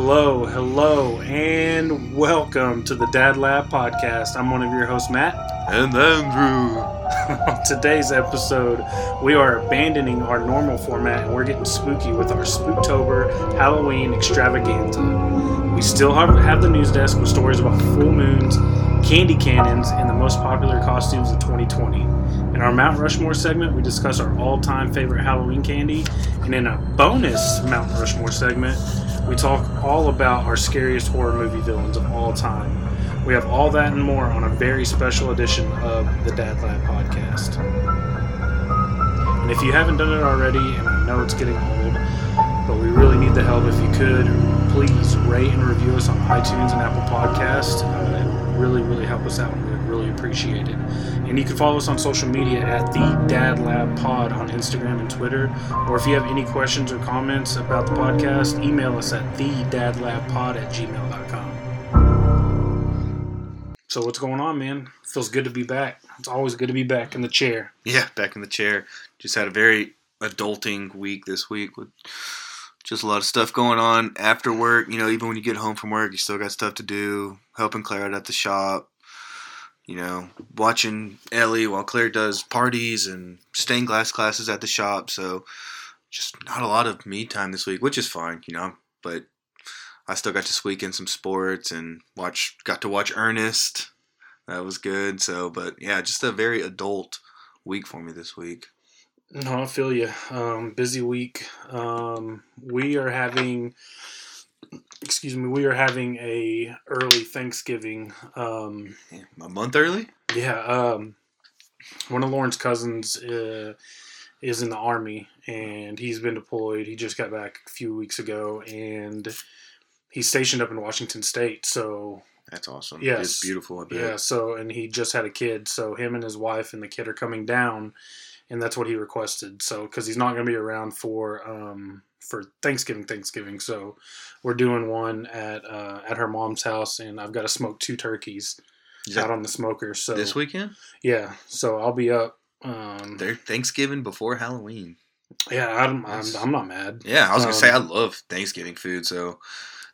Hello, hello, and welcome to the Dad Lab Podcast. I'm one of your hosts, Matt. And Andrew. On today's episode, we are abandoning our normal format and we're getting spooky with our Spooktober Halloween extravaganza. We still have, have the news desk with stories about full moons, candy cannons, and the most popular costumes of 2020. In our Mount Rushmore segment, we discuss our all time favorite Halloween candy, and in a bonus Mount Rushmore segment, we talk all about our scariest horror movie villains of all time. We have all that and more on a very special edition of the Dad Lab podcast. And if you haven't done it already, and I know it's getting old, but we really need the help, if you could, please rate and review us on iTunes and Apple Podcast. Uh, it really, really help us out, and we would really appreciate it. And you can follow us on social media at the Dad Lab Pod on Instagram and Twitter. Or if you have any questions or comments about the podcast, email us at thedadlabpod at gmail.com. So what's going on, man? Feels good to be back. It's always good to be back in the chair. Yeah, back in the chair. Just had a very adulting week this week with just a lot of stuff going on after work. You know, even when you get home from work, you still got stuff to do. Helping Claire out at the shop. You know, watching Ellie while Claire does parties and stained glass classes at the shop. So, just not a lot of me time this week, which is fine, you know. But I still got to squeak in some sports and watch. Got to watch Ernest. That was good. So, but yeah, just a very adult week for me this week. No, I feel you. Um, busy week. Um, we are having, excuse me, we are having a early Thanksgiving. Um, a month early. yeah, um, one of Lauren's cousins uh, is in the army, and he's been deployed. He just got back a few weeks ago, and he's stationed up in Washington State. So That's awesome. Yes. it's beautiful. Yeah, so and he just had a kid, so him and his wife and the kid are coming down, and that's what he requested. So because he's not going to be around for um for Thanksgiving, Thanksgiving, so we're doing one at uh, at her mom's house, and I've got to smoke two turkeys out on the smoker. So this weekend? yeah, so I'll be up. Um, They're Thanksgiving before Halloween. yeah, I'm, I'm I'm not mad. Yeah, I was gonna Um, say I love Thanksgiving food. So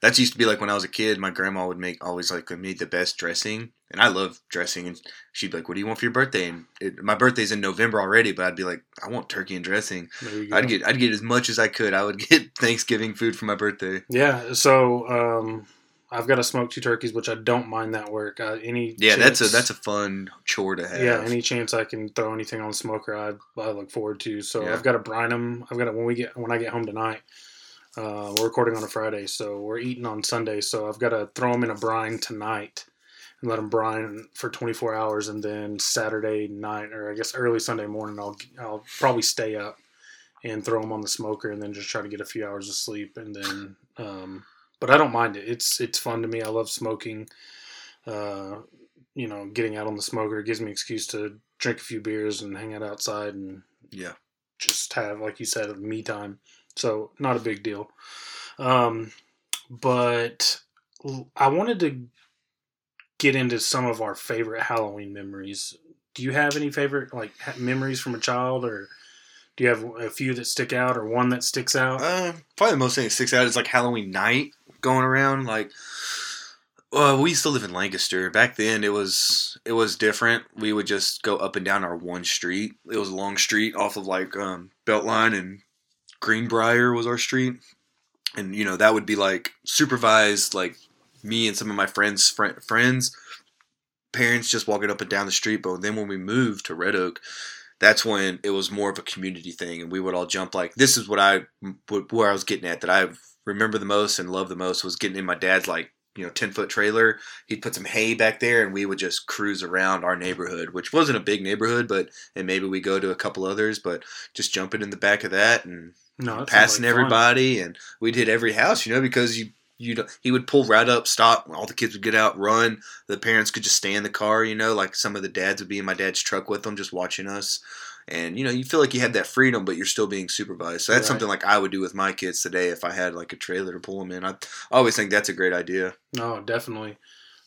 that used to be like when I was a kid. My grandma would make always like made the best dressing, and I love dressing. And she'd be like, "What do you want for your birthday?" And it, my birthday's in November already, but I'd be like, "I want turkey and dressing." There you go. I'd get I'd get as much as I could. I would get Thanksgiving food for my birthday. yeah, so um, I've got to smoke two turkeys, which I don't mind that work. Uh, any Yeah, that's a that's a fun chore to have. Yeah, any chance I can throw anything on the smoker, I, I look forward to. So Yeah. I've got to brine them. I've got to when we get when I get home tonight. Uh, we're recording on a Friday, so we're eating on Sunday. So I've got to throw them in a brine tonight and let them brine for 24 hours, and then Saturday night or I guess early Sunday morning, I'll I'll probably stay up and throw them on the smoker, and then just try to get a few hours of sleep, and then. Um, but I don't mind it. It's it's fun to me. I love smoking. Uh, you know, getting out on the smoker it gives me an excuse to drink a few beers and hang out outside and yeah. just have, like you said, me time. So not a big deal. Um, but I wanted to get into some of our favorite Halloween memories. Do you have any favorite like memories from a child, or do you have a few that stick out, or one that sticks out? Uh, probably the most thing that sticks out is like Halloween night going around. Like, well, we used to live in Lancaster. Back then, it was it was different. We would just go up and down our one street. It was a long street off of like um, Beltline and Greenbrier was our street, and you know that would be like supervised, like me and some of my friends' fri friends, parents just walking up and down the street. But then when we moved to Red Oak, that's when it was more of a community thing, and we would all jump like this is what I what, where I was getting at that I remember the most and love the most was getting in my dad's like you know ten foot trailer. He'd put some hay back there, and we would just cruise around our neighborhood, which wasn't a big neighborhood, but and maybe we go to a couple others, but just jumping in the back of that and no, passing like fun. everybody, and we'd hit every house, you know, because you you he would pull right up, stop, all the kids would get out, run. The parents could just stay in the car, you know, like some of the dads would be in my dad's truck with them, just watching us. And you know, you feel like you had that freedom, but you're still being supervised. So that's Right. something like I would do with my kids today if I had like a trailer to pull them in. I, always think that's a great idea. No, definitely.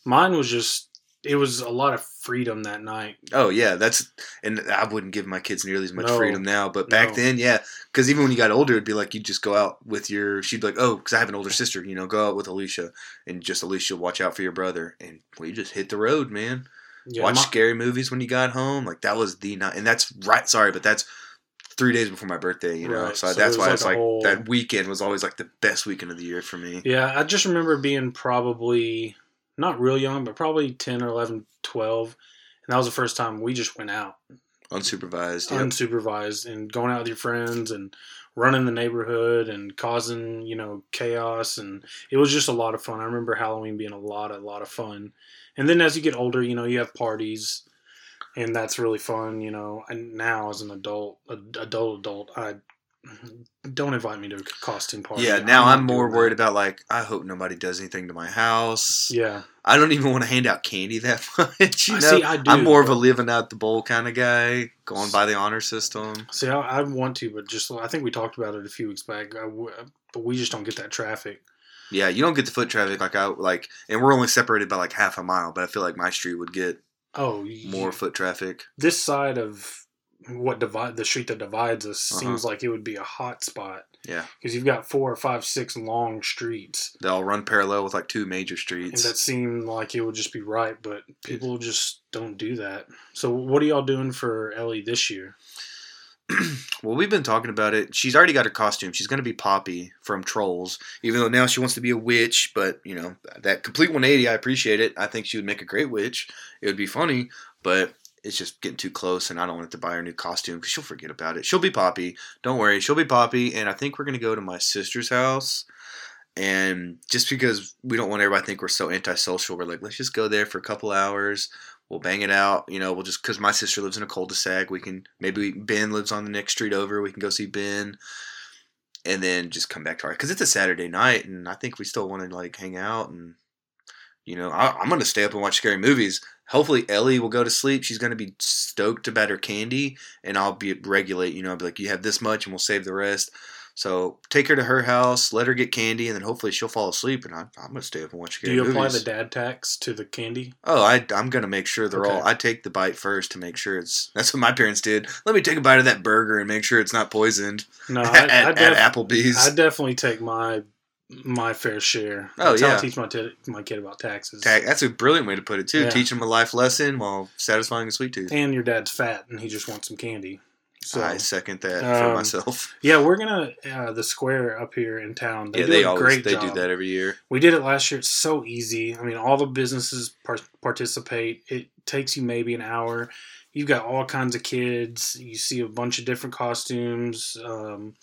Mine was just it was a lot of freedom that night. Oh yeah, that's and I wouldn't give my kids nearly as much No. freedom now. But back No. then, yeah, because even when you got older, it'd be like you'd just go out with your. She'd be like, oh, because I have an older sister, you know, go out with Alicia and just Alicia watch out for your brother, and we just hit the road, man. Yeah, Watch my- scary movies when you got home, like that was the night, and that's right. Sorry, but that's three days before my birthday, you know. Right, So, so that's it why like it's a like whole- that weekend was always like the best weekend of the year for me. Yeah, I just remember being probably not real young, but probably 10 or 11, 12. And that was the first time we just went out Unsupervised, yep. unsupervised and going out with your friends and running the neighborhood and causing, you know, chaos. And it was just a lot of fun. I remember Halloween being a lot, a lot of fun. And then as you get older, you know, you have parties and that's really fun, you know. And now as an adult, a, adult, adult, I don't invite me to a costume party. yeah. Now not I'm more doing that. worried about like I hope nobody does anything to my house. Yeah. I don't even want to hand out candy that much. You know, see, I do, I'm more of a living out the bowl kind of guy, going by the honor system. See, I, I want to, but just I think we talked about it a few weeks back. I but we just don't get that traffic. Yeah, you don't get the foot traffic like I like, and we're only separated by like half a mile. But I feel like my street would get Oh, more foot traffic. This side of what divide the street that divides us Uh-huh. seems like it would be a hot spot Yeah, because you've got four or five, six long streets, they all run parallel with like two major streets. and that seemed like it would just be right. But people just don't do that. So, what are y'all doing for Ellie this year? well, we've been talking about it. She's already got her costume. She's going to be Poppy from Trolls, even though now she wants to be a witch. But you know that complete 180. I appreciate it. I think she would make a great witch. It would be funny, but it's just getting too close, and I don't want to buy her new costume because she'll forget about it. She'll be Poppy. Don't worry, she'll be Poppy. And I think we're going to go to my sister's house. And just because we don't want everybody to think we're so antisocial, we're like, let's just go there for a couple hours. We'll bang it out. You know, we'll just because my sister lives in a cul-de-sac. We can maybe Ben lives on the next street over. We can go see Ben, and then just come back to our because it's a Saturday night, and I think we still want to like hang out and you know I, I'm gonna stay up and watch scary movies. Hopefully Ellie will go to sleep. She's gonna be stoked about her candy, and I'll be regulate. You know, I'll be like, you have this much, and we'll save the rest. So take her to her house, let her get candy, and then hopefully she'll fall asleep, and I, I'm gonna stay up and watch her get Do you movies. apply the dad tax to the candy? Oh, I, I'm gonna make sure they're all. I take the bite first to make sure it's. That's what my parents did. Let me take a bite of that burger and make sure it's not poisoned No, at, I, I, at, def- at Applebee's. I definitely take my my fair share. Oh, That's how I yeah. teach my t- my kid about taxes. Ta- That's a brilliant way to put it too. Yeah. Teach them a life lesson while satisfying a sweet tooth. and your dad's fat and he just wants some candy. So I second that for Um, myself. yeah, we're gonna uh, the square up here in town. They yeah, do they a always great they job. do that every year. We did it last year. It's so easy. I mean, all the businesses par- participate. It takes you maybe an hour. You've got all kinds of kids. You see a bunch of different costumes. Um,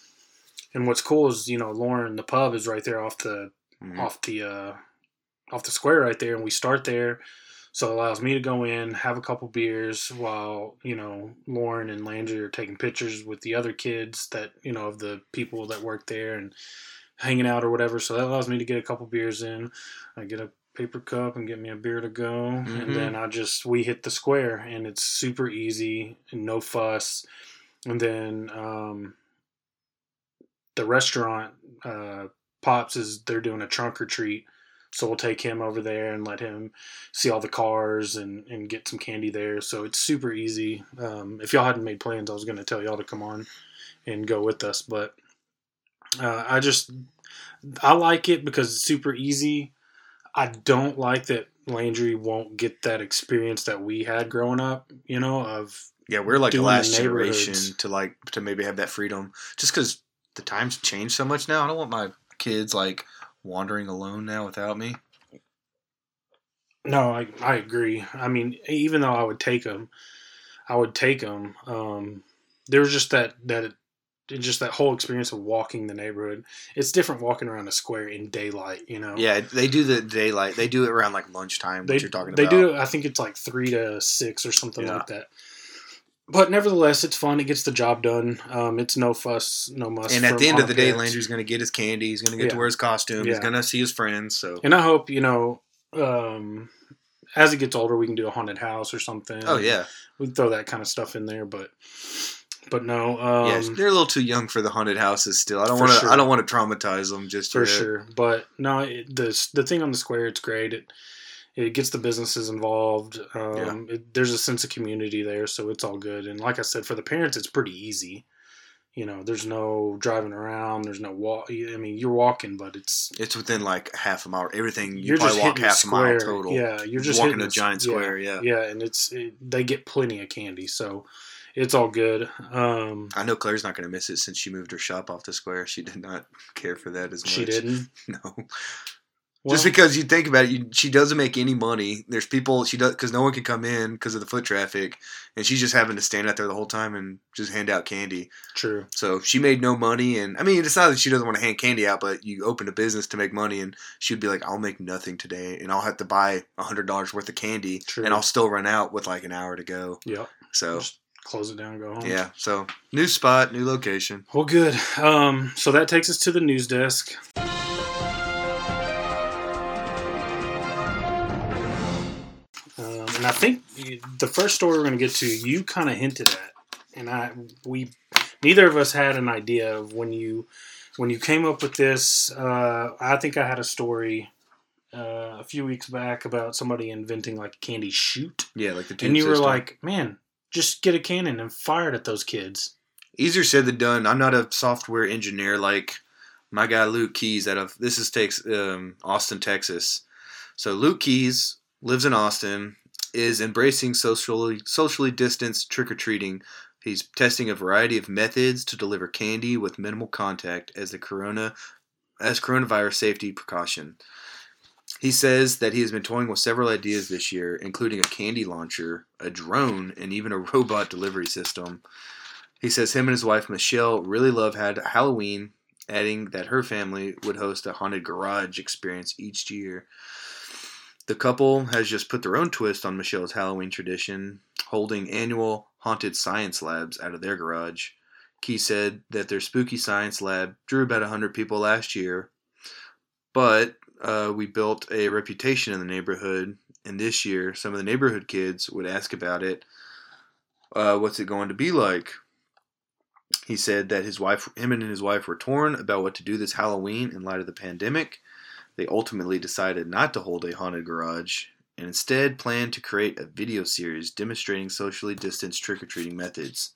and what's cool is you know Lauren, the pub is right there off the Mhm. off the uh, off the square right there, and we start there. So it allows me to go in, have a couple beers while you know Lauren and Landry are taking pictures with the other kids that you know of the people that work there and hanging out or whatever. So that allows me to get a couple beers in. I get a paper cup and get me a beer to go, Mhm. and then I just we hit the square, and it's super easy and no fuss. And then um, the restaurant uh, pops is they're doing a trunk or treat so we'll take him over there and let him see all the cars and, and get some candy there. So it's super easy. Um, if y'all hadn't made plans i was going to tell y'all to come on and go with us but uh, i just i like it because it's super easy. I don't like that landry won't get that experience that we had growing up you know of Yeah, we're like the last generation to like to maybe have that freedom. Just because the times change so much now, I don't want my kids like wandering alone now without me. No, I, I agree. I mean, even though I would take them, I would take them. Um, there was just that that just that whole experience of walking the neighborhood. It's different walking around a square in daylight. You know. Yeah, they do the daylight. They do it around like lunchtime. They What you're talking they about? They do. I think it's like three to six or something Yeah. like that. But nevertheless, it's fun. It gets the job done. Um, it's no fuss, no muss. And at the end of the day. Landry's going to get his candy. He's going to get to wear his costume. He's going to see his friends. So, And I hope you know, um, as he gets older, we can do a haunted house or something. oh yeah, we throw that kind of stuff in there, but but no, um, yeah. They're a little too young for the haunted houses still. I don't want to. sure. I don't want to traumatize them just for yet. sure. But no, it, the the thing on the square, it's great. It it gets the businesses involved. Um, it, there's a sense of community there, so it's all good. And like I said, for the parents, it's pretty easy. You know, there's no driving around. There's no walk. I mean, you're walking, but it's It's within like half a mile. Everything you you're probably just walk half a mile total. Yeah, you're just walking a giant yeah, square. Yeah. Yeah, and it's it, they get plenty of candy, so it's all good. Um, I know Claire's not going to miss it since she moved her shop off the square. She did not care for that as much. she didn't. No. Well, Just because you think about it, you, she doesn't make any money. There's people she does because no one can come in because of the foot traffic, and she's just having to stand out there the whole time and just hand out candy. true. So she made no money, and I mean, it's not that she doesn't want to hand candy out, but you open a business to make money, and she'd be like, "I'll make nothing today, and I'll have to buy a hundred dollars worth of candy, True. and I'll still run out with like an hour to go." Yep. So Just close it down and go home. yeah, so new spot, new location. Well, good. Um, so that takes us to the news desk. Think you- the first story we're going to get to, you kind of hinted at, and I we neither of us had an idea of when you when you came up with this. Uh, I think I had a story uh, a few weeks back about somebody inventing like a candy shoot, Yeah, like the and you were like, "Man, just get a cannon and fire it at those kids." easier said than done. I'm not a software engineer like my guy Luke Keys out of this is takes um, Austin, Texas. So Luke Keys lives in Austin, is embracing socially socially distanced trick or treating. He's testing a variety of methods to deliver candy with minimal contact as the corona as coronavirus safety precaution. He says that he has been toying with several ideas this year, including a candy launcher, a drone, and even a robot delivery system. He says him and his wife Michelle really love had Halloween, adding that her family would host a haunted garage experience each year. The couple has just put their own twist on Michelle's Halloween tradition, holding annual haunted science labs out of their garage. Key said that their spooky science lab drew about 100 people last year, but uh, we built a reputation in the neighborhood, and this year some of the neighborhood kids would ask about it. Uh, what's it going to be like? He said that his wife, him and his wife were torn about what to do this Halloween in light of the pandemic. They ultimately decided not to hold a haunted garage and instead planned to create a video series demonstrating socially distanced trick or treating methods.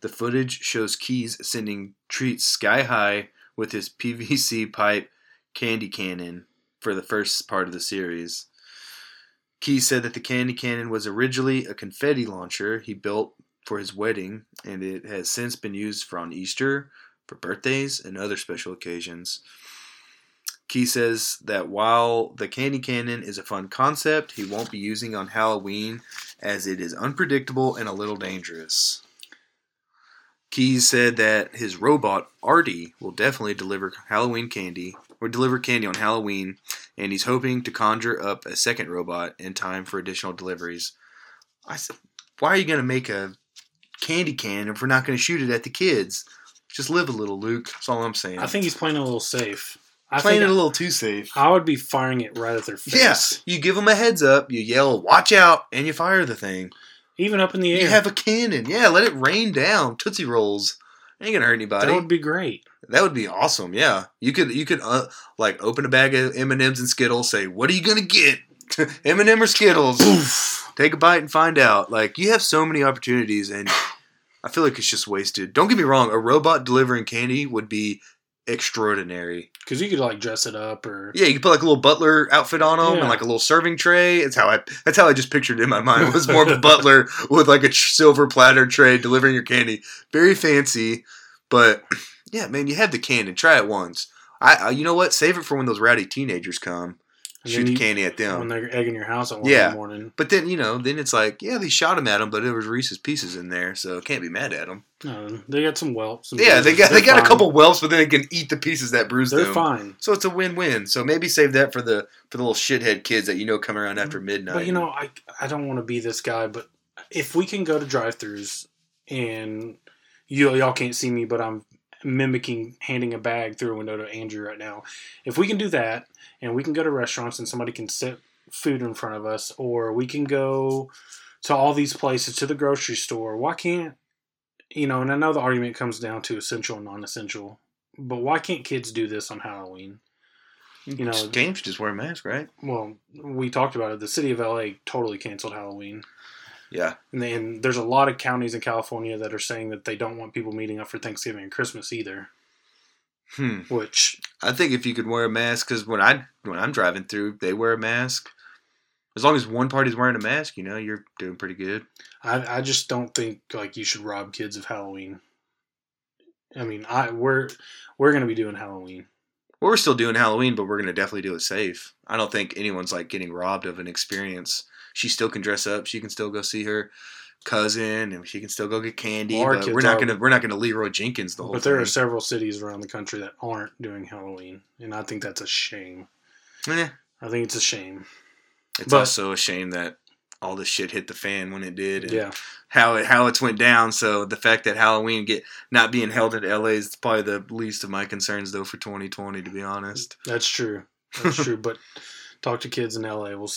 The footage shows Keys sending treats sky high with his PVC pipe candy cannon for the first part of the series. Keys said that the candy cannon was originally a confetti launcher he built for his wedding, and it has since been used for on Easter, for birthdays, and other special occasions. Key says that while the candy cannon is a fun concept, he won't be using on Halloween as it is unpredictable and a little dangerous. Keys said that his robot Artie will definitely deliver Halloween candy or deliver candy on Halloween, and he's hoping to conjure up a second robot in time for additional deliveries. I said, why are you going to make a candy can if we're not going to shoot it at the kids? Just live a little, Luke. That's all I'm saying. I think he's playing a little safe. I playing it a little too safe. I would be firing it right at their face. Yes, you give them a heads up, you yell, "Watch out!" and you fire the thing. Even up in the air. You have a cannon. Yeah, let it rain down. Tootsie rolls. Ain't gonna hurt anybody. that would be great. That would be awesome. Yeah, you could you could uh, like open a bag of M and M's and Skittles. Say, what are you gonna get? M and M or Skittles? Take a bite and find out. Like you have so many opportunities, and I feel like it's just wasted. Don't get me wrong. A robot delivering candy would be extraordinary. Because you could like dress it up or Yeah, you could put like a little butler outfit on them Yeah. and like a little serving tray. It's how I that's how I just pictured it in my mind. It was more of a butler with like a silver platter tray delivering your candy. Very fancy, but yeah, man, you have the cannon. Try it once. I, I you know what? Save it for when those rowdy teenagers come. And Shoot you- candy at them. when they're egging your house at one Yeah. in the morning. But then you know, then it's like, yeah, they shot him at him, but there was Reese's Pieces in there, so can't be mad at them. No, they got some whelps. and Yeah, they got they They're got a couple whelps, but then they can eat the pieces that bruised They're them. fine. So it's a win-win. So maybe save that for the for the little shithead kids that you know come around mm, after midnight. But you know, I I don't want to be this guy, but if we can go to drive-throughs and you y'all can't see me, but I'm mimicking handing a bag through a window to Andrew right now. If we can do that, and we can go to restaurants and somebody can set food in front of us, or we can go to all these places to the grocery store, why can't you know? And I know the argument comes down to essential and non-essential, but why can't kids do this on Halloween? You know- James should just wear a mask, right? Well, we talked about it. The city of LA totally canceled Halloween. Yeah. And, then there's a lot of counties in California that are saying that they don't want people meeting up for Thanksgiving and Christmas either. Hmm. Which I think if you could wear a mask, because when I when I'm driving through, they wear a mask. As long as one party's wearing a mask, you know, you're doing pretty good. I, I just don't think like you should rob kids of Halloween. I mean, I we're we're gonna be doing Halloween. Well, we're still doing Halloween, but we're gonna definitely do it safe. I don't think anyone's like getting robbed of an experience. She still can dress up. She can still go see her cousin, and she can still go get candy. Our but we're not gonna we're not gonna Leeroy Jenkins the whole time. But there are several cities around the country that aren't doing Halloween, and I think that's a shame. Eh, I think it's a shame. it's But- also a shame that all this shit hit the fan when it did. And Yeah, how it how it's went down. So the fact that Halloween get not being held in LA is probably the least of my concerns though for 2020 to be honest. that's true. That's true. But talk to kids in LA. We'll.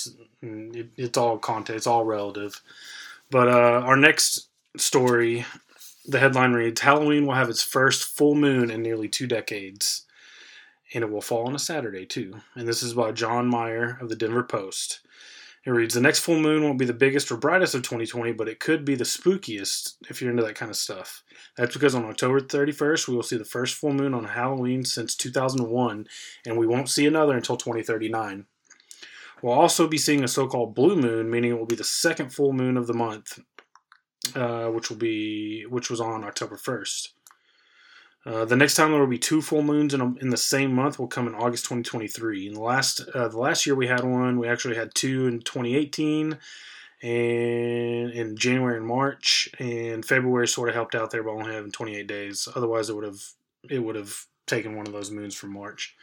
mm, It, it's all content. It's all relative. But uh, our next story, the headline reads: Halloween will have its first full moon in nearly two decades, and it will fall on a Saturday too. And this is by John Meyer of the Denver Post. It reads: The next full moon won't be the biggest or brightest of 2020, but it could be the spookiest if you're into that kind of stuff. That's because on October 31st, we will see the first full moon on Halloween since 2001, and we won't see another until 2039. We'll also be seeing a so called blue moon, meaning it will be the second full moon of the month, uh, which will be which was on October 1st. Uh, the next time there will be two full moons in, a, in the same month will come in August 2023. In the last uh, the last year we had one, we actually had two in 2018, and in January and March, and February sort of helped out there, but only having 28 days. Otherwise, it would have it would have taken one of those moons from March.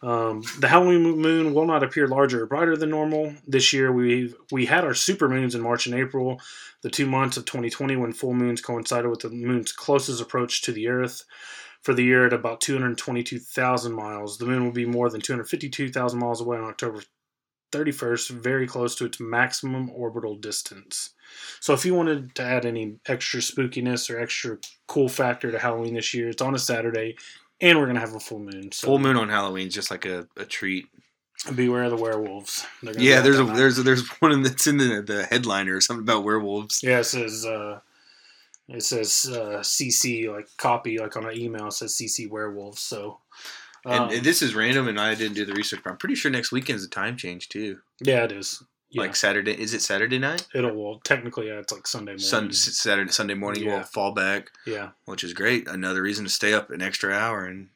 Um, the Halloween moon will not appear larger or brighter than normal this year. We we had our super moons in March and April, the two months of 2020 when full moons coincided with the moon's closest approach to the Earth. For the year at about 222,000 miles, the moon will be more than 252,000 miles away on October 31st, very close to its maximum orbital distance. So, if you wanted to add any extra spookiness or extra cool factor to Halloween this year, it's on a Saturday, and we're gonna have a full moon. So, Full moon on Halloween is just like a, a treat. beware of the werewolves. They're gonna be Yeah, there's a night. there's a, there's one that's in the the headliner or something about werewolves. Yeah, it says uh, it says uh, CC like copy like on an email it says CC werewolves. So um, And this is random, and I didn't do the research, but I'm pretty sure next weekend's a time change too. yeah, it is. Yeah. Like Saturday, is it Saturday night? it'll well technically yeah, it's like Sunday morning. Sun, Saturday, Sunday morning, Yeah. we'll fall back, Yeah, which is great. Another reason to stay up an extra hour and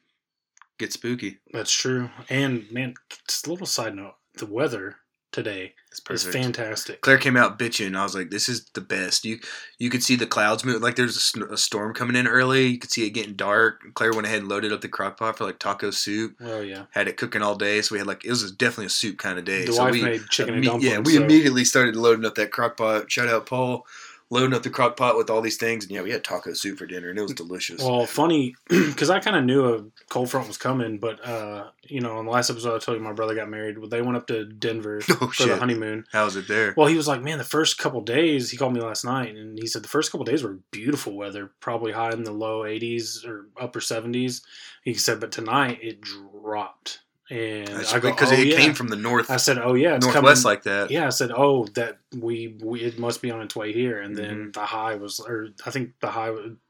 get spooky. that's true. And man, just a little side note: the weather today It's is perfect. fantastic. Claire came out bitching. I was like, "This is the best." You you could see the clouds move. Like there's a, a storm coming in early. You could see it getting dark. Claire went ahead and loaded up the crock pot for like taco soup. Oh yeah, Had it cooking all day, so we had like it was definitely a soup kind of day. the so wife we made chicken and dumplings. yeah, we so- immediately started loading up that crock pot. Shout out Paul, loading up the crock pot with all these things, and yeah, we had taco soup for dinner, and it was delicious. Well, funny because I kind of knew a cold front was coming, but uh, you know, in the last episode I told you my brother got married. Well, they went up to Denver oh for the honeymoon. How was it there? Well, he was like, man, the first couple days, he called me last night and he said the first couple days were beautiful weather, probably high in the low 80s or upper 70s. He said, but tonight it dropped. And That's I go, because oh, it yeah. came from the north I said, oh, yeah, it's northwest coming. like that. yeah, I said, oh, that we, we it must be on its way here. And then Mm-hmm. the high was, or I think the high,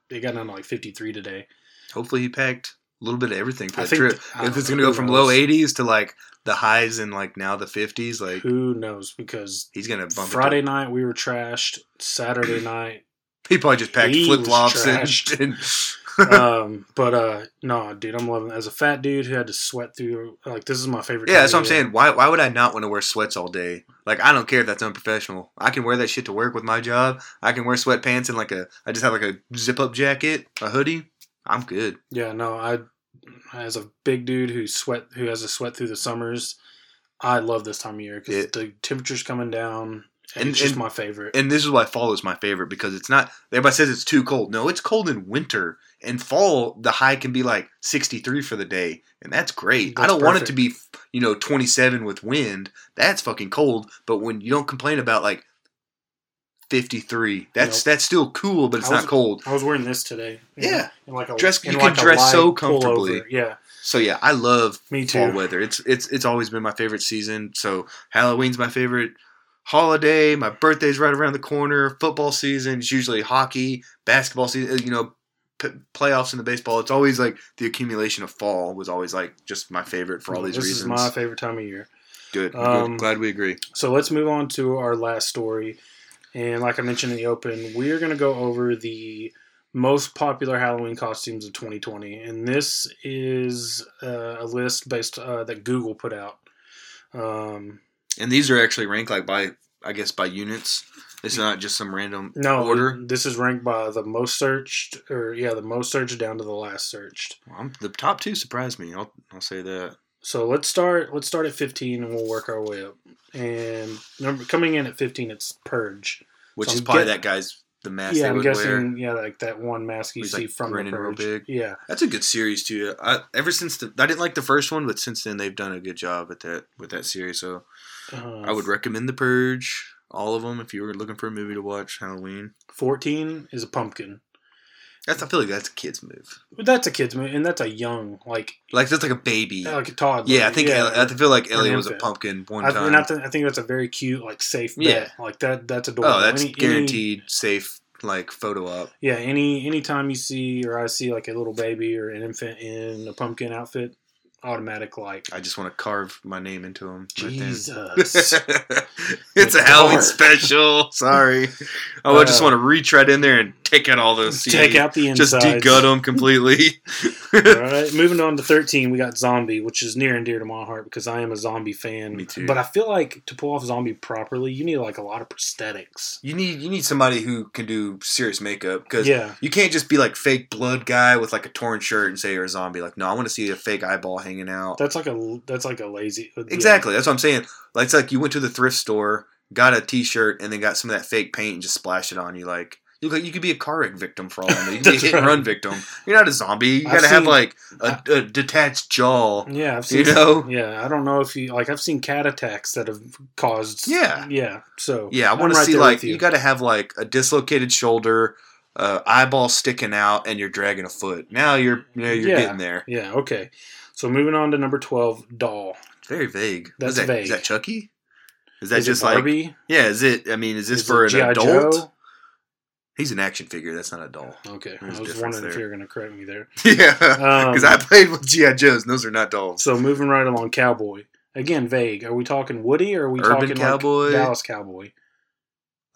it got down to like 53 today. Hopefully, he packed a little bit of everything for I the trip. I If it's gonna go from who low 80s to like the highs and like now the 50s, like Who knows? Because he's gonna bump Friday night we were trashed. Saturday night He probably just packed flip flops trashed. and. um, but uh, no, dude, I'm loving. It. As a fat dude who had to sweat through, like this is my favorite. Yeah, that's what I'm saying. Why why would I not want to wear sweats all day? Like I don't care if that's unprofessional. I can wear that shit to work with my job. I can wear sweatpants and like a I just have like a zip up jacket, a hoodie. I'm good. Yeah, no, I as a big dude who sweat, who has to sweat through the summers, I love this time of year because the temperature's coming down. And And- it's just and- my favorite. And this is why fall is my favorite because it's not everybody says it's too cold. No, it's cold in winter. In fall, the high can be like 63 for the day, and that's great. I don't want it to be, you know, 27 with wind. That's fucking cold. But when you don't complain about like 53, that's Nope. that's still cool, but it's was- not cold. I was wearing this today. Yeah. know, like a Dress- you like can dress so comfortably. pullover. Yeah, So yeah, I love Me fall too. weather. It's it's it's always been my favorite season. So Halloween's my favorite holiday. My birthday's right around the corner. Football season. It's usually hockey, basketball season. Uh, you know, p- playoffs in the baseball. It's always like the accumulation of fall was always like just my favorite for all these this reasons. is my favorite time of year. Good. Um, Good. Glad we agree. So let's move on to our last story. And like I mentioned in the open, we are going to go over the most popular Halloween costumes of 2020. And this is uh, a list based uh, that Google put out. Um, And these are actually ranked like by I guess by units. It's not just some random no, order. this is ranked by the most searched, or yeah, the most searched down to the last searched. I'm, the top two surprised me. I'll I'll say that. So let's start. Let's start at 15, and we'll work our way up. And number coming in at 15, it's Purge. Which So is I'm probably get- that guy's the mask yeah, I'm guessing. wear. Yeah, like that one mask you He's, see like, from the Purge. big. Yeah, That's a good series too. I, ever since the, I didn't like the first one, but since then they've done a good job at that with that series. So uh, I would recommend The Purge, all of them, if you were looking for a movie to watch Halloween. 14 is a pumpkin. That's I feel like that's a kid's move. But that's a kid's move, and that's a young, like Like that's like a baby. like a toddler. yeah, I think El- I feel like Elliot was a pumpkin one I, time. I, th- I think that's a very cute, like safe bet. Yeah. Like that. That's adorable. oh, that's Any- any- guaranteed safe like photo op. yeah. Any anytime you see or I see like a little baby or an infant in a pumpkin outfit, automatic like. I just want to carve my name into them. Jesus. it's a. Halloween special. Sorry, I would just Uh, want to reach right in there and take out all those. Take out the just insides. degut them completely. All right, moving on to 13, we got Zombie, which is near and dear to my heart because I am a zombie fan. Me too. But I feel like to pull off Zombie properly, you need like a lot of prosthetics. You need you need somebody who can do serious makeup because Yeah. you can't just be like fake blood guy with like a torn shirt and say you're a zombie. Like no, I want to see a fake eyeball hanging out. That's like a that's like a lazy yeah. Exactly, that's what I'm saying. Like it's like you went to the thrift store, got a T-shirt, and then got some of that fake paint and just splashed it on you. Like you look like you could be a car wreck victim for all I know. You could be a hit and run victim. You're not a zombie. You I've gotta have like a, a detached jaw. Yeah, I've You know? Yeah, I don't know if you like. I've seen cat attacks that have caused. Yeah. yeah. So Yeah, I want to see like with you, got to have like a dislocated shoulder, uh, eyeball sticking out, and you're dragging a foot. Now you're now you're Yeah. getting there. Yeah. Okay. So moving on to number twelve, Doll. Very vague. That's is that, vague. Is that Chucky? Is that Is just like yeah? Is it? I mean, is this Is for an adult? Joe? He's an action figure. That's not a doll. Okay, There's I was wondering if you were going to correct me there. yeah, Um, because I played with GI Joes. and Those are not dolls. So moving right along, Cowboy. Again, vague. Are we talking Woody or are we Urban talking Cowboy? like Dallas Cowboy?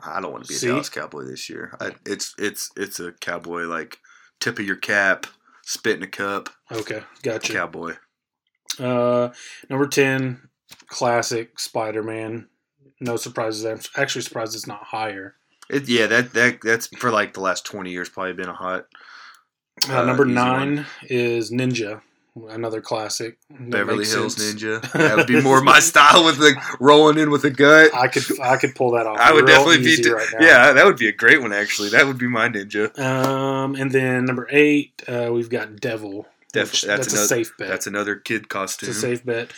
I don't want to be a See? Dallas Cowboy this year. I, it's it's it's a cowboy like tip of your cap, spit in a cup, Okay, gotcha. cowboy. Uh, number ten, classic Spider-Man. No surprises there. I'm actually surprised it's not higher. It, yeah, that that that's for like the last twenty years probably been a hot Uh, Uh, number easy nine is Ninja, another classic. Beverly Hills sense. Ninja. That would be more my style with the rolling in with a gut. I could I could pull that off. I would definitely be. right yeah, that would be a great one actually. That would be my ninja. Um, and then number eight, uh, we've got Devil. Def- that's that's, a safe bet. That's another kid costume. It's a safe bet.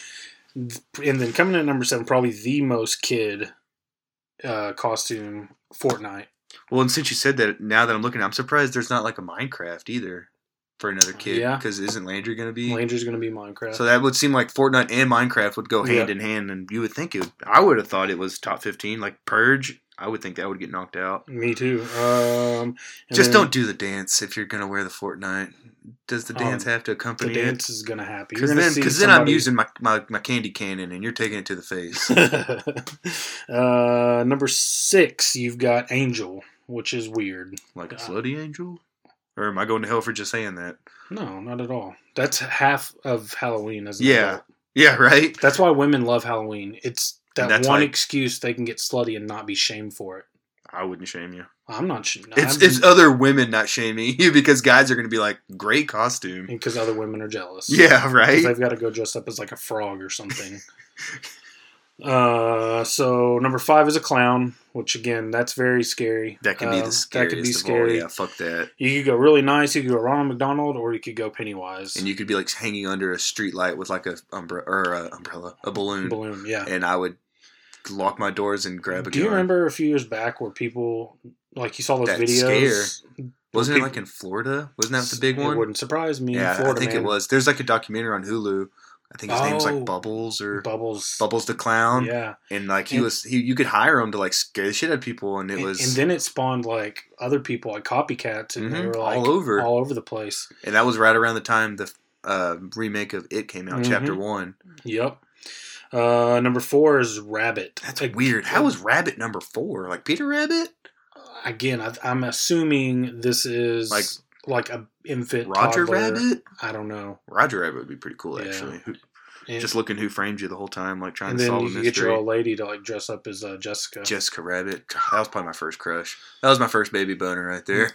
And then coming in at number seven, probably the most kid uh, costume, Fortnite. Well, and since you said that, now that I'm looking, I'm surprised there's not like a Minecraft either for another kid. Yeah. Because isn't Landry going to be? Landry's going to be Minecraft. So that would seem like Fortnite and Minecraft would go hand Yeah. in hand, and you would think it. Would, I would have thought it was top 15, like Purge. I would think that would get knocked out. Me too. Um, Just then don't do the dance if you're gonna wear the Fortnite. Does the dance Um, have to accompany The dance is going to happen. Because then, cause then I'm using my, my, my candy cannon and you're taking it to the face. uh, number six, you've got Angel, which is weird. like a Uh, slutty angel? Or am I going to hell for just saying that? No, not at all. That's half of Halloween as Yeah. adult. Yeah, right? That's why women love Halloween. It's that one like- excuse they can get slutty and not be shamed for it. I wouldn't shame you. I'm not. Sh- It's, it's other women not shaming you because guys are going to be like, great costume. because other women are jealous. Yeah, right? they've got to go dressed up as like a frog or something. uh, so number five is a clown, which again, that's very scary. That could be Uh, the scariest That could be of all. scary. Yeah, fuck that. You could go really nice. You could go Ronald McDonald, or you could go Pennywise. And you could be like hanging under a street light with like a umbrella or a umbrella, a balloon, balloon. Yeah. and I would lock my doors and grab a Do you remember a few years back where people like you saw those That videos? Wasn't it like in Florida? Wasn't that the big It one? wouldn't surprise me. Yeah, Florida, I think man. it was. There's like a documentary on Hulu. I think his name's Oh. like Bubbles or Bubbles. Bubbles the Clown. Yeah, And like he And- was, he you could hire him to like scare the shit out of people, and it and, was, and then it spawned like other people, like copycats, and they Mhm, were all over. all over the place. and that was right around the time the uh, remake of It came out, Mhm. Chapter One. Yep. Uh, number four is Rabbit. That's Like, weird. How was Rabbit number four? Like Peter Rabbit, again? I, I'm assuming this is Like like a infant Roger toddler. Rabbit. I don't know. Roger Rabbit would be pretty cool, Yeah. actually. And, just looking who framed you the whole time, like trying and to then solve you a could get your old lady to like dress up as uh, Jessica. Jessica Rabbit. God, that was probably my first crush. That was my first baby boner right there.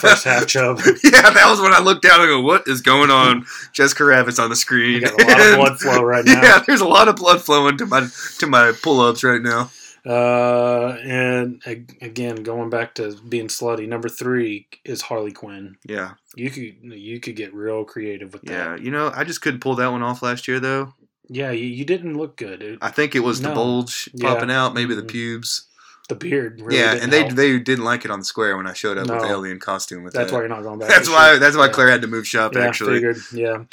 First half chub. yeah, that was when I looked down and go, "What is going on?" Jessica Rabbit's on the screen. You got a lot of blood flow right now. Yeah, there's a lot of blood flowing to my to my pull-ups right now. Uh, and ag- again, going back to being slutty, number three is Harley Quinn. Yeah, You could you could get real creative with that. yeah. You know, I just couldn't pull that one off last year though. Yeah, you, you didn't look good. It, I think it was the No. bulge Yeah. popping out, maybe the Mhm. pubes. The beard. Really yeah, and they help. they didn't like it on the square when I showed up with the alien costume with That's that. why you're not going back. that's why that's why Yeah. Claire had to move shop. Yeah, actually, figured. Yeah,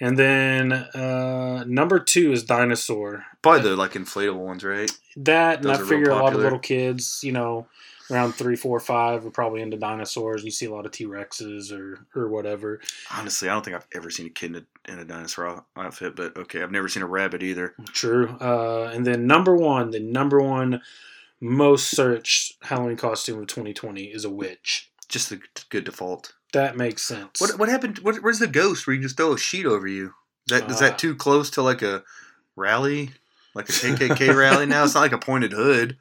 and then uh, number two is dinosaur. probably the like inflatable ones, right? That and I figure a lot of little kids, you know, around three, four, five, are probably into dinosaurs. You see a lot of T Rexes or or whatever. Honestly, I don't think I've ever seen a kid in a, in a dinosaur outfit, but okay, I've never seen a rabbit either. True. Uh, and then number one, the number one most searched Halloween costume of 2020 is a witch. Just the good default. That makes sense. What what happened? What, where's the ghost where you just throw a sheet over you? Is that is Uh, that too close to like a rally, like a KKK rally? Now it's not like a pointed hood.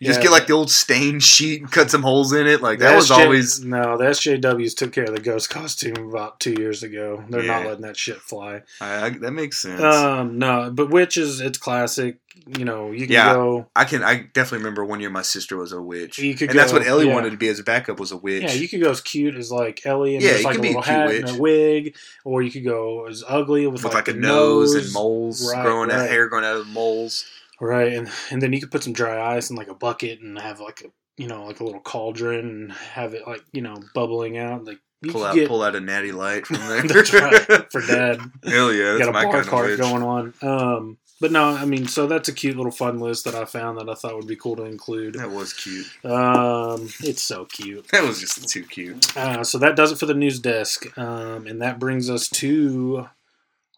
You just get like the old stained sheet and cut some holes in it. Like that was SJ always no. The SJWs took care of the ghost costume about two years ago. They're not letting that shit fly. I, I, that makes sense. Um, no, but witch is it's classic. You know, you can Yeah. go. I can I definitely remember one year my sister was a witch, You could and that's what Ellie yeah. wanted to be as a backup was a witch. Yeah, you could go as cute as like Ellie and Yeah, just you like a could be a little cute hat witch. and a wig, or you could go as ugly with, with like, like, a the nose, and moles Right, growing out, right. hair growing out of moles. Right, and and then you could put some dry ice in like a bucket and have like a you know like a little cauldron and have it like you know bubbling out. Like you Pull could out get pull out a natty light from there. that's right for dad. Hell yeah, that's got a my bar cart going on. Um, but no, I mean, so that's a cute little fun list that I found that I thought would be cool to include. That was cute. Um, it's so cute. That was just too cute. Uh, so that does it for the news desk, um, and that brings us to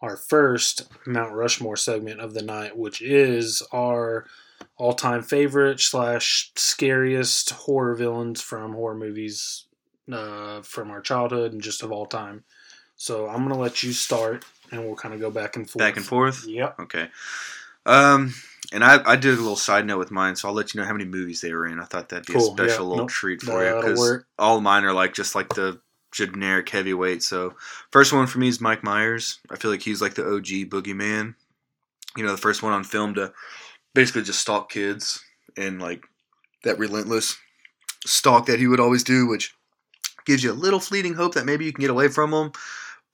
our first Mount Rushmore segment of the night, which is our all-time favorite slash scariest horror villains from horror movies uh, from our childhood and just of all time. So I'm gonna let you start, and we'll kind of go back and forth. Back and forth. Yep. Okay. Um, and I, I did a little side note with mine, so I'll let you know how many movies they were in. I thought that'd be Cool, a special yeah, little nope, treat for you because all mine are like just like the generic heavyweight. So first one for me is Mike Myers. I feel like he's like the OG boogeyman. You know, the first one on film to basically just stalk kids and like that relentless stalk that he would always do, which gives you a little fleeting hope that maybe you can get away from him.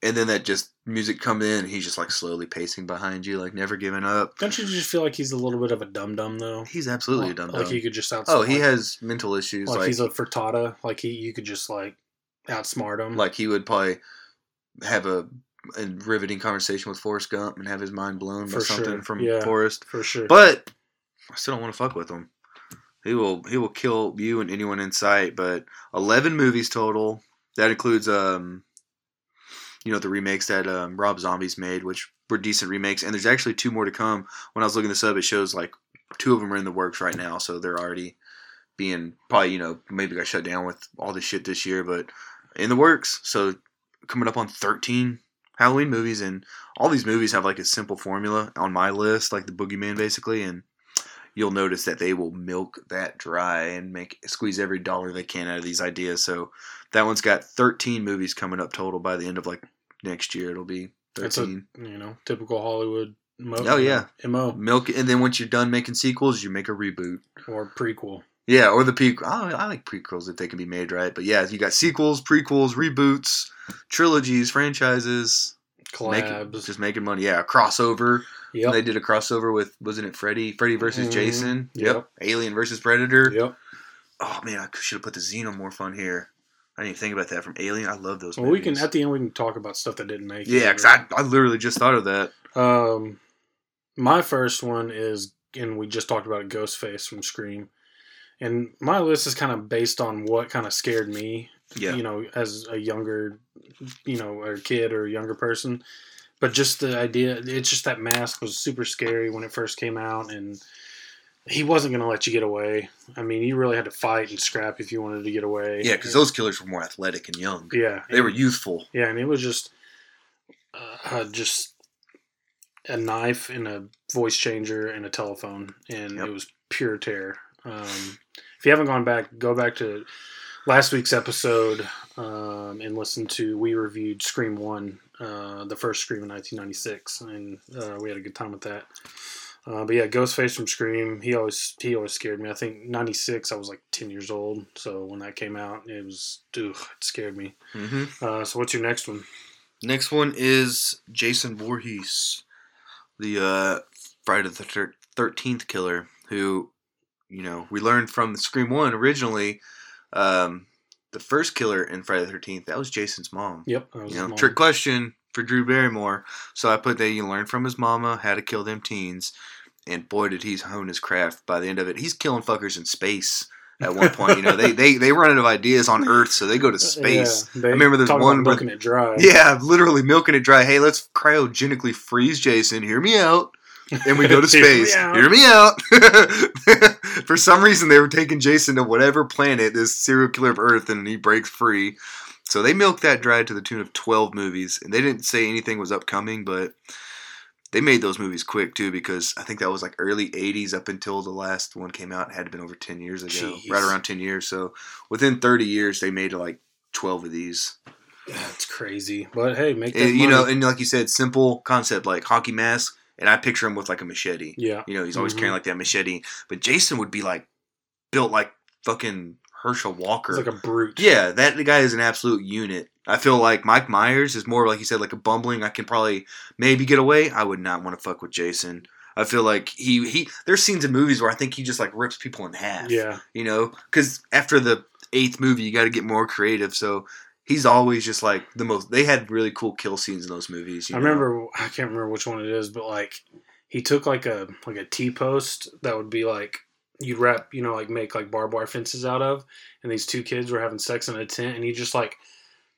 And then that just music come in, and he's just like slowly pacing behind you, like never giving up. Don't you just feel like he's a little bit of a dum dum though? He's absolutely a like, dumb Like he could just outsmart. Oh, he like, has mental issues. like, Like, he's a frittata. Like he, you could just like outsmart him. like he would probably have a, a riveting conversation with Forrest Gump and have his mind blown by For something from yeah. Forrest. for sure. But I still don't want to fuck with him. He will he will kill you and anyone in sight. But eleven movies total. That includes um, you know, the remakes that um, Rob Zombies made, which were decent remakes. And there's actually two more to come. When I was looking this up, it shows like two of them are in the works right now, so they're already being probably you know maybe got shut down with all this shit this year, but in the works. So coming up on 13 Halloween movies, and all these movies have like a simple formula on my list, like the Boogeyman basically, and you'll notice that they will milk that dry and make squeeze every dollar they can out of these ideas. So that one's got 13 movies coming up total by the end of like next year. It'll be That's a 13. you know typical Hollywood. Mo- Oh, yeah. mo Milk, and then once you're done making sequels, you make a reboot. or prequel. Yeah, or the prequel. I, I like prequels if they can be made right. But yeah, you got sequels, prequels, reboots, trilogies, franchises. Collabs. just making money. Yeah, a crossover. yep. They did a crossover with wasn't it Freddy? Freddy versus Mhm. Jason. Yep. Alien versus Predator. Yep. Oh man, I should have put the Xenomorph on here. I didn't even think about that from Alien. I love those. Well, we can at the end we can talk about stuff that didn't make. yeah, because I, I literally just thought of that. Um, my first one is, and we just talked about it, Ghostface from Scream, and my list is kind of based on what kind of scared me. Yeah, You know, as a younger, you know, or kid or a younger person, but just the idea, it's just that mask was super scary when it first came out, and he wasn't going to let you get away. I mean, you really had to fight and scrap if you wanted to get away. yeah, because those killers were more athletic and young. yeah, They were youthful. Yeah, and it was just, uh, just a knife and a voice changer and a telephone, and Yep. it was pure terror. Um, if you haven't gone back, go back to last week's episode um, and listen to. We reviewed Scream One, uh, the first Scream in 1996, and uh, we had a good time with that. Uh, but yeah, Ghostface from Scream, he always he always scared me. I think '96, I was like 10 years old, so when that came out, it was ugh, it scared me. hmm Uh, so what's your next one? Next one is Jason Voorhees, the uh, Friday the Thirteenth killer, who, you know, we learned from the Scream One originally. Um, the first killer in Friday the Thirteenth that was Jason's mom. Yep. You know, trick question for Drew Barrymore. So I put that you learn from his mama how to kill them teens, and boy did he hone his craft. By the end of it, he's killing fuckers in space. At one point, you know, they they they run out of ideas on Earth, so they go to space. Yeah, I remember there's one where- milking it dry. Yeah, literally milking it dry. Hey, let's cryogenically freeze Jason. Hear me out. And we go to space. Hear me out. For some reason, they were taking Jason to whatever planet, this serial killer of Earth, and he breaks free. So they milked that dry to the tune of 12 movies. And they didn't say anything was upcoming, but they made those movies quick, too, because I think that was like early 80s up until the last one came out. It had been over 10 years ago. Jeez. Right around 10 years. So within 30 years, they made like 12 of these. That's crazy. But hey, make And, you know, and like you said, simple concept like hockey mask, and I picture him with like a machete. yeah. You know, he's always Mhm. carrying like that machete. But Jason would be like built like fucking Herschel Walker. It's like a brute. yeah, that guy is an absolute unit. I feel like Mike Myers is more like you said, like a bumbling. I can probably maybe get away. I would not want to fuck with Jason. I feel like he he. There's scenes in movies where I think he just like rips people in half. Yeah. you know, because after the eighth movie, you got to get more creative. So he's always just like the most. They had really cool kill scenes in those movies. You I know? remember I can't remember which one it is, but like he took like a like a T post that would be like you'd wrap, you know, like make like barbed wire fences out of, and these two kids were having sex in a tent, and he just like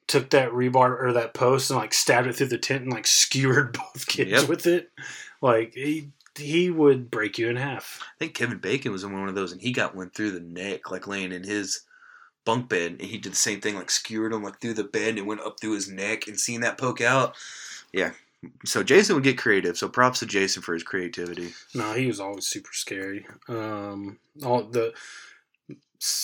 took that rebar or that post and like stabbed it through the tent and like skewered both kids Yep. with it. Like he he would break you in half. I think Kevin Bacon was in one of those, and he got one through the neck, like laying in his bunk bed, and he did the same thing, like skewered him like through the bed, and went up through his neck, and seeing that poke out, yeah. So Jason would get creative. So props to Jason for his creativity. No, he was always super scary. Um, all the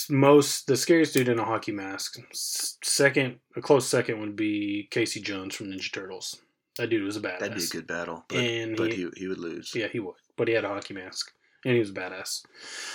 most the scariest dude in a hockey mask. Second, a close second would be Casey Jones from Ninja Turtles. That dude was a badass. That'd be a good battle, but, And but he- he, he would lose. Yeah, he would, but he had a hockey mask, and he was a badass.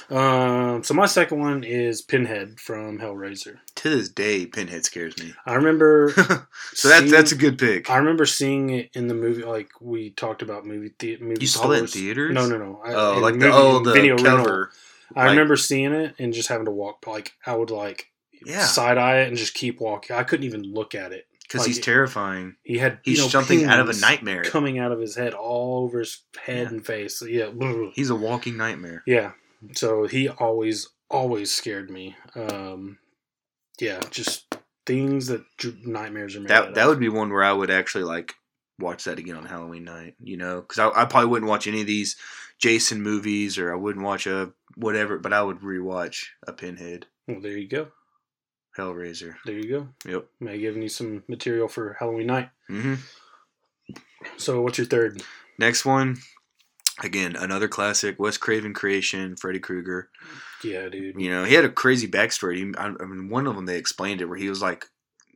Um, so my second one is Pinhead from Hellraiser. To this day, Pinhead scares me. I remember. so that's seeing- that's a good pick. I remember seeing it in the movie. Like we talked about movie theater. movie. You saw that in theaters? No, no, no. I- Oh, in like the movie- oh the video rental. cover. I like- remember seeing it and just having to walk. Like I would like Yeah, side eye it and just keep walking. I couldn't even look at it. Because like- he's terrifying. He had He's you know, jumping out of a nightmare. coming out of his head all over his head Yeah. and face. So, yeah. He's a walking nightmare. yeah. So he always always scared me. Um, yeah, just things that nightmares are made. That that of. would be one where I would actually like watch that again on Halloween night. You know, because I, I probably wouldn't watch any of these Jason movies, or I wouldn't watch a whatever, but I would rewatch a Pinhead, Well, there you go. Hellraiser. There you go. Yep. May giving you some material for Halloween night. hmm So, what's your third? Next one, again another classic, Wes Craven creation, Freddy Krueger. Yeah, dude. You know, he had a crazy backstory. He, I, I mean, one of them they explained it where he was like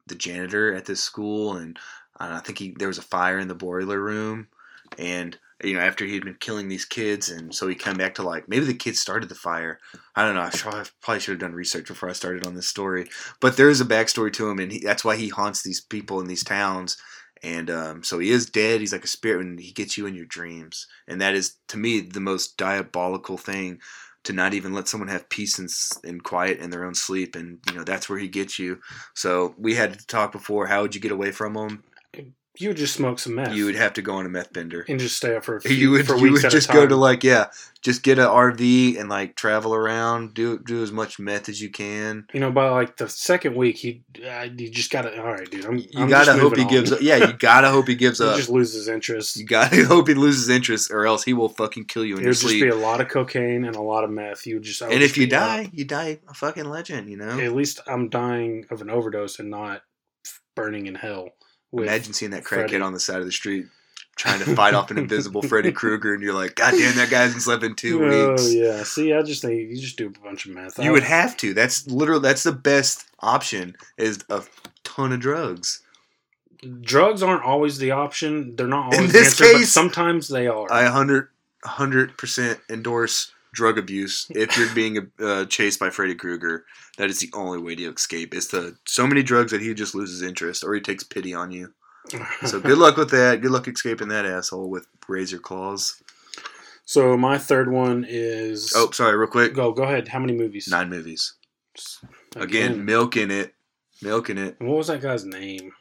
the janitor at this school, and I think he there was a fire in the boiler room, and you know after he'd been killing these kids, and so he came back to like maybe the kids started the fire. I don't know. I, probably should have done research before I started on this story, but there is a backstory to him, and he, that's why he haunts these people in these towns. And um, so he is dead. He's like a spirit, and he gets you in your dreams. And that is, to me, the most diabolical thing to not even let someone have peace and, and quiet in their own sleep, and you know that's where he gets you. So we had to talk before. How would you get away from him? You would just smoke some meth. You would have to go on a meth bender. and just stay up for a few, You would for you would just go to like yeah, just get an RV and like travel around, do do as much meth as you can. You know, by like the second week, he uh, you just gotta. All right, dude. I'm, You I'm gotta hope he moving gives up. Yeah, you gotta hope he gives He up. just loses interest. You gotta hope he loses interest, or else he will fucking kill you in your would just be a lot of cocaine and a lot of meth. You would just. And if you die, you die a fucking legend. You know. at least I'm dying of an overdose and not burning in hell. Imagine seeing that Freddy. on the side of the street trying to fight off an invisible Freddy Krueger, and you're like, God damn, that guy hasn't slept in two Oh weeks. Oh yeah. See, I just think you just do a bunch of meth. You would have to. That's literally that's the best option. Is a ton of drugs. drugs aren't always the option. They're not In this the answer, but case, sometimes they are. I 100 percent endorse drug abuse if you're being uh, chased by Freddy Krueger. That is the only way to escape. Is to so many drugs that he just loses interest or he takes pity on you. So good luck with that. Good luck escaping that asshole with razor claws. So my third one is. Oh, sorry, real quick. go go ahead. How many movies? Nine movies. Again, milking it, milking it. And what was that guy's name?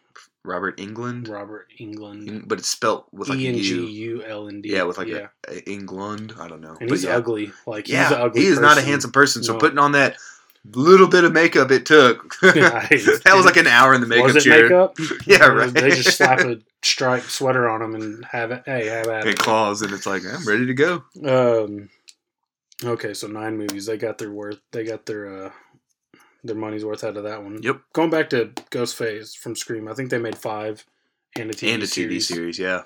Robert Englund, Robert Englund. but it's spelt with like E a N G U. L N D. Yeah, with like yeah. a, a England. I don't know. And But he's yeah. ugly. Like Yeah, he's ugly. he is not a handsome person. So No. putting on that little bit of makeup it took, that was like an hour in the makeup was it chair. makeup? Yeah, right. They just slap a striped sweater on him and have it. Hey, have at And it. claws, and it's like I'm ready to go. Um. Okay, so nine movies. They got their worth. They got their uh their money's worth out of that one. Yep, Going back to Ghostface from Scream, I think they made five and a TV and a TV series. series. Yeah,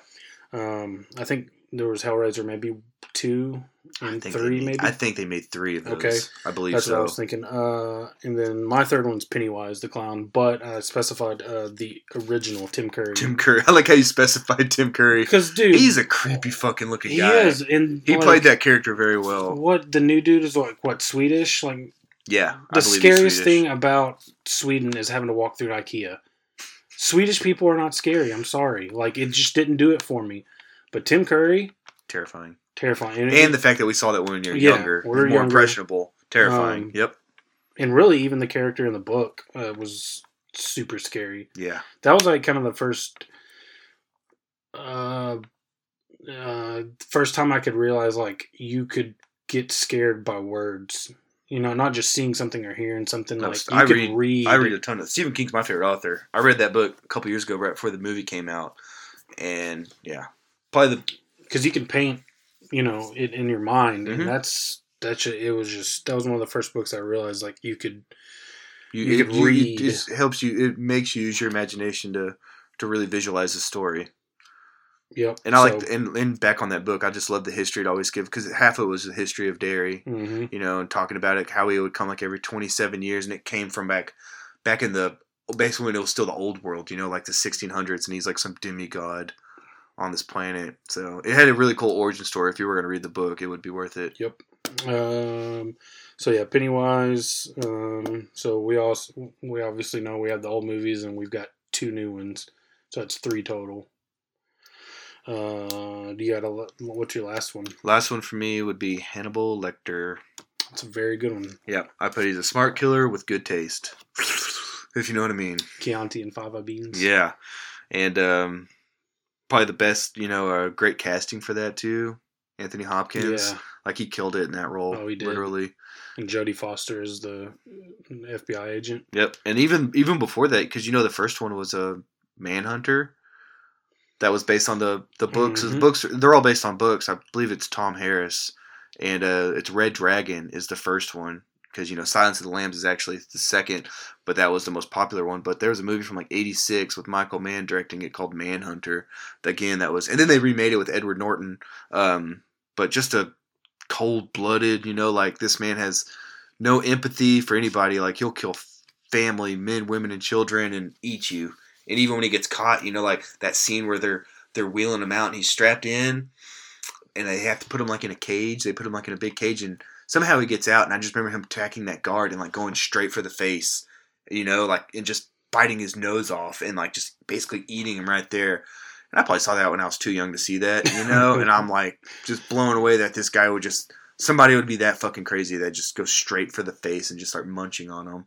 Um, I think there was Hellraiser, maybe two and three, made, maybe. I think they made three of those. Okay. I believe That's what I was thinking. Uh, and then my third one's Pennywise the clown, but I specified uh, the original Tim Curry. Tim Curry. I like how you specified Tim Curry. because dude, He's a creepy fucking looking he guy. He is, and He like, played that character very well. What the new dude is like? What Swedish? Like Yeah, the scariest thing about Sweden is having to walk through IKEA. Swedish people are not scary. I'm sorry. Like it just didn't do it for me. But Tim Curry, terrifying, terrifying. and the fact that we saw that when you're Yeah, younger, we're more younger. impressionable, terrifying. Um, yep, and really even the character in the book uh, was super scary. yeah, That was like kind of the first uh uh first time I could realize like you could get scared by words. You know, not just seeing something or hearing something No, like you I read- read. I read a ton of Stephen King's my favorite author. I read that book a couple years ago, right before the movie came out, and yeah, probably the because you can paint, you know, it in your mind, Mhm. and that's that's it was just that was one of the first books I realized like you could you, You it, could you- it read. helps you. It makes you use your imagination to to really visualize the story. Yep. And I like and, and back on that book, I just love the history it always gives because half of it was the history of Derry. hmm you know, and talking about it, how he would come like every 27 years, and it came from back, back in the basically when it was still the old world, you know, like the 1600s, and he's like some demigod on this planet. So it had a really cool origin story. If you were going to read the book, it would be worth it. Yep. Um, so yeah, Pennywise. Um, so we also we obviously know we have the old movies and we've got two new ones, so that's three total. Uh, do you got a what's your last one? Last one for me would be Hannibal Lecter. That's a very good one. Yeah, I put he's a smart killer with good taste, if you know what I mean. Chianti and fava beans. Yeah, and um, probably the best, you know, uh, great casting for that too. Anthony Hopkins, Yeah. like he killed it in that role. Oh, he did. literally. And Jodie Foster is the FBI agent. Yep, and even even before that, because you know the first one was a Manhunter. That was based on the the books. The Mhm. books they're all based on books. I believe it's Tom Harris, and uh, it's Red Dragon is the first one because you know Silence of the Lambs is actually the second, but that was the most popular one. But there was a movie from like '86 with Michael Mann directing it called Manhunter. Again, that was, and then they remade it with Edward Norton. Um, but just a cold blooded, you know, like this man has no empathy for anybody. Like he'll kill family, men, women, and children, and eat you. And even when he gets caught, you know, like that scene where they're they're wheeling him out and he's strapped in, and they have to put him like in a cage. They put him like in a big cage, and somehow he gets out. And I just remember him attacking that guard and like going straight for the face, you know, like and just biting his nose off and like just basically eating him right there. And I probably saw that when I was too young to see that, you know. and I'm like just blown away that this guy would just somebody would be that fucking crazy that just go straight for the face and just start munching on them.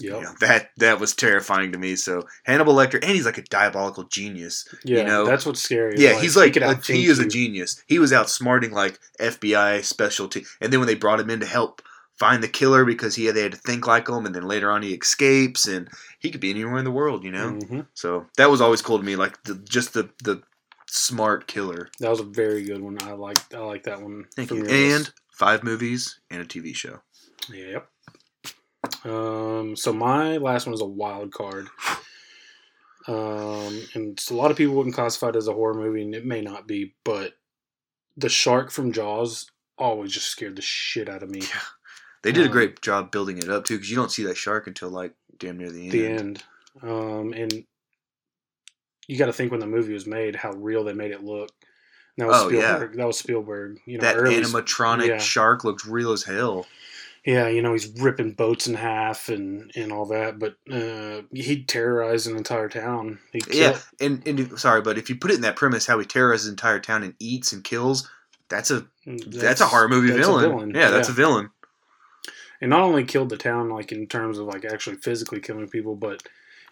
Yep. You know, that that was terrifying to me. So Hannibal Lecter, and he's like a diabolical genius. Yeah, know? that's what's scary. Yeah, he's like could a, he is a genius. He was outsmarting like FBI specialty, and then when they brought him in to help find the killer because he had, they had to think like him, and then later on he escapes, and he could be anywhere in the world, you know. Mhm. So that was always cool to me, like the, just the the smart killer. That was a very good one. I like I like that one. Thank you. And list. five movies and a TV show. Yep. Um, so my last one is a wild card. Um, and a lot of people wouldn't classify it as a horror movie, and it may not be, but the shark from Jaws always just scared the shit out of me. Yeah. They did a Um, great job building it up too, because you don't see that shark until like damn near the end. The end. Um, and you got to think when the movie was made, how real they made it look. And that was Oh, yeah. Spielberg. That was Spielberg. You know, that animatronic yeah. shark looked real as hell. Yeah, you know, he's ripping boats in half and, and all that, but uh, he terrorized an entire town. Yeah, and, and sorry, but if you put it in that premise, how he terrorizes the entire town and eats and kills, that's a that's, a horror movie that's a villain. Yeah, that's a villain. and not only killed the town, like in terms of like actually physically killing people, but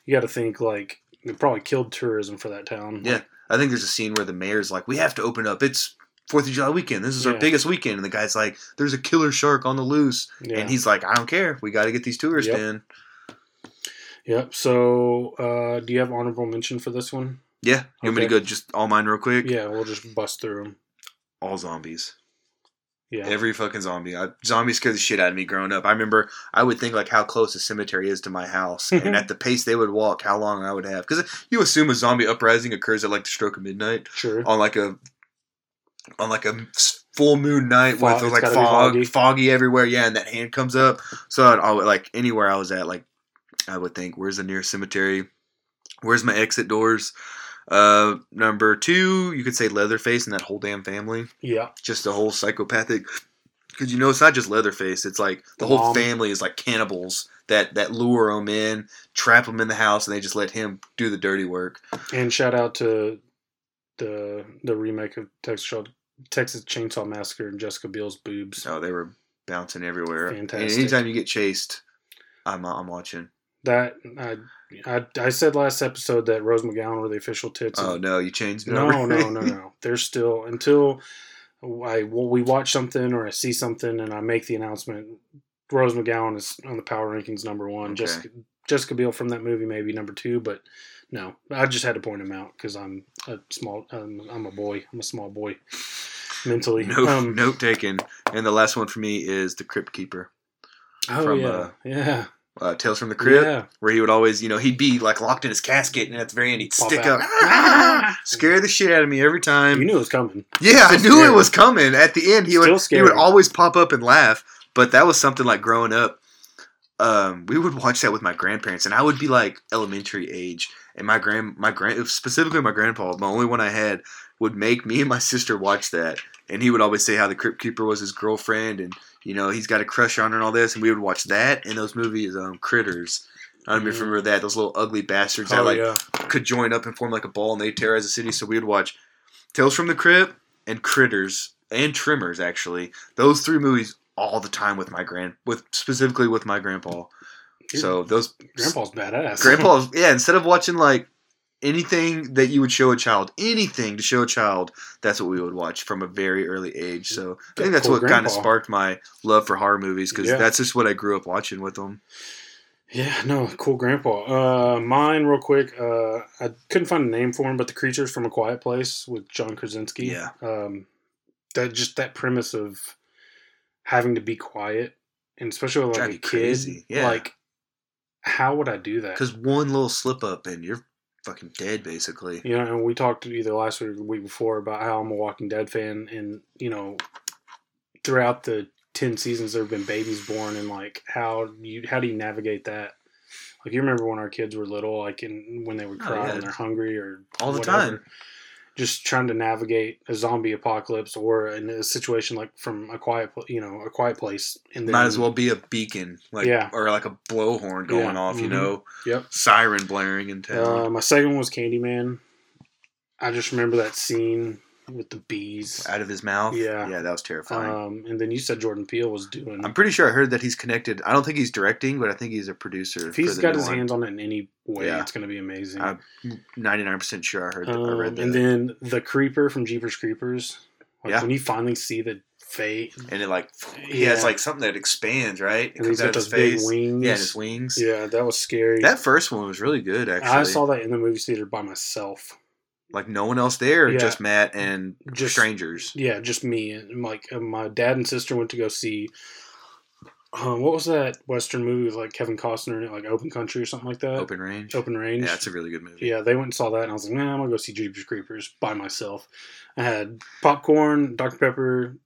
you got to think like it probably killed tourism for that town. Yeah. I think there's a scene where the mayor's like, "We have to open up. It's Fourth of July weekend. This is our Yeah. biggest weekend." And the guy's like, "There's a killer shark on the loose," yeah. and he's like, "I don't care. We got to get these tourists Yep. in." Yep. So, uh, do you have honorable mention for this one? Yeah, you want me to go just all mine real quick? Yeah, we'll just bust through them. All zombies. Yeah. Every fucking zombie. I, zombies scared the shit out of me growing up. I remember I would think like how close a cemetery is to my house, and at the pace they would walk, how long I would have. Because you assume a zombie uprising occurs at like the stroke of midnight sure. on like a on like a full moon night Fog- with like fog, foggy. foggy. everywhere. Yeah, and that hand comes up. So I'd, I like anywhere I was at, like I would think, where's the nearest cemetery? Where's my exit doors? Uh, number two, you could say Leatherface and that whole damn family Yeah. just a whole psychopathic because you know it's not just Leatherface. It's like the The whole mom. family is like cannibals that that lure them in, trap them in the house, and they just let him do the dirty work. And shout out to the the remake of Texas Chainsaw- Texas Chainsaw Massacre and Jessica Biel's boobs. Oh, they were bouncing everywhere. And Fantastic. anytime you get chased, I'm I'm watching. That I, I I said last episode that Rose McGowan were the official tits. Oh no, you changed no, no, no, no. They're still until I well, we watch something or I see something and I make the announcement. Rose McGowan is on the power rankings number one. Okay. Jessica Jessica Biel from that movie maybe number two, but no, I just had to point him out because I'm a small. Um, I'm a boy. I'm a small boy mentally. Note, um, note taken. And the last one for me is the Crypt Keeper. oh from, yeah, uh, yeah, Uh, Tales from the Crypt, yeah. where he would always, you know, he'd be like locked in his casket, and at the very end he'd Pop stick out. up, "Ah!" scare the shit out of me every time. You knew it was coming. Yeah, I knew it was coming. At the end, he Still would he would always pop up and laugh. But that was something like growing up. Um, we would watch that with my grandparents, and I would be like elementary age, and my grand my grand specifically my grandpa, the only one I had, would make me and my sister watch that, and he would always say how the crypt keeper was his girlfriend, and you know he's got a crush on her and all this, and we would watch that and those movies, um, Critters. I don't know if you Mm. remember that. Those little ugly bastards that Oh like yeah, could join up and form like a ball and they terrorize the city. So we would watch Tales from the Crypt and Critters and Tremors actually. Those three movies all the time with my grand with specifically with my grandpa. So those Grandpa's badass. grandpa's yeah, instead of watching like anything that you would show a child, anything to show a child, that's what we would watch from a very early age. So I think that's Cool what kind of sparked my love for horror movies because Yeah. that's just what I grew up watching with them. Yeah, no, cool grandpa. Uh, mine, real quick. Uh, I couldn't find a name for him, but the creatures from a Quiet Place with John Krasinski. Yeah. Um, that just that premise of having to be quiet, and especially with like a kid. yeah. Like, how would I do that? Because one little slip up and you're fucking dead basically. You know, and we talked either last week or the week before about how I'm a Walking Dead fan, and you know, throughout the ten seasons there have been babies born, and like how you how do you navigate that? Like you remember when our kids were little, like in, when they would Oh, cry yeah. and they're hungry or All the whatever. time. Just trying to navigate a zombie apocalypse or in a situation like from a quiet, you know, a quiet place, and then Might as well be a beacon, like Yeah. or like a blowhorn going Yeah, off, you mhm. know, Yep. siren blaring in town. Uh, my second one was Candyman. I just remember that scene with the bees. out of his mouth. Yeah. yeah, that was terrifying. Um, and then you said Jordan Peele was doing. I'm pretty sure I heard that he's connected. I don't think he's directing, but I think he's a producer. if he's got his one. hands on it in any way, Yeah. it's going to be amazing. I'm 99 percent sure I heard. That, I Um, read that. and then the creeper from Jeepers Creepers. Like Yeah. when you finally see the fate, and it like he has like something that expands, right? It and he's comes out his those big face. wings. Yeah, his wings. Yeah, that was scary. That first one was really good, actually. I saw that in the movie theater by myself. Like no one else there, Yeah. just Matt and Just- strangers. Yeah, just me and like my dad and sister went to go see. Um, what was that Western movie with like Kevin Costner in it, like Open Country or something like that? Open range. Open Range. Yeah, it's a really good movie. Yeah, they went and saw that, and I was like, "Nah, I'm gonna go see Jeepers Creepers by myself." I had popcorn, Dr Pepper,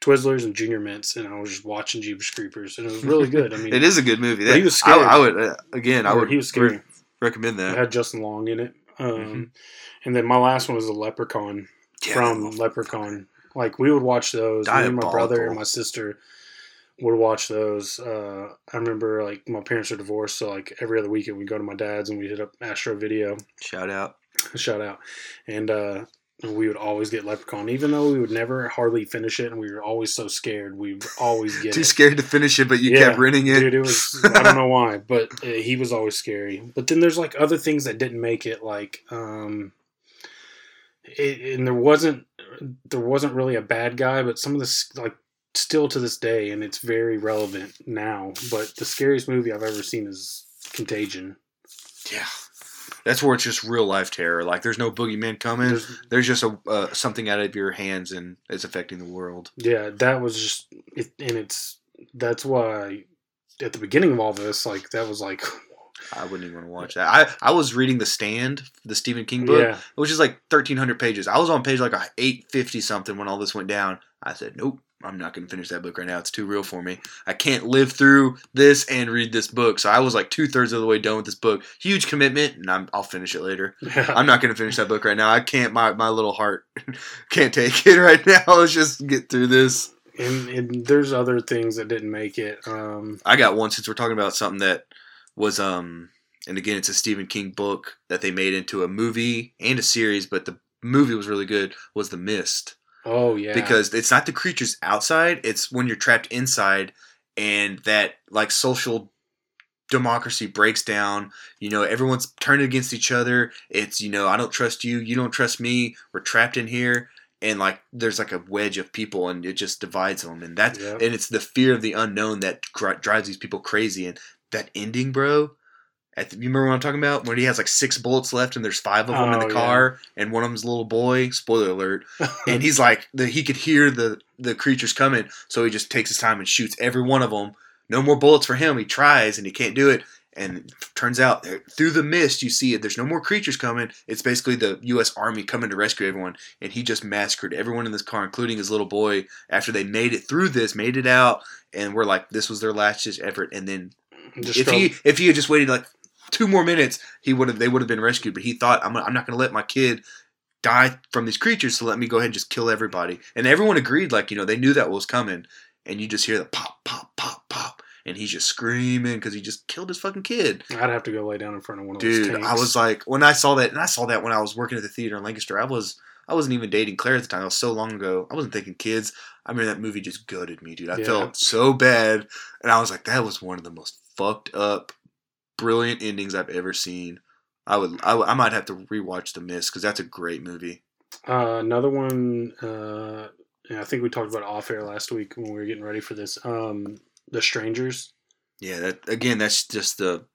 Twizzlers, and Junior Mints, and I was just watching Jeepers Creepers, and it was really good. I mean, it is a good movie. But he That- was scary. I would uh, again. I or would he was scary. re- recommend It that. had Justin Long in it. Um, Mhm. And then my last one was the Leprechaun Yeah, from Leprechaun. Like we would watch those. Me and my brother and my sister would watch those. Uh, I remember like my parents are divorced, so like every other weekend we go to my dad's and we hit up Astro Video. Shout out. Shout out, and uh, we would always get Leprechaun, even though we would never hardly finish it, and we were always so scared. We would always get Too it. scared to finish it, but you Yeah, kept renting it. Dude, it was I don't know why, but uh, he was always scary. But then there's like other things that didn't make it, like um, it, and there wasn't there wasn't really a bad guy, but some of this like still to this day, and it's very relevant now. But the scariest movie I've ever seen is Contagion. Yeah. That's where it's just real life terror. Like there's no boogeyman coming. There's, There's just a uh, something out of your hands and it's affecting the world. yeah, that was just it, and it's that's why at the beginning of all this, like that was like I wouldn't even want to watch that. I, I was reading The Stand, the Stephen King book, yeah, which is like 1,300 pages. I was on page like a 850 something when all this went down. I said, nope, I'm not going to finish that book right now. It's too real for me. I can't live through this and read this book. So I was like two thirds of the way done with this book. Huge commitment, and I'm, I'll finish it later. I'm not going to finish that book right now. I can't. My my little heart can't take it right now. Let's just get through this. and, and there's other things that didn't make it. Um, I got one since we're talking about something that was um and again it's a Stephen King book that they made into a movie and a series, but the movie was really good. Was The Mist oh yeah, because it's not the creatures outside; it's when you're trapped inside, and that like social democracy breaks down. You know, everyone's turned against each other. It's you know, I don't trust you, you don't trust me. We're trapped in here. And like, there's like a wedge of people, and it just divides them, and that's Yep. and it's the fear of the unknown that gr- drives these people crazy. And that ending, bro. At the, you remember what I'm talking about? When he has like six bullets left, and there's five of them in Oh, the yeah. car, and one of them's a little boy. Spoiler alert! and he's like, the, he could hear the the creatures coming, so he just takes his time and shoots every one of them. No more bullets for him. He tries, and he can't do it. And it turns out through the mist, you see it. There's no more creatures coming. It's basically the U.S. Army coming to rescue everyone. And he just massacred everyone in this car, including his little boy. After they made it through this, made it out, and we're like, this was their last ditch effort. And then Just if he if he had just waited like two more minutes, he would have they would have been rescued. But he thought, I'm, I'm not going to let my kid die from these creatures, so let me go ahead and just kill everybody. And everyone agreed, like you know, they knew that was coming. And you just hear the pop, pop, pop, pop, and he's just screaming because he just killed his fucking kid. I'd have to go lay down in front of one of those Dude. I was like, when I saw that, and I saw that when I was working at the theater in Lancaster, I was. I wasn't even dating Claire at the time. It was so long ago. I wasn't thinking kids. I mean, that movie just gutted me, dude. I Yeah. felt so bad, and I was like, that was one of the most fucked up, brilliant endings I've ever seen. I would, I, I might have to rewatch The Mist because that's a great movie. Uh, another one. Uh, yeah, I think we talked about off air last week when we were getting ready for this. Um, the Strangers. Yeah, that again, that's just the,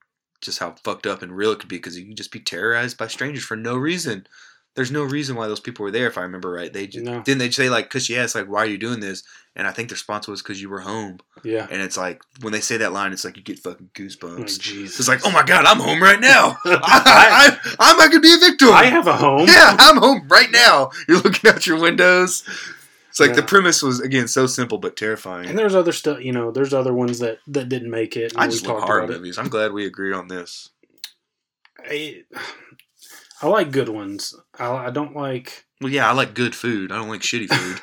just how fucked up and real it could be because you can just be terrorized by strangers for no reason. There's no reason why those people were there, if I remember right. They just, No. didn't they say like, cause she asked like, why are you doing this? And I think the response was because you were home. Yeah. And it's like when they say that line, it's like you get fucking goosebumps. Oh, Jesus. It's like, oh my god, I'm home right now. I, I, I'm not gonna be a victim. I have a home. yeah, I'm home right now. You're looking out your windows. It's like the premise was again so simple but terrifying. And there's other stuff, you know. There's other ones that that didn't make it. I just love horror about it. movies. I'm glad we agreed on this. I, I like good ones. I, I don't like. Well, yeah, I like good food. I don't like shitty food.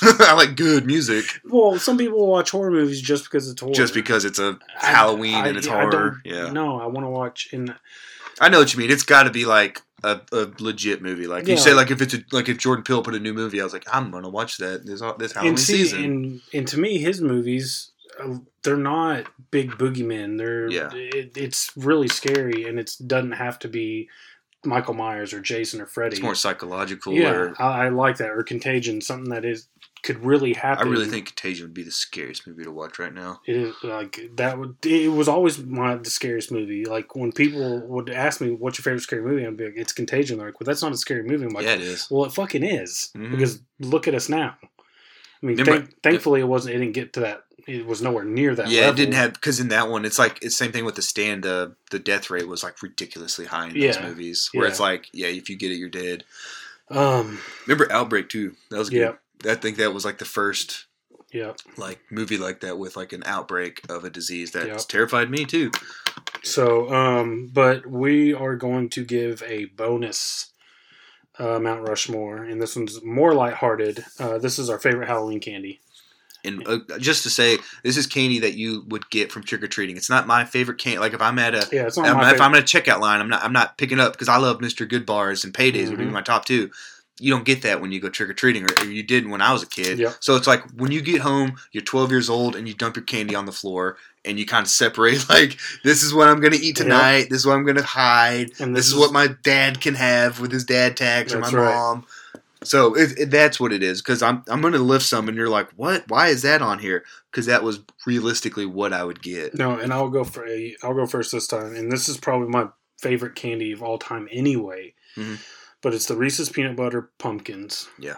I like good music Well, some people watch horror movies just because it's horror. just because it's a I- Halloween I- and it's horror. Yeah. No, I want to watch. And I know what you mean. It's got to be like a, a legit movie. Like you say, like if it's a, like if Jordan Peele put a new movie, I was like, I'm gonna watch that this this Halloween and see, season. and and to me, his movies, uh, they're not big boogeymen. They're Yeah. it, it's really scary, and it doesn't have to be Michael Myers or Jason or Freddy. it's more psychological. yeah, Or, I, I like that. Or Contagion, something that is could really happen. I really think Contagion would be the scariest movie to watch right now. It is like that. Would it was always my the scariest movie. Like when people would ask me, "What's your favorite scary movie?" I'd be like, "It's Contagion." They're like, "Well, that's not a scary movie." I'm like, yeah, it is. "Well, it fucking is." Mhm. Because look at us now. I mean, Remember- thank, thankfully, it wasn't. It didn't get to that. It was nowhere near that. Yeah, level. it didn't have because in that one, it's like it's same thing with the stand. Uh, the death rate was like ridiculously high in those Yeah. movies, where Yeah. it's like, yeah, if you get it, you're dead. Um. Remember Outbreak too? That was good. Yeah. I think that was like the first Yeah. like movie like that with like an outbreak of a disease that Yep. terrified me too. So, um, but we are going to give a bonus uh, Mount Rushmore, and this one's more lighthearted. Uh, this is our favorite Halloween candy. And uh, just to say, this is candy that you would get from trick or treating. It's not my favorite candy. Like if I'm at a Yeah, it's not my if. I'm at a checkout line, I'm not I'm not picking up because I love Mr. Good Bars and Paydays would be Mhm. my top two. You don't get that when you go trick or treating, or, or you did when I was a kid. Yep. So it's like when you get home, you're 12 years old, and you dump your candy on the floor, and you kind of separate. Like this is what I'm gonna eat Yep. tonight. This is what I'm gonna hide. And This, this is is- what my dad can have with his dad tags or my That's right. mom. So it, it, that's what it is because I'm I'm gonna lift some, and you're like, what? Why is that on here? Because that was realistically what I would get. No, and I'll go for a. I'll go first this time, and this is probably my favorite candy of all time anyway. Mhm. But it's the Reese's peanut butter pumpkins. Yeah.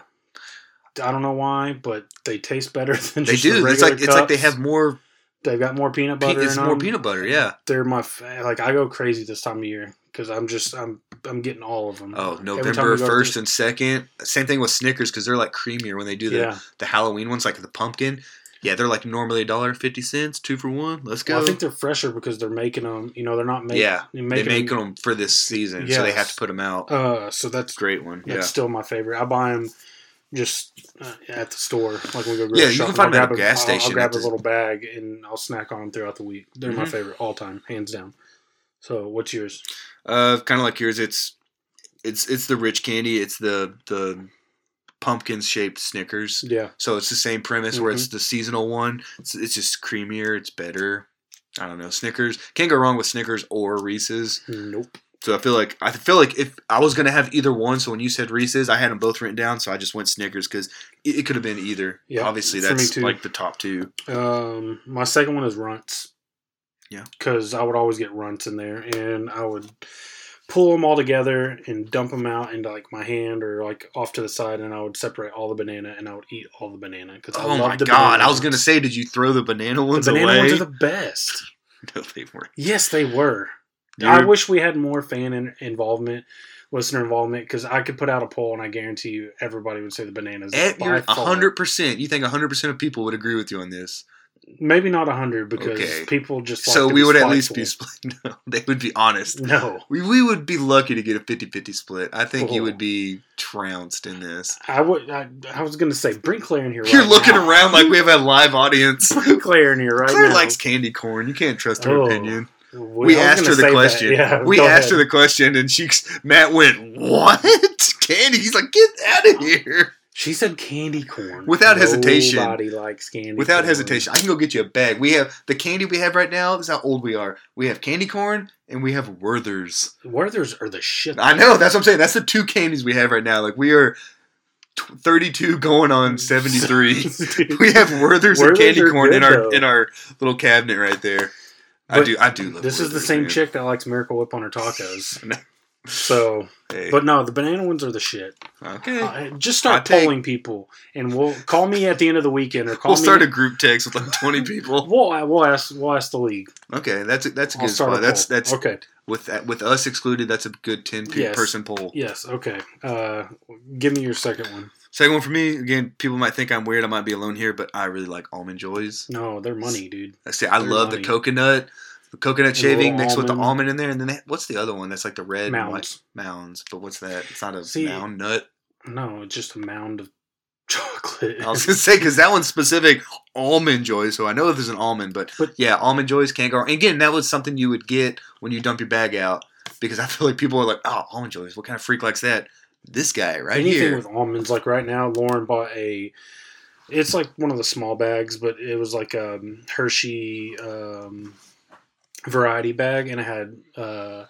I don't know why, but they taste better than They do. It's like it's like they have more. They've got more peanut butter. it's more them. peanut butter. Yeah. They're my fa- like. I go crazy this time of year because I'm just I'm I'm getting all of them. Oh, November we go to first and second. Same thing with Snickers because they're like creamier when they do the, yeah. the Halloween ones, like the pumpkin. Yeah, they're like normally a dollar fifty cents, two for one. Let's go. Well, I think they're fresher because they're making them. You know, they're not making. yeah, they're they making make them. them for this season, so they have to put them out. Uh, so that's Great one. That's Yeah. still my favorite. I buy them just uh, at the store, like when we go grocery Yeah, grocery you can find I'll 'em at grab a gas I'll- station I'll grab a little bag and I'll snack on them throughout the week. They're my Mhm. favorite all time, hands down. So, what's yours? Uh, kind of like yours. It's it's it's the rich candy. It's the the pumpkin shaped Snickers. Yeah, So it's the same premise where Mm-hmm. it's the seasonal one. It's, it's just creamier. It's better. I don't know. Snickers can't go wrong with Snickers or Reese's. nope. So I feel like I feel like if I was gonna have either one, so when you said Reese's, I had them both written down, so I just went Snickers because it, it could have been either. Yeah, obviously that's like the top two. Um, my second one is runts. Yeah. because I would always get runts in there, and I would pull them all together and dump them out into like my hand or like off to the side, and I would separate all the banana and I would eat all the banana because I Oh love my god! I was gonna say, did you throw the banana ones the banana away? Banana ones are the best. no, they weren't. Yes, they were. You I wish we had more fan in- involvement, listener involvement, because I could put out a poll and I guarantee you everybody would say the bananas. At eh, by your far. hundred percent, you think hundred percent of people would agree with you on this? maybe not hundred because Okay. people just like so to we would at least be split. No, they would be honest. No, We, we would be lucky to get a 50-50 split. I think you Oh. would be trounced in this. I would. I, I was gonna say bring Claire in here. You're right looking now. around like we have a live audience. bring Claire in here right Claire now. likes candy corn. You can't trust her Oh, opinion. We, We asked her the question. Yeah, we asked ahead. her the question, and she Matt went, "What candy?" He's like, "Get out of here!" She said candy corn Without hesitation. Nobody likes candy. Without corn. hesitation, I can go get you a bag. We have the candy we have right now. This is how old we are. We have candy corn and we have Werther's. Werther's are the shit. I know that's what I'm saying. That's the two candies we have right now. Like we are t- 32 going on 73. we have Werther's, and candy corn in our though. in our little cabinet right there. I do. I do love. This is the same man. chick that likes Miracle Whip on her tacos. So, Hey, but no, the banana ones are the shit. okay. Uh, just start polling people, and we'll call me at the end of the weekend, or call we'll me. start a group text with like 20 people. We'll, we'll ask we'll ask the league. Okay, that's a, that's a I'll good start spot. a That's that's okay. with that, with us excluded. That's a good 10 Yes. person poll. Yes. Okay. Uh, give me your second one. Second one for me. Again, people might think I'm weird. I might be alone here, but I really like almond joys. No, they're money, dude. I say I They're love money. the coconut, the coconut the shaving mixed with the almond. almond in there, and then they, what's the other one? That's like the red and white Mounds. mounds. But what's that? It's not a See- mound nut. No, it's just a mound of chocolate. I was gonna say because that one's specific almond joy, so I know that there's an almond, but, But- yeah, almond joys can't go. wrong. And again, that was something you would get when you dump your bag out. because I feel like people are like, oh, almond joys. What kind of freak likes that? This guy right Anything here. with almonds, like right now, Lauren bought a. It's like one of the small bags, but it was like a Hershey um, variety bag, and it had uh,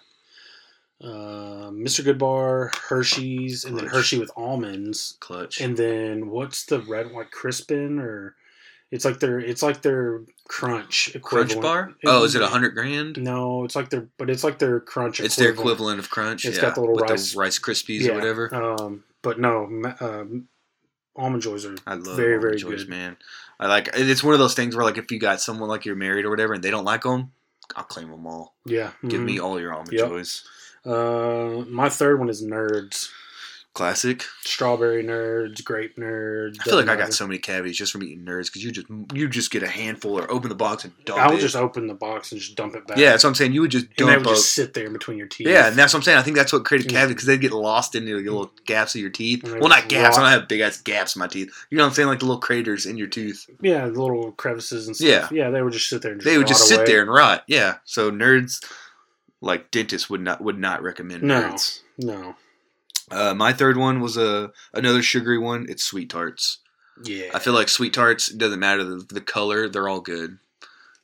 uh, Mr. Goodbar, Hershey's, and then Hershey with almonds, Clutch. and then what's the red like Crispin or it's like their it's like their crunch Crunch equivalent. bar? Oh, is it a hundred grand? No, it's like their but it's like their crunch. It's their equivalent of crunch. It's yeah, got the little with rice- the rice krispies Yeah, or whatever. Um, but no, um, almond joys are I love very, very joys, good. man. I like. It's one of those things where like if you got someone like you're married or whatever and they don't like them, I'll claim them all. yeah. Give mhm. me all your almond Yep. joys. Uh, my third one is nerds. Classic. Strawberry nerds, grape nerds. I feel like I got so many cavities just from eating nerds because you just you just get a handful or open the box and dump I would it. just open the box and just dump it back. yeah, that's what I'm saying. You would just and they would just sit there in between your teeth. yeah, and that's what I'm saying. I think that's what created Yeah. cavities because they'd get lost in the little mm. gaps of your teeth. Well, not gaps. rot. I don't have big ass gaps in my teeth. You know what I'm saying? Like the little craters in your tooth. yeah, the little crevices and stuff. Yeah. yeah, they would just sit there and just They would just rot sit away. there and rot. Yeah. So nerds, like dentists, would not would not recommend No. nerds. No, Uh, my third one was a another sugary one. It's sweet tarts. yeah, I feel like sweet tarts it doesn't matter the, the color; they're all good.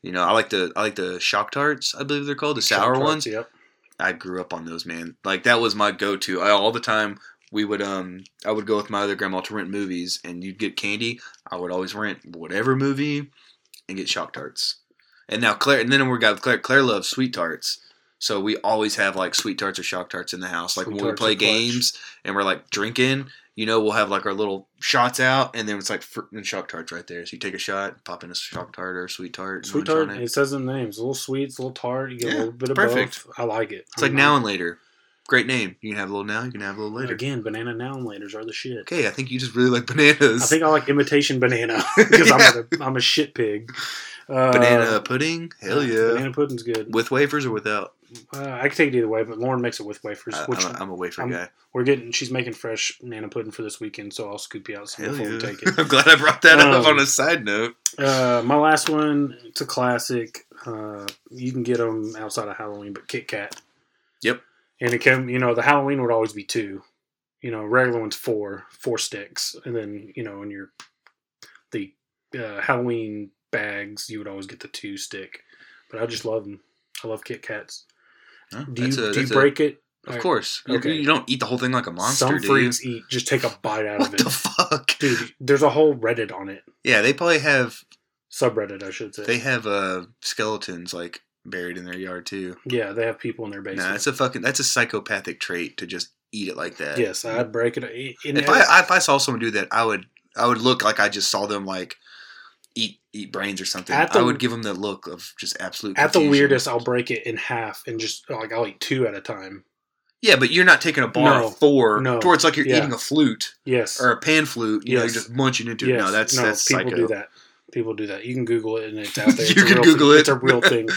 You know, I like the I like the shock tarts. I believe they're called the sour Tarts, ones. Yep. I grew up on those, man. Like that was my go to. I, all the time we would um I would go with my other grandma to rent movies, and you'd get candy. I would always rent whatever movie and get shock tarts. And now Claire, and then we got Claire. Claire loves sweet tarts. So we always have like sweet tarts or shock tarts in the house. Like Sweet when we play are clutch. games and we're like drinking, you know, we'll have like our little shots out, and then it's like fruit and shock tarts right there. So you take a shot, pop in a shock tart or a sweet tart. Sweet tart. it. It says in the names. A little sweet, a little tart. You get Yeah, a little bit of perfect. both. I like it. It's like now and later. Great name. You can have a little now. You can have a little later. Again, banana now and laters are the shit. Okay, I think you just really like bananas. I think I like imitation banana because Yeah. I'm, a, I'm a shit pig. Uh, banana pudding. Hell yeah. Banana pudding's good. With wafers or without? Uh, I can take it either way, but Lauren makes it with wafers. I, which am a, I'm a wafer I'm- guy. we're getting. She's making fresh banana pudding for this weekend, so I'll scoop you out some Hell before yeah. we take it. I'm glad I brought that up Um, on a side note. Uh, my last one, it's a classic. Uh, you can get them outside of Halloween, but Kit Kat. Yep. And it can, you know, the Halloween would always be two. You know, regular one's four, four sticks, and then you know, in your the uh, Halloween bags, you would always get the two stick. But I just love them. I love Kit Kats. Huh? Do you a- do you a- break it? Of course. You- Okay. You, don't eat the whole thing like a monster, Some freaks eat just take a bite out What of it. the fuck? Dude, there's a whole Reddit on it. Yeah, they probably have Subreddit, I should say. they have uh skeletons like buried in their yard too. yeah, they have people in their basement. Nah, that's a fucking that's a psychopathic trait to just eat it like that. yes, I'd break it. If I if I saw someone do that, I would I would look like I just saw them like eat eat brains or something. The- I would give them the look of just absolute. at the weirdest, I'll break it in half and just like I'll eat two at a time. Yeah, but you're not taking a bar No, of four no, to where it's like you're yeah. eating a flute Yes, or a pan flute. You know, Yes. you're just munching into it. No, that's no. that's people psycho. do that. People do that. You can Google it and it's out there. You a can Google thing. it. It's a real thing.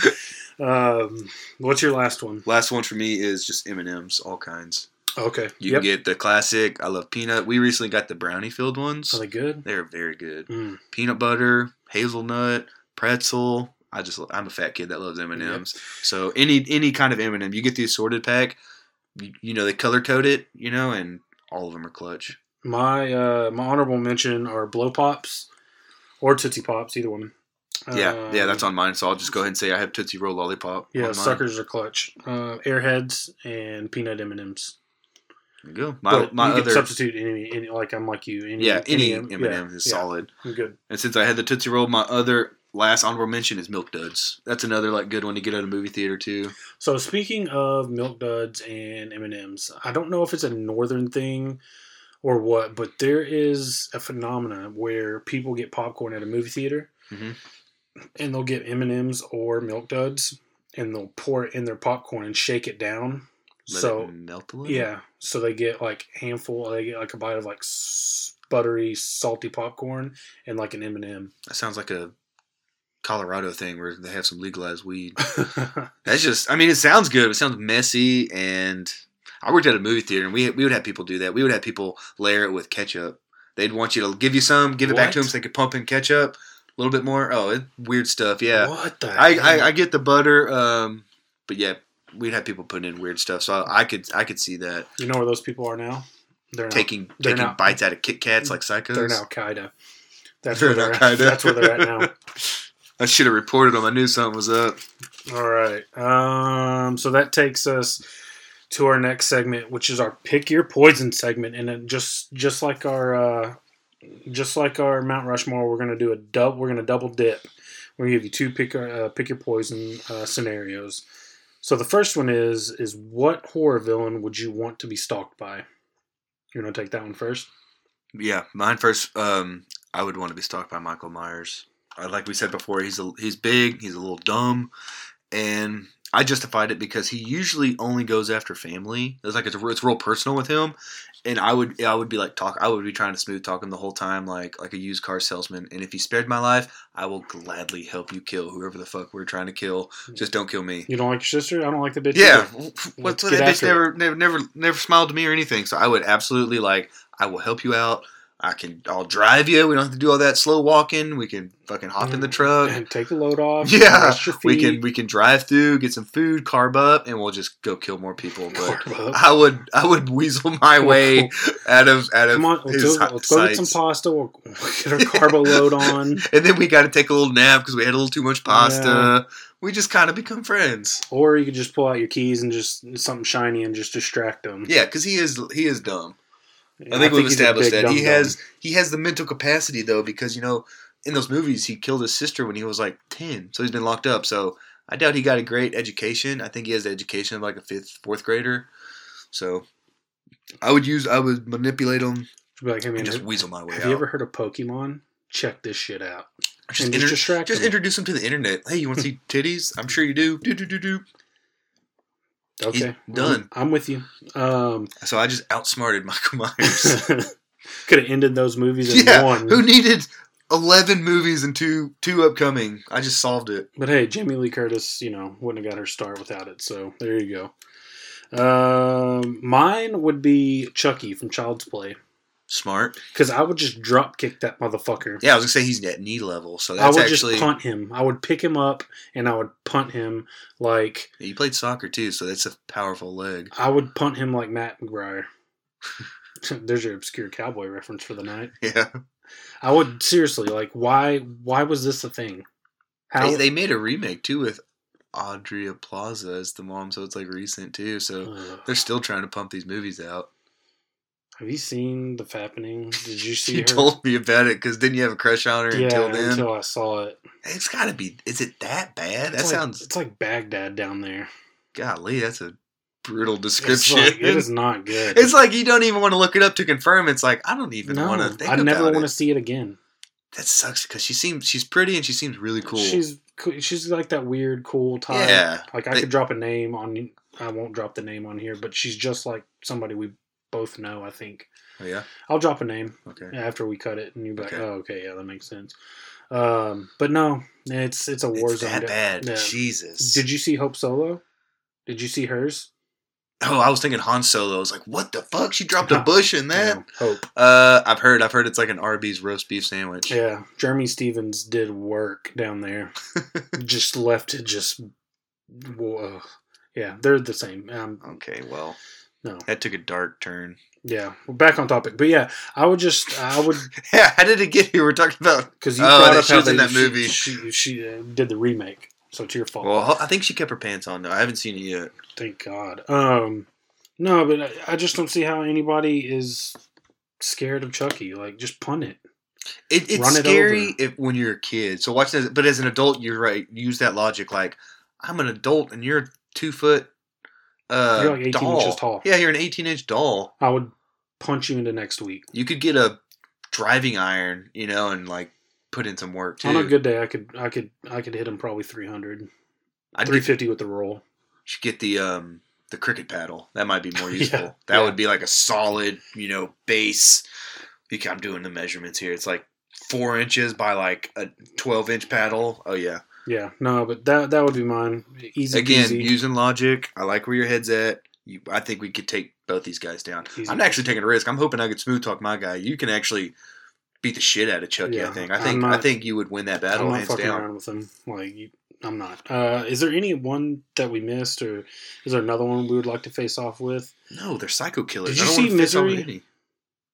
um, what's your last one? Last one for me is just M and M's, all kinds. Okay. You yep. can get the classic. I love peanut. We recently got the brownie filled ones. Are they good? They're very good. Mm. Peanut butter, hazelnut, pretzel. I just I'm a fat kid that loves M and M's. So any any kind of M and m you get the assorted pack. You, you know they color code it. You know, and all of them are clutch. My uh, my honorable mention are blow pops or tootsie pops, either one. Yeah, yeah, Um, that's on mine. So I'll just go ahead and say I have Tootsie Roll Lollipop. Yeah, on mine. suckers are clutch. Uh, Airheads and peanut M and M's. Go. My But my you can other substitute any, any like I'm like you. Any, yeah any M- M and M's is yeah, solid. I'm good. And since I had the Tootsie Roll, my other last honorable mention is Milk Duds. That's another like good one to get at a movie theater too. So speaking of milk duds and M and M's, I don't know if it's a northern thing or what, but there is a phenomena where people get popcorn at a movie theater, Mhm. and they'll get M and M's or milk duds, and they'll pour it in their popcorn and shake it down. Let so it melt a little. yeah, so they get like handful, they get like a bite of like buttery, salty popcorn and like an M and M. that sounds like a Colorado thing where they have some legalized weed. That's just, I mean, it sounds good. It sounds messy, and I worked at a movie theater, and we we would have people do that. We would have people layer it with ketchup. They'd want you to give you some, give it back to them, so they could pump in ketchup a little bit more. Oh, it, weird stuff. Yeah, What the? I. I I get the butter, um, but yeah, we'd have people putting in weird stuff. So I, I could I could see that You know where those people are now? They're taking they're taking not- bites out of Kit Kats like psychos. They're in Al Qaeda. That's They're where they're Al-Qaeda. at. That's where they're at now. I should have reported them. I knew something was up. All right. Um, so that takes us to our next segment, which is our pick your poison segment, and then just just like our uh, just like our Mount Rushmore, we're gonna do a dub. We're gonna double dip. We're gonna give you two pick uh, pick your poison uh, scenarios. So the first one is is what horror villain would you want to be stalked by? You're gonna take that one first? Yeah, mine first. Um, I would want to be stalked by Michael Myers. Uh, like we said before, he's a, he's big, he's a little dumb, and I justified it because he usually only goes after family. It's like it's, it's real personal with him, and I would I would be like talk. I would be trying to smooth talk him the whole time, like like a used car salesman. And if he spared my life, I will gladly help you kill whoever the fuck we're trying to kill. Just don't kill me. You don't like your sister? I don't like the bitch. Yeah, what's that bitch never, never, never, never smiled to me or anything. So I would absolutely like. I will help you out. I can. I'll drive you. We don't have to do all that slow walking. We can fucking hop in the mm, truck. And take the load off. Yeah, we can. We can drive through, get some food, carb up, and we'll just go kill more people. But. I would. I would weasel my way out of out of Come on, let's his go, let's go get some pasta. We'll, we'll get our carbo load on. and then we got to take a little nap because we had a little too much pasta. We just kind of become friends. Or you could just pull out your keys and just something shiny and just distract them. Yeah, because he is he is dumb. Yeah, I think we've established that he has he has the mental capacity though because you know in those movies he killed his sister when he was like ten, so he's been locked up. So I doubt he got a great education. I think he has the education of like a fifth, fourth grader. So I would use I would manipulate him like, man, and just weasel my way out. have out. you ever heard of Pokemon? Check this shit out. just inter- just just introduce him to the internet. Hey, you want to see titties? I'm sure you do. Do do do do. Okay, he's done. I'm, I'm with you. Um, So I just outsmarted Michael Myers. could have ended those movies in yeah, one. who needed eleven movies and two two upcoming? I just solved it. But hey, Jamie Lee Curtis, you know, wouldn't have got her start without it. So there you go. Um, mine would be Chucky from Child's Play Smart. because I would just drop kick that motherfucker. Yeah, I was gonna say he's at knee level, so I would actually just punt him. I would pick him up and I would punt him like he played soccer too, so that's a powerful leg. I would punt him like Mat McBriar. There's your obscure cowboy reference for the night. Yeah, I would seriously like why why was this a thing? How they, they made a remake too with Aubrey Plaza as the mom, so it's like recent too. So they're still trying to pump these movies out. Have you seen the Fappening? Did you see You her? told me about it because didn't you have a crush on her yeah, until then? until I saw it. It's got to be. Is it that bad? That like- sounds. It's like Baghdad down there. Golly, that's a brutal It's description. like, it is not good. It's like you don't even want to look it up to confirm. It's like I don't even no, want to think I never want to see it again. That sucks because she seems she's pretty and she seems really cool. She's she's like that weird cool type. yeah, Like I They- could drop a name on. I won't drop the name on here, but she's just like somebody we both know. I think Oh, yeah. I'll drop a name Okay. after we cut it, and you're like, Okay. "Oh, okay, yeah, that makes sense." Um, but no, it's it's a war It's zone. that bad. Yeah. Jesus. Did you see Hope Solo? Did you see hers? Oh, I was thinking Han Solo. I was like, what the fuck? She dropped a bush in that. No, Hope. Uh, I've heard. I've heard it's like an Arby's roast beef sandwich. Yeah, Jerramy Stevens did work down there. just left it just. Whoa. Yeah, they're the same. Um, Okay, well, no, that took a dark turn. yeah, we're back on topic. But yeah, I would just, I would, Yeah, how did it get here? We're talking about. because you Oh, brought up she how was they in that she- movie. She, she, uh, did the remake, so it's your fault. Well, I think she kept her pants on though. I haven't seen it yet. Thank God. Um, no, but I, I just don't see how anybody is scared of Chucky. Like, just punt it. It, it's Run scary over. if when you're a kid. So watch this. But as an adult, you're right. Use that logic. Like I'm an adult and you're two foot. Uh, You're like 18 doll. inches tall. Yeah, you're an 18 inch doll. I would punch you into next week. You could get a driving iron, you know, and like put in some work too. On a good day, I could, I could, I could hit him probably 300, I'd get, 350 with the roll. should get the um the cricket paddle. That might be more Yeah, useful. that yeah. would be like a solid, you know, base. I'm doing the measurements here. It's like four inches by like a 12 inch paddle. Oh yeah. Yeah, no, but that that would be mine. Easy Again, peasy. using logic. I like where your head's at. You, I think we could take both these guys down. Easy I'm actually taking a risk. I'm hoping I could smooth talk my guy. You can actually beat the shit out of Chucky. I Yeah, think. I I'm think. I think you would win that I'm battle not hands fucking down. around with him. Like, you, I'm not. Uh, is there any one that we missed, or is there another one we would like to face off with? No, they're psycho killers. Did I you don't see wanna face off with Misery? any.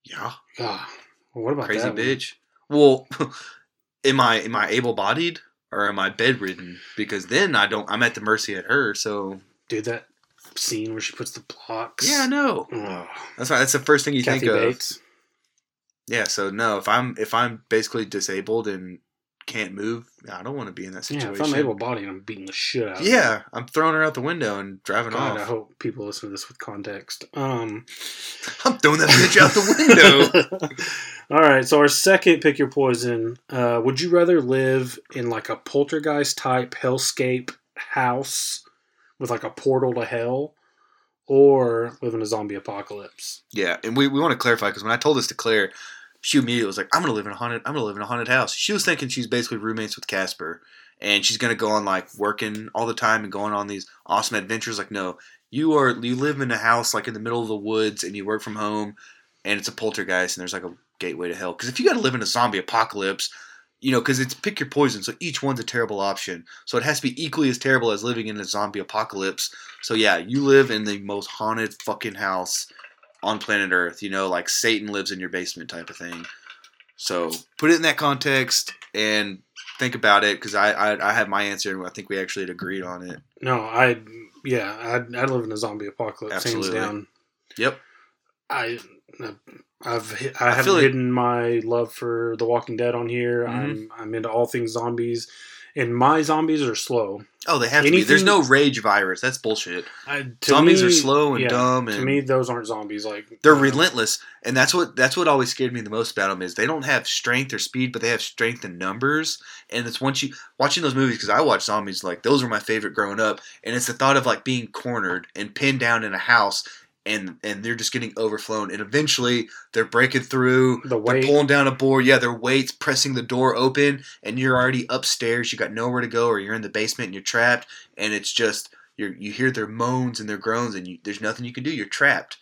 Yeah, Ah, well, what about crazy that one? bitch. Well, am I am I able bodied or am I bedridden? Because then I don't. I'm at the mercy of her. So Dude, that scene where she puts the blocks. yeah, no. Oh, That's why. That's the first thing you Kathy think of. Bates. Yeah. So no, if I'm if I'm basically disabled and can't move, I don't want to be in that Yeah, situation. if I'm able bodied, I'm beating the shit out of. Yeah, I'm throwing her out the window and driving God, I hope people listen to this with context. Um, I'm throwing that bitch out the window. All right, so our second pick your poison. Uh, would you rather live in like a poltergeist type hellscape house with like a portal to hell, or live in a zombie apocalypse? Yeah, and we, we want to clarify because when I told this to Claire, she immediately was like, "I'm gonna live in a haunted. I'm gonna live in a haunted house." She was thinking she's basically roommates with Casper, and she's gonna go on like working all the time and going on these awesome adventures. Like, no, you are you live in a house like in the middle of the woods and you work from home, and it's a poltergeist and there's like a gateway to hell. Because if you got to live in a zombie apocalypse. You know, because it's pick your poison, so each one's a terrible option. So it has to be equally as terrible as living in a zombie apocalypse. So yeah, you live in the most haunted fucking house on planet Earth. You know, like Satan lives in your basement type of thing. So put it in that context and think about it because I, I I have my answer and I think we actually had agreed on it. No, I yeah, I'd, I'd live in a zombie apocalypse Absolutely. hands down. Yep. I I've hi- I, haven't feel like- hidden my love for The Walking Dead on here. Mhm. I'm I'm into all things zombies, and my zombies are slow. Oh, they have to be. There's no rage virus. That's bullshit. I, Zombies me- are slow and yeah, dumb To me, those aren't zombies. Like they're uh, relentless, and that's what that's what always scared me the most about them is they don't have strength or speed, but they have strength in numbers. And it's once you watching those movies because I watch zombies like those were my favorite growing up, and it's the thought of like being cornered and pinned down in a house. And, and they're just getting overflown, and eventually they're breaking through. The They're weight. pulling down a board. Yeah, their weights pressing the door open, and you're already upstairs. You got nowhere to go, or you're in the basement and you're trapped. And it's just you you hear their moans and their groans, and you, there's nothing you can do. You're trapped,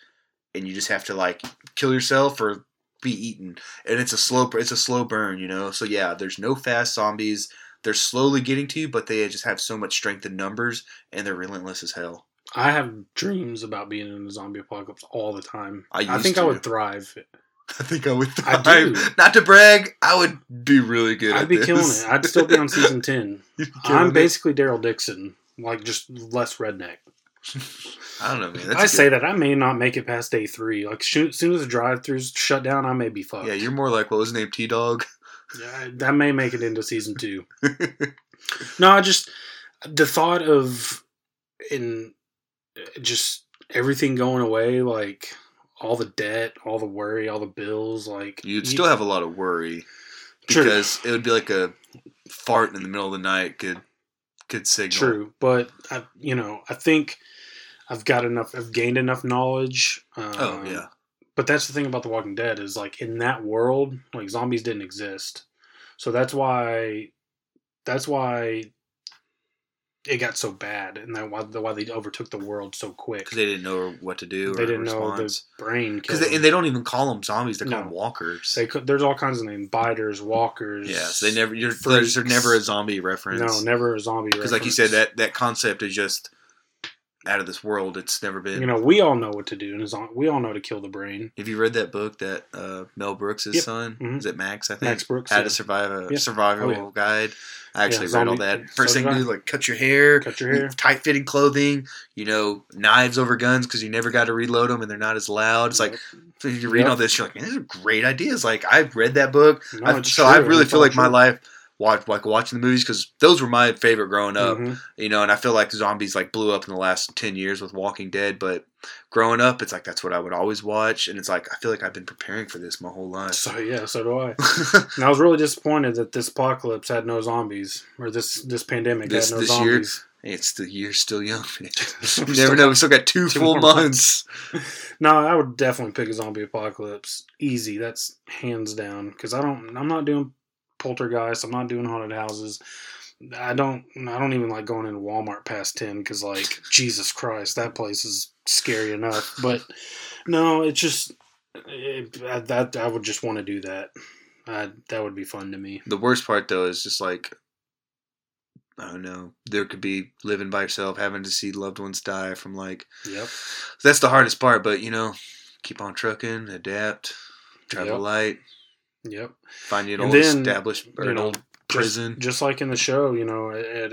and you just have to like kill yourself or be eaten. And it's a slow it's a slow burn, you know. So yeah, there's no fast zombies. They're slowly getting to you, but they just have so much strength in numbers, and they're relentless as hell. I have dreams about being in a zombie apocalypse all the time. I I think I would thrive. I think I would thrive. I do. Not to brag, I would be really good. I'd be this. killing it. I'd still be on season ten. You'd be killing I'm it. basically Daryl Dixon, like just less redneck. I don't know, man. That's I say that I may not make it past day three. Like as soon as the drive-throughs shut down, I may be fucked. Yeah, you're more like what was his name, T Dog. Yeah, that may make it into season two. no, I just the thought of in just everything going away, like all the debt, all the worry, all the bills, like You'd you- still have a lot of worry True. because it would be like a fart in the middle of the night could could signal. True, but I, you know, I think I've got enough. I've gained enough knowledge. Um, Oh yeah, But that's the thing about The Walking Dead is like in that world, like zombies didn't exist, so that's why, that's why it got so bad, and that why, why they overtook the world so quick. because they didn't know what to do. They or didn't know the brain. Because they, and they don't even call them zombies; they call No. them walkers. They there's all kinds of names: biters, walkers. yeah, so they never. You're, freaks. there's never a zombie reference. No, never a zombie. Because like you said, that that concept is just out of this world. It's never been. you know, we all know what to do, and we all know to kill the brain. have you read that book that uh, Mel Brooks' Yep. son Mhm. is it Max? I think Max Brooks. How yeah. to survive a Yeah. survival Oh, yeah. guide. I actually read all that. First so thing you do, like cut your hair, Cut your hair. tight fitting clothing, you know, knives over guns because you never got to reload them and they're not as loud. It's like so you read Yep. all this, you're like, man, these are great ideas. Like I've read that book, No, I- so true, I really it's feel like my life. Watch like watching the movies because those were my favorite growing up, Mhm. you know. And I feel like zombies like blew up in the last ten years with Walking Dead, but growing up, it's like that's what I would always watch, and it's like I feel like I've been preparing for this my whole life. So yeah, so do I. And I was really disappointed that this apocalypse had no zombies, or this this pandemic This- had no this year? zombies. It's the year still young. You never know. We still got two, two full more months. No, I would definitely pick a zombie apocalypse. Easy, that's hands down. Because I don't, I'm not doing poltergeist. I'm not doing haunted houses. I don't, I don't even like going into Walmart past ten because like Jesus Christ, that place is scary enough. But no, it's just it, that I would just want to do that. Uh, that would be fun to me. The worst part though is just like I don't know. There could be living by yourself, having to see loved ones die from like. Yep. That's the hardest part, but you know, keep on trucking, adapt, drive Yep. a light, Yep. find you an And old then, established or you an know, old prison. Just, just like in the show, you know, at, at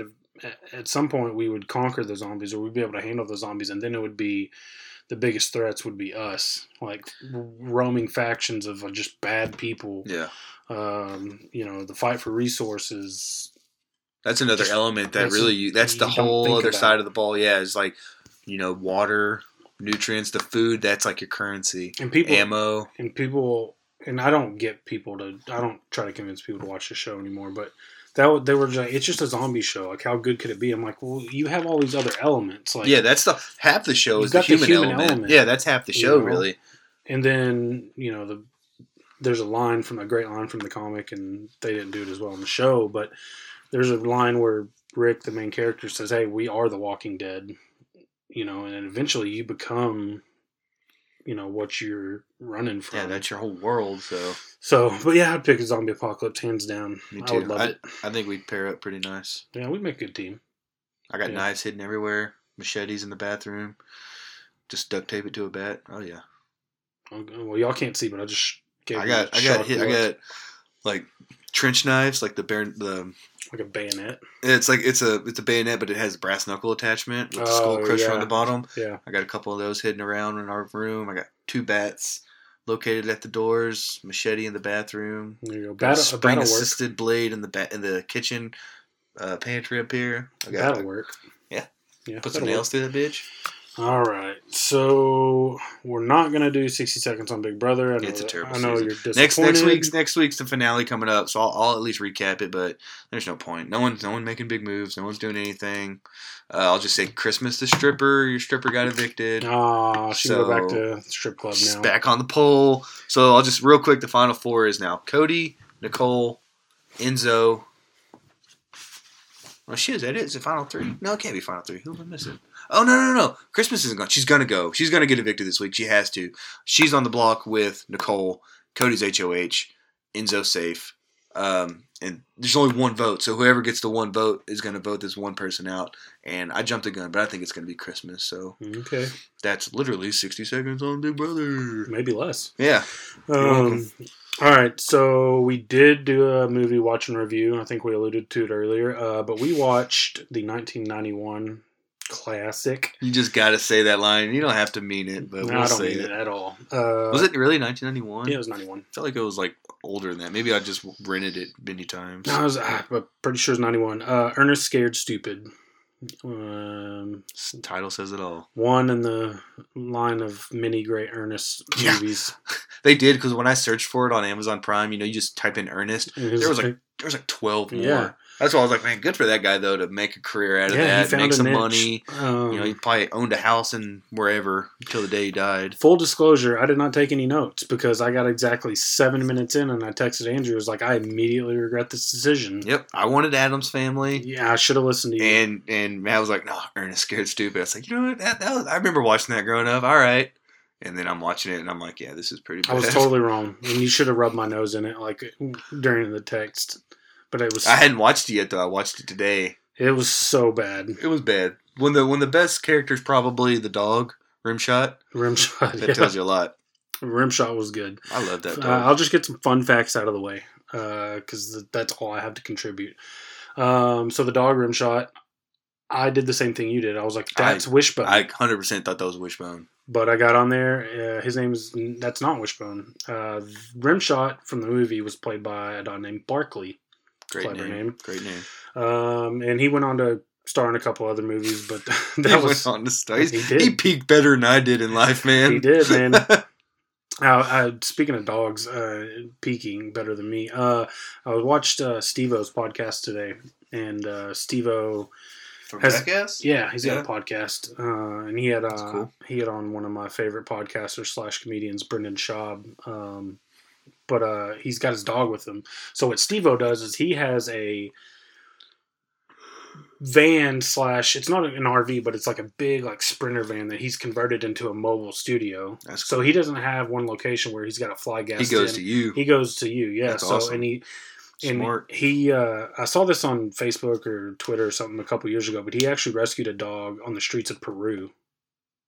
at some point we would conquer the zombies, or we'd be able to handle the zombies, and then it would be the biggest threats would be us, like roaming factions of uh, just bad people. yeah, Um, you know, the fight for resources. that's another Just- element that that's- really you. That's the whole other side of the ball. Yeah, is like you know water, nutrients, the food. That's like your currency. And people Ammo. and people and I don't get people to I don't try to convince people to watch the show anymore, but that they were just like it's just a zombie show. Like how good could it be? I'm like, well, you have all these other elements, like yeah, that's the half the show is the got the human, human element. element, Yeah, that's half the you show know? really. and then you know the there's a line from a great line from the comic, and they didn't do it as well in the show, but there's a line where Rick, the main character, says, "Hey, we are the Walking Dead," you know, and eventually you become, you know, what you're running from. Yeah, that's your whole world. So so, but yeah, I'd pick a zombie apocalypse hands down. me I too. would love I, it. I think we'd pair up pretty nice. Yeah, we'd make a good team. I got Yeah. knives hidden everywhere, machetes in the bathroom. Just duct tape it to a bat. Oh yeah. Okay, Well, y'all can't see, but I just gave I you got I got hit, I got like trench knives, like the bear the like a bayonet. it's like it's a it's a bayonet, but it has a brass knuckle attachment with the skull Oh, crusher on the bottom. Yeah, I got a couple of those hidden around in our room. I got two bats located at the doors, machete in the bathroom, there you go. Battle, spring work. assisted blade in the ba- in the kitchen uh, pantry up here. I got That'll work. Yeah. Yeah. put some nails through that bitch. All right, so we're not gonna do sixty seconds on Big Brother. I know, It's a terrible I know season. you're disappointed. Next next week's next week's the finale coming up, so I'll, I'll at least recap it. But there's no point. No one's no one making big moves. No one's doing anything. Uh, I'll just say Christmas the stripper. Your stripper got evicted. Ah, she go back to strip club She's now. back on the pole. So I'll just real quick. The final four is now Cody, Nicole, Enzo. Oh shit, is that it? Is it final three? No, it can't be final three. Who am I missing? Oh no no no! Christmas isn't gone. She's gonna go. She's gonna get evicted this week. She has to. She's on the block with Nicole. Cody's HOH. Enzo safe. Um, and there's only one vote, so whoever gets the one vote is gonna vote this one person out. And I jumped the gun, but I think it's gonna be Christmas. So Okay, that's literally 60 seconds on Big Brother. maybe less. Yeah. Um, all right, so we did do a movie watch and review. I think we alluded to it earlier, uh, but we watched the 1991 classic. You just got to say that line. You don't have to mean it, but No, we'll I don't say mean it. it at all. Uh, Was it really 1991? Yeah, it was 91. I felt like it was like older than that. Maybe I just rented it many times. No, I was ah, but pretty sure it's 91. Uh, Ernest Scared Stupid. Um, title says it all. one in the line of many great Ernest Yeah. movies. They did because when I searched for it on Amazon Prime, you know, you just type in Ernest. There was like there was like 12 more. That's why I was like, man, good for that guy though to make a career out of Yeah, that, make some niche. money. Um, You know, he probably owned a house in wherever until the day he died. Full disclosure, I did not take any notes because I got exactly seven minutes in and I texted Andrew. I was like, I immediately regret this decision. Yep, I wanted Addams family. Yeah, I should have listened to you. And and Matt was like, "No, Ernest scared stupid." I was like, "You know what? That, that was, I remember watching that growing up. All right." And then I'm watching it, and I'm like, "Yeah, this is pretty." Bad. I was totally wrong. And you should have rubbed my nose in it like during the text. But it was I hadn't watched it yet though. I watched it today. it was so bad. It was bad. When the when the best character is probably the dog Rimshot. Rimshot. That yeah. tells you a lot. Rimshot was good. I love that Uh, dog. I'll just get some fun facts out of the way because that's all I have to contribute. Um, so the dog Rimshot, I did the same thing you did. I was like, "That's Wishbone," I 100 percent thought that was Wishbone. but I got on there. Uh, his name is that's not Wishbone. Uh, Rimshot from the movie was played by a dog named Barkley, Great Clever name. name. Great name. um, and he went on to star in a couple other movies. But He that was went on to start. he He, peaked better than I did in life, man. He did, man. Uh, uh, speaking of dogs uh, peaking better than me, uh, I watched uh, Steve-O's podcast today, and uh, Steve-O, From Has- yeah, he's got a podcast, uh, and he had uh, cool. he had on one of my favorite podcasters slash comedians, Brendan Schaub. Um, but uh, he's got his dog with him. So what Steve-O does is he has a van slash it's not an RV, but it's like a big like sprinter van that he's converted into a mobile studio. That's So he doesn't have one location where he's got to fly gas. He goes in. to you. He goes to you, yeah. That's so awesome. and he And Smart. he, uh, I saw this on Facebook or Twitter or something a couple years ago, but he actually rescued a dog on the streets of Peru.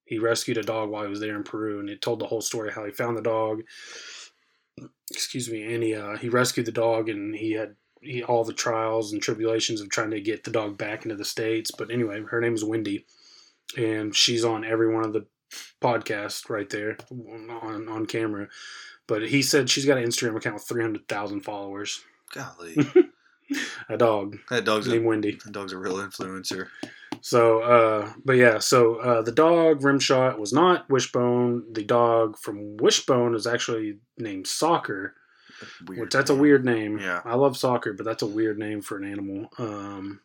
He rescued a dog while he was there in Peru, and it told the whole story how he found the dog. Excuse me, and he uh, he rescued the dog, and he had he, all the trials and tribulations of trying to get the dog back into the states. But anyway, her name is Wendy, and she's on every one of the podcasts right there on on camera. But he said she's got an Instagram account with three hundred thousand followers. Golly, A dog that dog's a, named Wendy. that dog's a real influencer. So, uh, but yeah, so uh, the dog Rimshot was not Wishbone. The dog from Wishbone is actually named Soccer, Weird. which that's a weird name. Yeah. I love soccer, but that's a weird name for an animal. Um,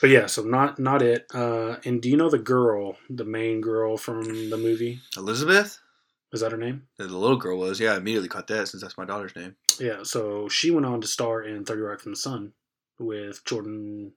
but yeah, so not not it. Uh, and do you know the girl, the main girl from the movie? Elizabeth. Is that her name? The little girl was. Yeah, I immediately caught that since that's my daughter's name. Yeah. So she went on to star in Third Rock from the Sun with Jordan.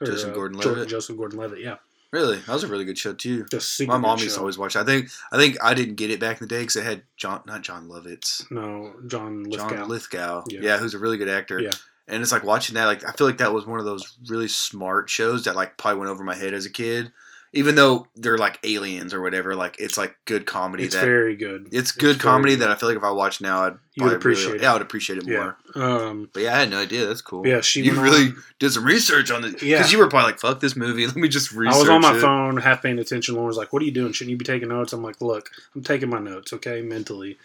Or, Joseph uh, Gordon-Levitt? Joseph Gordon-Levitt. Yeah. Really, that was a really good show too. My mom used to always watch. it. I think I think I didn't get it back in the day because it had John, not Jon Lovitz, No, John Lithgow. John Lithgow. Yeah. Yeah. who's a really good actor. Yeah. And it's like watching that. Like I feel like that was one of those really smart shows that like probably went over my head as a kid. Even though they're like aliens or whatever, like it's like good comedy. It's that very good. it's good very comedy that I feel like if I watched now, I'd You would appreciate really, it. Yeah, I would appreciate it Yeah. more. Um, But yeah, I had no idea. That's cool. yeah, she you really on- did some research on it because Yeah. you were probably like, "Fuck this movie." Let me just research. I was on my it. phone, half paying attention. Lauren's like, "What are you doing? Shouldn't you be taking notes?" I'm like, "Look, I'm taking my notes, okay, mentally."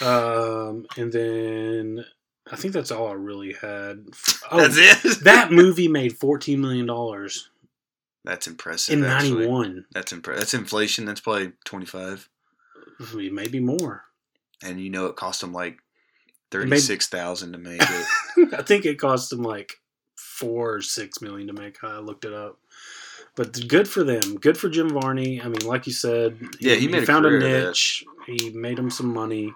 Um, and then I think that's all I really had. Oh, That's it. that movie made 14 million dollars That's impressive. in '91, That's impre- That's inflation. That's probably twenty five. maybe more. And you know it cost them like thirty six thousand to make it. I think it cost them like four or six million to make. I looked it up. But good for them. Good for Jim Varney. I mean, like you said, Yeah, he a found a niche. He made him some money.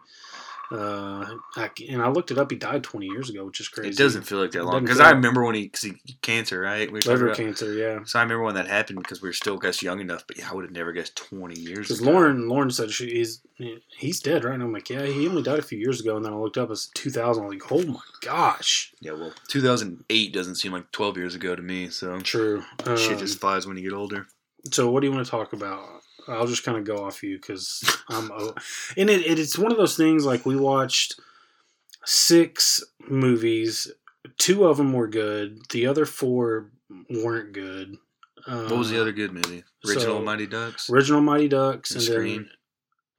Uh, I, and I looked it up. He died 20 years ago, which is crazy. it doesn't feel like that long because I remember when he because he cancer right. We liver about- cancer. Yeah, So I remember when that happened because we were still guess young enough. But yeah, I would have never guessed twenty years. because. Lauren Lauren said she, he's he's dead, right? And I'm like, yeah, he only died a few years ago. And then I looked up, it's 2000. I'm like, oh my gosh, Yeah, well, two thousand eight doesn't seem like twelve years ago to me. So true. Um, shit just flies when you get older. So, what do you want to talk about? I'll just kind of go off you because I'm. And it, it, it's one of those things like we watched six movies. Two of them were good. The other four weren't good. Uh, What was the other good movie? Original so- Mighty Ducks. Original Mighty Ducks And and, Scream.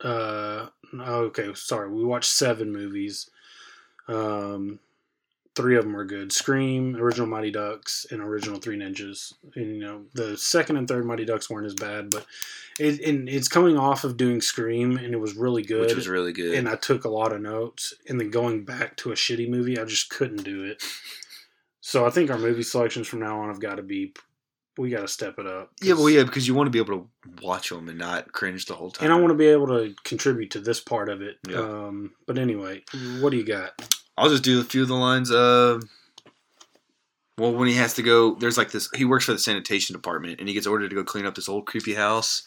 then. Uh, okay, sorry. We watched seven movies. Um, three of them were good. Scream, Original Mighty Ducks, and Original Three Ninjas. And you know the second and third Mighty Ducks weren't as bad, but it and it's coming off of doing Scream, and it was really good. which was really good. and I took a lot of notes, and then going back to a shitty movie, I just couldn't do it. So I think our movie selections from now on have got to be. We got to step it up. yeah, well, yeah, because you want to be able to watch them and not cringe the whole time. and I want to be able to contribute to this part of it. Yeah. Um, but anyway, what do you got? I'll just do a few of the lines. Uh, well, when he has to go, there's like this. He works for the sanitation department, and he gets ordered to go clean up this old creepy house.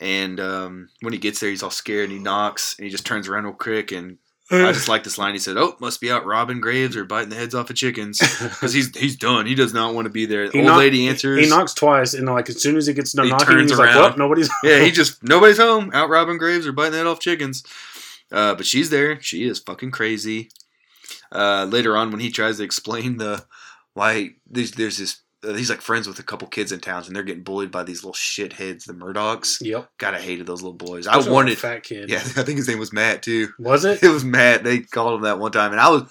And um, when he gets there, he's all scared, and he knocks, and he just turns around real quick. And I just like this line. He said, "Oh, must be out robbing graves or biting the heads off of chickens." Because he's he's done. He does not want to be there. The old knock- lady answers. He knocks twice, and like as soon as he gets done He knocking, turns he's like, around. "What? Nobody's." yeah, he just nobody's home. Out robbing graves or biting the head off chickens. Uh, but she's there. She is fucking crazy. Uh, later on, when he tries to explain the why there's, there's this, uh, he's like friends with a couple kids in towns, and they're getting bullied by these little shitheads, the Murdochs. Yep. God, I hated those little boys. I Those are wanted, fat kid. yeah, I think his name was Matt too. Was it? It was Matt. They called him that one time, and I was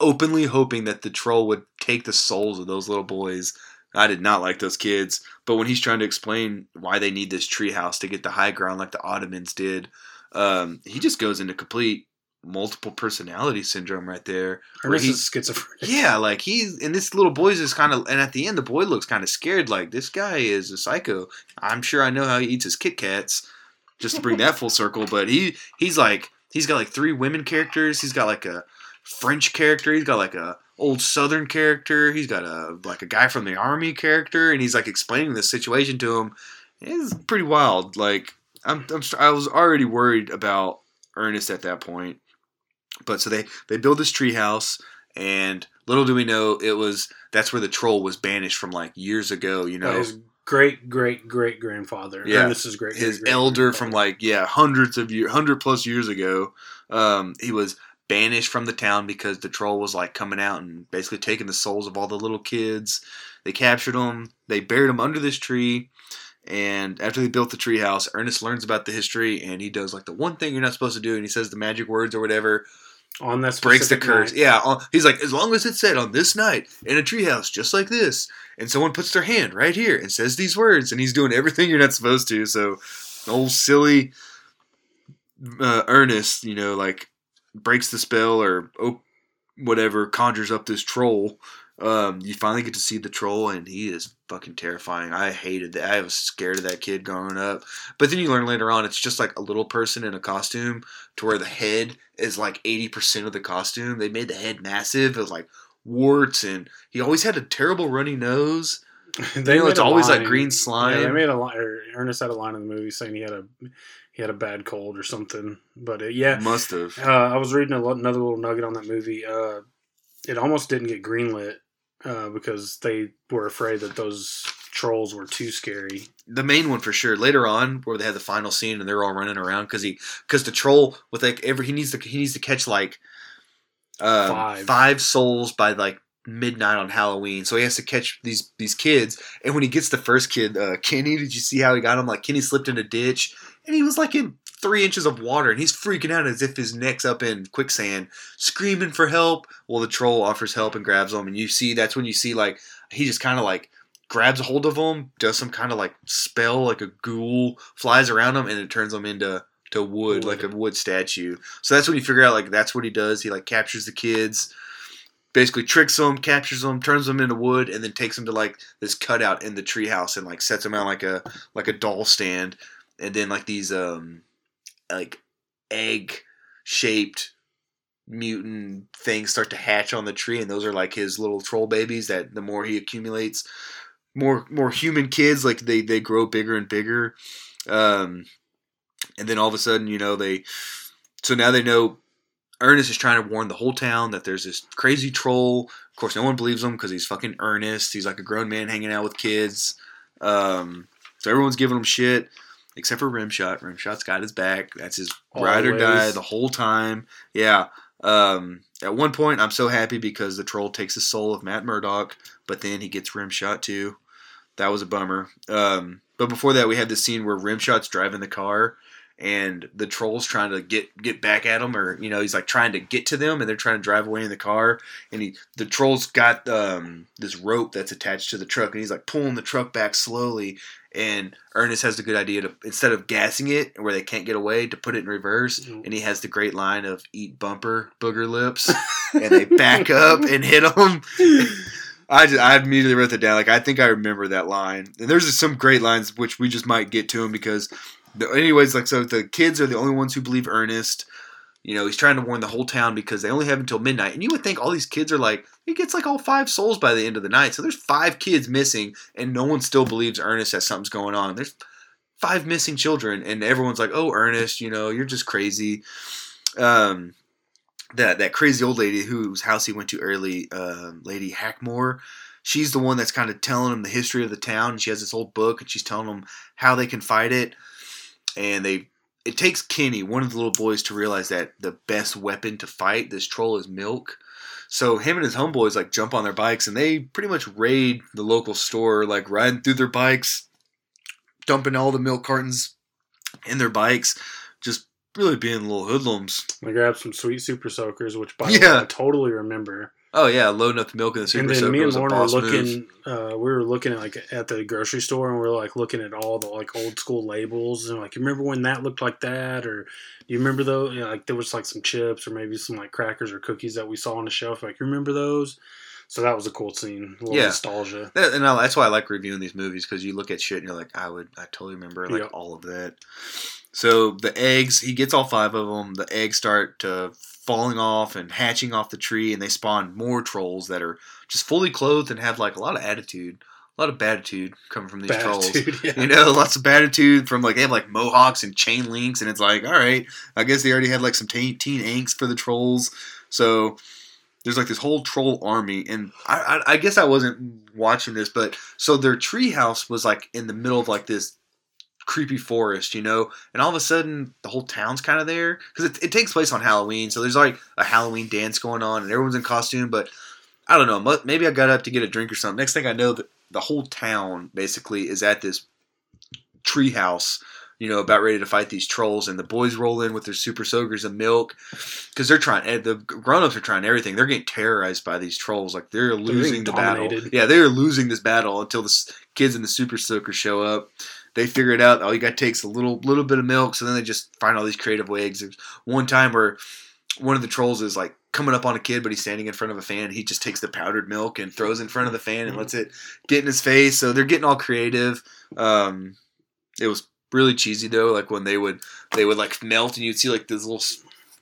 openly hoping that the troll would take the souls of those little boys. I did not like those kids, but when he's trying to explain why they need this treehouse to get the high ground, like the Ottomans did, um, he just goes into complete multiple personality syndrome right there. Ernest he- is schizophrenic. Yeah, like he's and this little boy's just kind of, and at the end, the boy looks kind of scared. Like this guy is a psycho. I'm sure I know how he eats his Kit Kats, just to bring that full circle. But he he's like he's got like three women characters. He's got like a French character. He's got like a old Southern character. He's got a like a guy from the army character, and he's like explaining the situation to him. It's pretty wild. Like I'm, I'm I was already worried about Ernest at that point. But so they they build this treehouse And little do we know, it was that's where the troll was banished from like years ago. You know, his great great great grandfather. Yeah. And this is great. his elder from like yeah hundreds of years, hundred plus years ago. Um, he was banished from the town because the troll was like coming out and basically taking the souls of all the little kids. They captured them. They buried them under this tree. And after they built the tree house, Ernest learns about the history and he does like the one thing you're not supposed to do, and he says the magic words or whatever, on that breaks the curse. night. Yeah, he's like, as long as it's said on this night in a treehouse, just like this, and someone puts their hand right here and says these words, and he's doing everything you're not supposed to. So, old silly uh, Ernest, you know, like breaks the spell or oh, whatever, conjures up this troll. Um, you finally get to see the troll, and he is fucking terrifying. I hated that. I was scared of that kid growing up. But then you learn later on, it's just like a little person in a costume, to where the head is like eighty percent of the costume. They made the head massive. It was like warts, and he always had a terrible runny nose. they You know, it's always like line- green Yeah, slime. they made a line. Ernest had a line in the movie saying he had a he had a bad cold or something. But uh, yeah, Must have. uh, I was reading a, lo- another little nugget on that movie. Uh, it almost didn't get greenlit uh, because they were afraid that those trolls were too scary. the main one for sure. Later on, where they had the final scene and they're all running around because he because the troll with like every he needs to he needs to catch like um, Five. five souls by like midnight on Halloween. So he has to catch these these kids. And when he gets the first kid, uh, Kenny, did you see how he got him? Like Kenny slipped in a ditch and he was like in three inches of water and he's freaking out as if his neck's up in quicksand, screaming for help. Well, the troll offers help and grabs him, and you see that's when you see like he just kind of like grabs a hold of him, does some kind of like spell, like a ghoul flies around him, and it turns him into to wood, Wood. like a wood statue. So that's when you figure out like that's what he does. He like captures the kids, basically tricks them, captures them, turns them into wood, and then takes them to like this cutout in the treehouse and like sets them out like a like a doll stand, and then like these um like egg shaped mutant things start to hatch on the tree and those are like his little troll babies that the more he accumulates more more human kids like they they grow bigger and bigger um and then all of a sudden you know they so now they know Ernest is trying to warn the whole town that there's this crazy troll. Of course, no one believes him because he's fucking Ernest. He's like a grown man hanging out with kids. Um, so everyone's giving him shit except for Rimshot. Rimshot's got his back. That's his ride or die the whole time. Yeah. Um, at one point, I'm so happy because the troll takes the soul of Matt Murdock, but then he gets Rimshot too. That was a bummer. Um, but before that, we had the scene where Rimshot's driving the car, and the troll's trying to get get back at him, or you know, he's like trying to get to them, and they're trying to drive away in the car, and he the troll's got um, this rope that's attached to the truck, and he's like pulling the truck back slowly, and Ernest has the good idea to instead of gassing it where they can't get away, to put it in reverse, Mm. and he has the great line of "Eat bumper, booger lips," and they back up and hit him. I just, I immediately wrote that down. Like I think I remember that line. And there's just some great lines which we just might get to him because, the, anyways, like so the kids are the only ones who believe Ernest. You know, he's trying to warn the whole town because they only have until midnight. And you would think all these kids are like, he gets like all five souls by the end of the night. So there's five kids missing, and no one still believes Ernest that something's going on. There's five missing children, and everyone's like, "Oh, Ernest, you know, you're just crazy." Um, that that crazy old lady whose house he went to early, um, Lady Hackmore. She's the one that's kind of telling him the history of the town. And she has this old book, and she's telling him how they can fight it. And they, it takes Kenny, one of the little boys, to realize that the best weapon to fight this troll is milk. So him and his homeboys like jump on their bikes, and they pretty much raid the local store, like riding through their bikes, dumping all the milk cartons in their bikes, just really being little hoodlums. They grabbed some sweet super soakers, which by the Yeah. way, I totally remember. Oh yeah, loading up the milk in the super and then soaker me and Lauren were looking. Uh, we were looking at like at the grocery store, and we are like looking at all the like old school labels, and like, you remember when that looked like that, or you remember though? You know, like there was like some chips or maybe some like crackers or cookies that we saw on the shelf. Like, you remember those? So that was a cool scene. A little Yeah. nostalgia. That, and I, that's why I like reviewing these movies because you look at shit and you're like, I would, I totally remember like Yep. all of that. So the eggs, he gets all five of them. The eggs start to falling off and hatching off the tree, and they spawn more trolls that are just fully clothed and have like a lot of attitude, a lot of batitude coming from these trolls. yeah. You know, lots of attitude from like they have like mohawks and chain links, and it's like, all right, I guess they already had like some teen, teen angst for the trolls. So there's like this whole troll army, and I, I, I guess I wasn't watching this, but so their treehouse was like in the middle of like this creepy forest, you know, and all of a sudden the whole town's kind of there because it, it takes place on Halloween, so there's like a Halloween dance going on, and everyone's in costume, but I don't know, maybe I got up to get a drink or something. Next thing I know, the, the whole town basically is at this treehouse. You know, about ready to fight these trolls, and the boys roll in with their super soakers of milk because they're trying. eh, The grown-ups are trying everything. They're getting terrorized by these trolls. Like they're losing the battle. Yeah, they're losing this battle until the kids in the super soaker show up. They figure it out. All you got takes a little little bit of milk, so then they just find all these creative ways. There's one time where one of the trolls is like coming up on a kid, but he's standing in front of a fan. He just takes the powdered milk and throws in front of the fan and lets it get in his face. So they're getting all creative. Um, it was really cheesy though. Like when they would they would like melt and you'd see like this little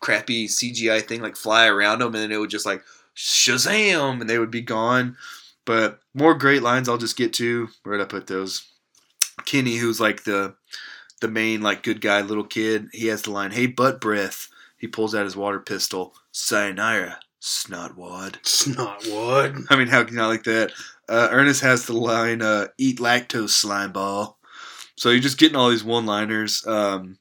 crappy CGI thing like fly around them, and then it would just like shazam, and they would be gone. But more great lines I'll just get to. Where'd I put those? Kenny, who's like the the main like good guy little kid, he has the line, "Hey, butt breath." He pulls out his water pistol. Sayonara, snotwad. Snotwood. I mean, how can I like that? Uh, Ernest has the line, uh, "Eat lactose, slime ball." So you're just getting all these one-liners. Um,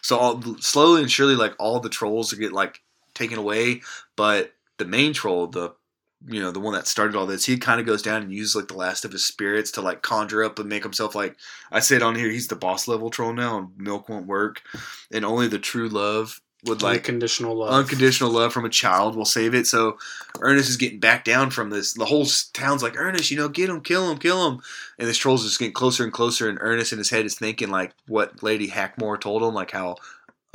so all, slowly and surely, like all the trolls get like taken away, but the main troll, the you know the one that started all this, he kind of goes down and uses like the last of his spirits to like conjure up and make himself like I said on here, he's the boss level troll now, and milk won't work, and only the true love would like Unconditional love. unconditional love from a child will save it. So Ernest is getting back down from this. The whole town's like, Ernest, you know, get him, kill him, kill him. And this troll's just getting closer and closer. And Ernest in his head is thinking like what Lady Hackmore told him, like how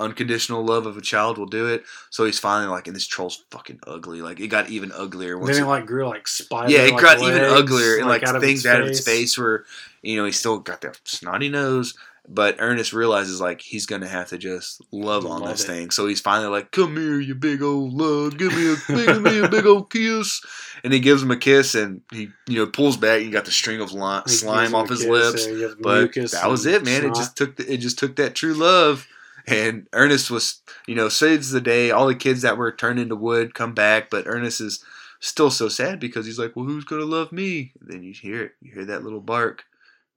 unconditional love of a child will do it. So he's finally like, and this troll's fucking ugly. Like it got even uglier. once then it- it like grew like spider. yeah, it like, got even legs, uglier and like, things out of its face were, you know, he still got that snotty nose. But Ernest realizes like he's gonna have to just love on Love this it. thing. So he's finally like, "Come here, you big old love, give me a give me a big old kiss." And he gives him a kiss, and he you know pulls back. and You got the string of li- slime off his kiss, lips. yeah, he gives him But that was it, man. It just took the, it just took that true love. And Ernest was, you know, saves the day. All the kids that were turned into wood come back, but Ernest is still so sad because he's like, "Well, who's gonna love me?" And then you hear it. You hear that little bark.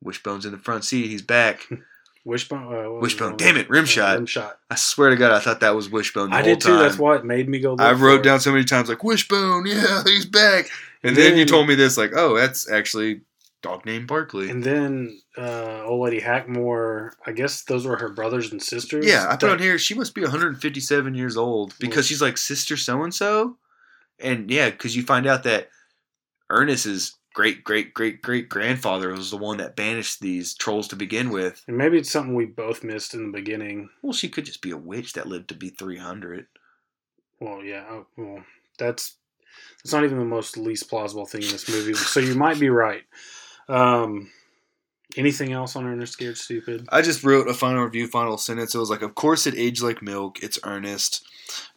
Wishbone's in the front seat. He's back. Wishbone. Uh, Wishbone. Damn it, rim Uh, shot. Rim shot. I swear to God, I thought that was Wishbone. I did too. Time. That's why it made me go. I wrote it. down so many times like Wishbone. Yeah, he's back. And then, you told me this like, oh, that's actually dog named Barkley. And then uh, old lady Hackmore. I guess those were her brothers and sisters. Yeah, I put on here she must be 157 years old because she's like sister so and so, and yeah, because you find out that Ernest's great great great great grandfather was the one that banished these trolls to begin with. And maybe it's something we both missed in the beginning. Well, she could just be a witch that lived to be 300. Well, yeah. oh, Well, that's that's not even the most least plausible thing in this movie. so you might be right. Um, anything else on Ernest Scared Stupid? I just wrote a final review, final sentence. It was like, of course, it aged like milk. It's Ernest,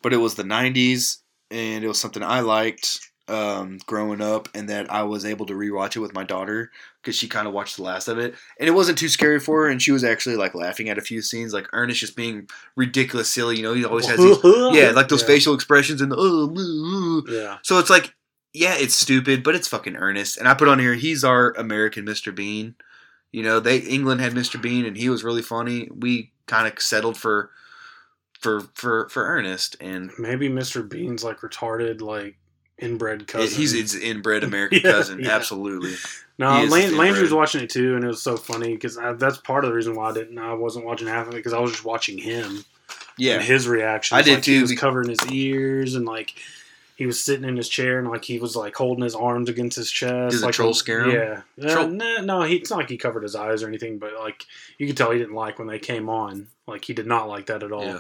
but it was the '90s, and it was something I liked um, growing up, and that I was able to rewatch it with my daughter because she kind of watched the last of it, and it wasn't too scary for her, and she was actually like laughing at a few scenes, like Ernest just being ridiculous, silly. You know, he always has these, yeah, like those Yeah. facial expressions and the oh. Yeah. So it's like, yeah, it's stupid, but it's fucking earnest. And I put on here, he's our American Mr. Bean. You know, they England had Mr. Bean, and he was really funny. We kind of settled for, for for for Ernest, and Maybe Mr. Bean's like retarded, like inbred cousin. he's his inbred American Yeah, cousin. yeah. Absolutely, No, He is Lan- the Landry was watching it too, and it was so funny because that's part of the reason why I didn't. I wasn't watching half of it because I was just watching him yeah. and his reaction. I did like, too, He was covering his ears and like he was sitting in his chair and like he was like holding his arms against his chest. Did the like troll scare him? Yeah, Uh, Troll- no, no, he, it's not like he covered his eyes or anything, but like you could tell he didn't like when they came on. Like he did not like that at all. Yeah.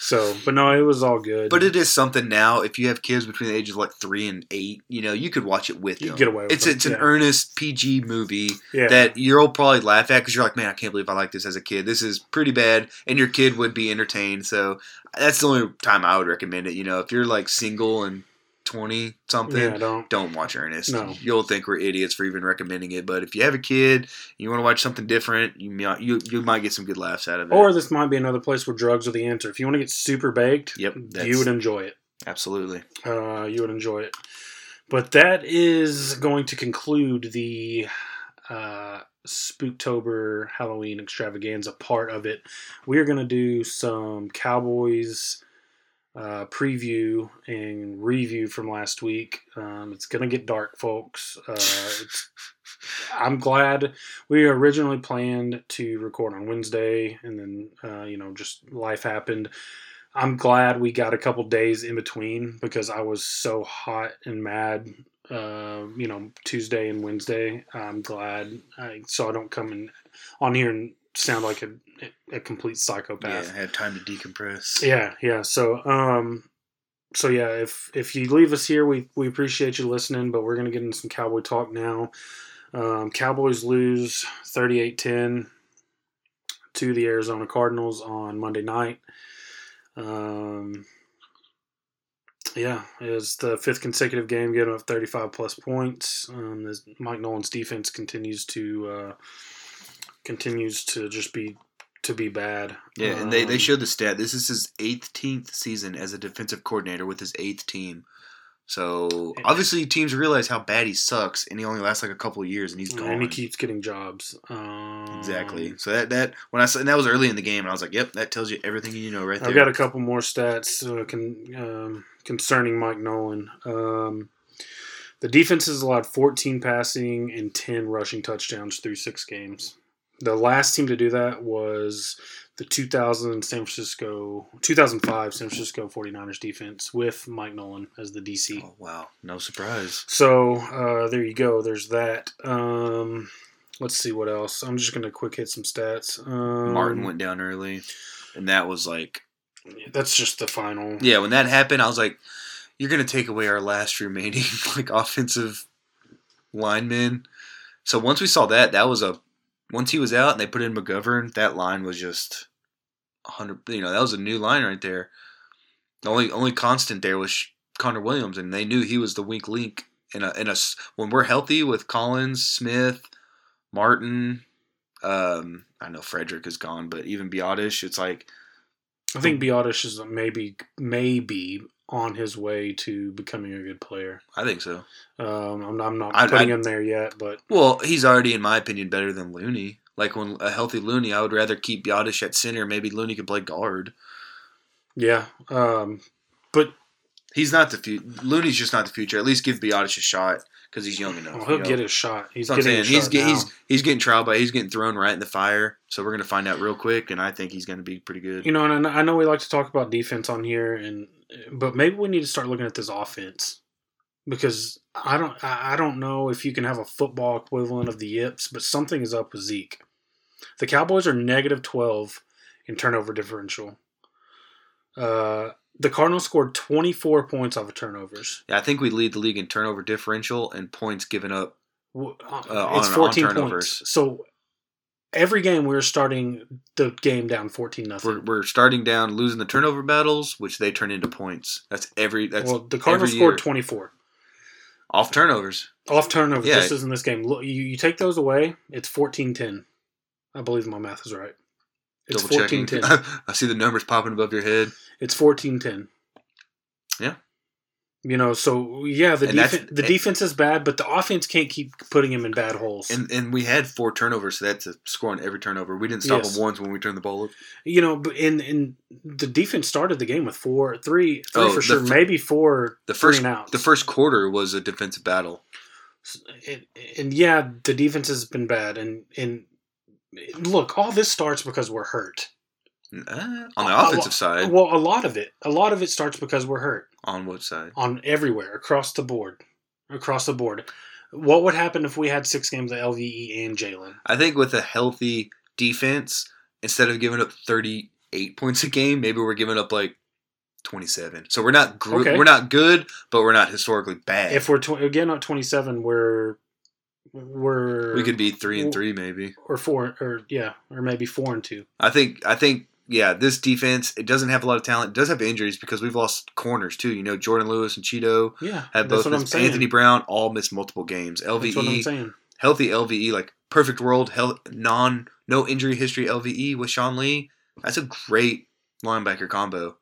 So, but no, it was all good. But it is something now. If you have kids between the ages of like three and eight, you know, you could watch it with You them. get away with it's it, it's an yeah. earnest PG movie yeah, that you'll probably laugh at because you're like, man, I can't believe I like this as a kid. This is pretty bad, and your kid would be entertained. So that's the only time I would recommend it. You know, if you're like single and twenty something, yeah, don't. don't watch Ernest. No. You'll think we're idiots for even recommending it. But if you have a kid, you want to watch something different, you might you you might get some good laughs out of it. Or this might be another place where drugs are the answer. If you want to get super baked, Yep, you would enjoy it. Absolutely. Uh, you would enjoy it. But that is going to conclude the uh, Spooktober Halloween extravaganza part of it. We are going to do some Cowboys uh, preview and review from last week. Um, it's going to get dark, folks. Uh, it's, I'm glad we originally planned to record on Wednesday, and then uh, you know just life happened. I'm glad we got a couple days in between because I was so hot and mad. Uh, you know, Tuesday and Wednesday. I'm glad, I, so I don't come in on here and sound like a, a complete psychopath. Yeah, I had time to decompress. Yeah, yeah. So, um, so yeah, if if you leave us here, we we appreciate you listening. But we're gonna get into some Cowboy talk now. Um, Cowboys lose 38-10 to the Arizona Cardinals on Monday night. Um, yeah, it's the fifth consecutive game getting up 35 plus points. Um, Mike Nolan's defense continues to uh, continues to just be to be bad. Yeah, and they, they Um, showed the stat. This is his 18th season as a defensive coordinator with his eighth team. So obviously teams realize how bad he sucks, and he only lasts like a couple of years, and he's gone. and he keeps getting jobs. Um, exactly. So that that when I saw and that was early in the game, and I was like, "Yep, that tells you everything you know right there." I've got a couple more stats uh, con, um, concerning Mike Nolan. Um, the defense has allowed 14 passing and 10 rushing touchdowns through six games. The last team to do that was the 2000 San Francisco 2005 San Francisco 49ers defense with Mike Nolan as the DC. oh wow, no surprise. So uh, there you go. There's that. Um, let's see what else. I'm just gonna quick hit some stats. Um, Martin went down early, and that was like, That's just the final. yeah, when that happened, I was like, "You're gonna take away our last remaining like offensive lineman." So once we saw that, that was a once he was out and they put in McGovern, that line was just hundred. You know, that was a new line right there. The only only constant there was Connor Williams, and they knew he was the weak link. In a, in a when we're healthy with Collins, Smith, Martin, um, I know Frederick is gone, but even Biadasz, it's like I think Biadasz is maybe maybe on his way to becoming a good player. I think so. Um, I'm, I'm not I'd- putting I'd- him there yet, but Well, he's already, in my opinion, better than Looney. Like when a healthy Looney, I would rather keep Biadasz at center. Maybe Looney could play guard. yeah. Um, but He's not the future. Looney's just not the future. At least give Biadasz a shot because he's young enough. well, he'll know? get his shot. He's That's what I'm getting his He's shot get, he's he's getting trial by he's getting thrown right in the fire. So we're gonna find out real quick, and I think he's gonna be pretty good. You know, and I know we like to talk about defense on here, and but maybe we need to start looking at this offense because I don't I don't know if you can have a football equivalent of the Yips, but something is up with Zeke. The Cowboys are negative twelve in turnover differential. Uh, the Cardinals scored twenty four points off of turnovers. Yeah, I think we lead the league in turnover differential and points given up. Uh, on- it's on fourteen turnovers. points. So every game we're starting the game down fourteen nothing. We're, we're starting down, losing the turnover battles, which they turn into points. That's every that's well, the Cardinals scored year. twenty four. off turnovers. Off turnovers. Yeah. as in this game. Look, you, you take those away, it's 14-10. I believe my math is right. It's Double checking. 14-10. I see the numbers popping above your head. It's 14-10. Yeah. You know, so yeah, the And defense the defense is bad, but the offense can't keep putting him in bad holes. And and we had four turnovers, so that's a score on every turnover. We didn't stop Yes. them once when we turned the ball up. you know, but in in the defense started the game with four, three, three Oh, for sure, fir- maybe four. The first and the first quarter was a defensive battle. and, and yeah, the defense has been bad, and and look, all this starts because we're hurt. Uh, on the A- offensive side, Well, a lot of it, a lot of it starts because we're hurt on what side? on everywhere across the board, across the board. What would happen if we had six games of LVE and Jaylon? I think with a healthy defense, instead of giving up 38 points a game, maybe we're giving up like 27. So we're not gr- Okay. we're not good, but we're not historically bad. If we're tw- again at twenty seven, we're we're we could be 3 and 3 maybe. or four or yeah, or maybe four and two. I think I think yeah, this defense it doesn't have a lot of talent. It does have injuries because we've lost corners too. You know, Jourdan Lewis and Cheeto Yeah, have that's both what I'm missed. Anthony Brown all missed multiple games. That's what I'm LVE saying. healthy LVE like perfect world hel- non no injury history LVE with Sean Lee. That's a great linebacker combo.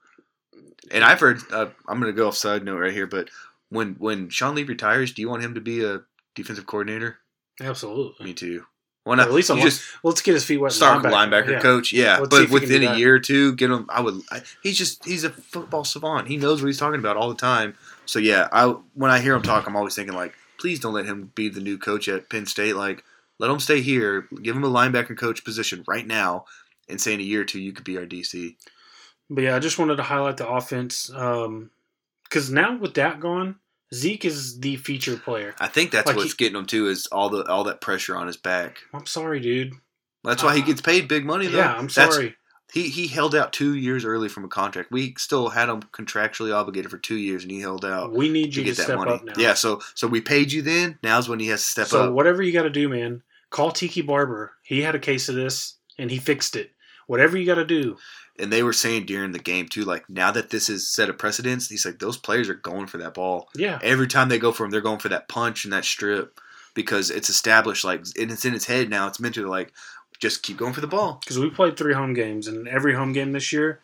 And I've heard. Uh, I'm going to go off side note right here, but when when Sean Lee retires, do you want him to be a defensive coordinator? Absolutely. Me too. Or not? at least just Let's get his feet wet. start with linebacker Yeah. coach. Yeah, Let's but if he can within a year or two, get him. I would. I, he's just he's a football savant. He knows what he's talking about all the time. So yeah, I when I hear him talk, I'm always thinking like, please don't let him be the new coach at Penn State. Like, let him stay here. Give him a linebacker coach position right now, and say in a year or two you could be our DC. But yeah, I just wanted to highlight the offense um, because now with that gone, Zeke is the feature player. I think that's Like what's he- getting him too is all the all that pressure on his back. I'm sorry, dude. That's why he Uh, gets paid big money. Though. Yeah, I'm That's- sorry. He he held out two years early from a contract. We still had him contractually obligated for two years, and he held out we need to you to, get that step money. up now. Yeah, so so we paid you then. Now's when he has to step so up. So whatever you got to do, man, call Tiki Barber. He had a case of this and he fixed it. Whatever you got to do. And they were saying during the game too, like now that this is set a precedence, he's like those players are going for that ball Yeah. every time they go for him. They're going for that punch and that strip because it's established. Like and it's in his head now. It's meant to like just keep going for the ball. Because we played three home games, and every home game this year,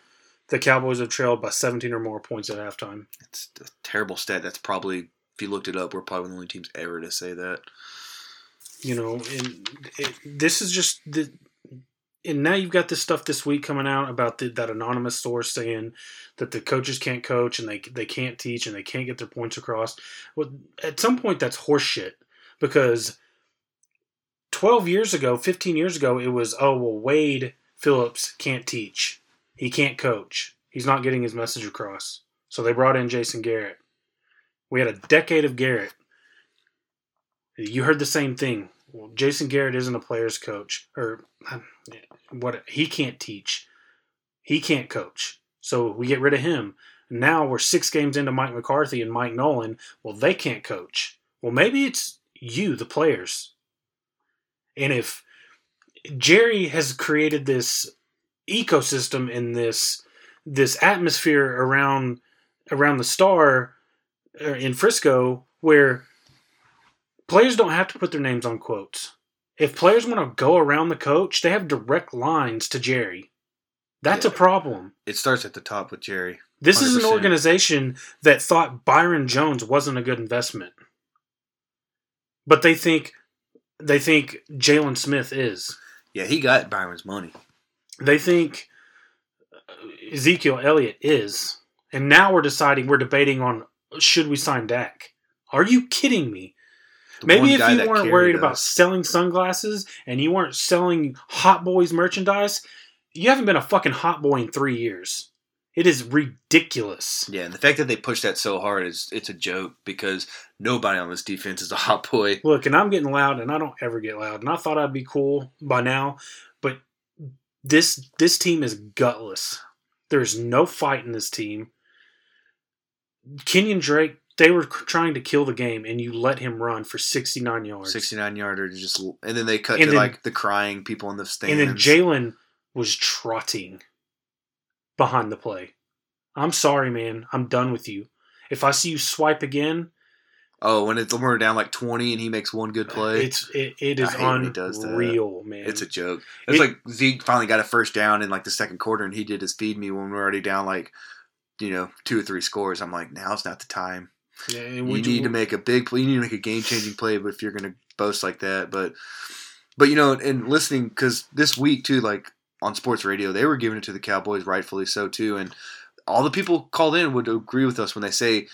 the Cowboys have trailed by 17 or more points at halftime. It's a terrible stat. That's probably if you looked it up, we're probably one of the only teams ever to say that. You know, and it, this is just the. And now you've got this stuff this week coming out about the, that anonymous source saying that the coaches can't coach and they they can't teach and they can't get their points across. Well, at some point that's horseshit because 12 years ago, 15 years ago, it was oh well Wade Phillips can't teach, he can't coach, he's not getting his message across. So they brought in Jason Garrett. We had a decade of Garrett. You heard the same thing. Well, Jason Garrett isn't a player's coach, or what? He can't teach. He can't coach. So we get rid of him. Now we're six games into Mike McCarthy and Mike Nolan. Well, they can't coach. Well, maybe it's you, the players. And if Jerry has created this ecosystem in this this atmosphere around around the star uh, in Frisco where players don't have to put their names on quotes. If players want to go around the coach, they have direct lines to Jerry. That's Yeah. a problem. It starts at the top with Jerry. This is an organization that thought Byron Jones wasn't a good investment. But they think they think Jaylon Smith is. Yeah, he got Byron's money. They think Ezekiel Elliott is. And now we're deciding we're debating on should we sign Dak? Are you kidding me? Maybe if you weren't worried about selling sunglasses and you weren't selling Hot Boys merchandise, you haven't been a fucking Hot Boy in three years. It is ridiculous. Yeah, and the fact that they push that so hard is it's a joke because nobody on this defense is a hot boy. Look, and I'm getting loud, and I don't ever get loud. And I thought I'd be cool by now, but this this team is gutless. There's no fight in this team. Kenyan Drake, they were trying to kill the game, and you let him run for 69 yards. Sixty nine yarder to just and then they cut And to then- like the crying people in the stands. And then Jaylon was trotting behind the play. I'm sorry, man. I'm done with you. If I see you swipe again, oh, when it's when we're down like twenty and he makes one good uh, play, it's it, it is I hate when he does that. unreal, man. it's a joke. It's It- like Zeke finally got a first down in like the second quarter and he did his feed me when we are already down like you know two or three scores. I'm like, now's not the time. Yeah, and You we- need to make a big play. You need to make a game changing play. But if you're going to boast like that, but but you know, and listening because this week too, like on sports radio, they were giving it to the Cowboys, rightfully so too. And all the people called in would agree with us when they say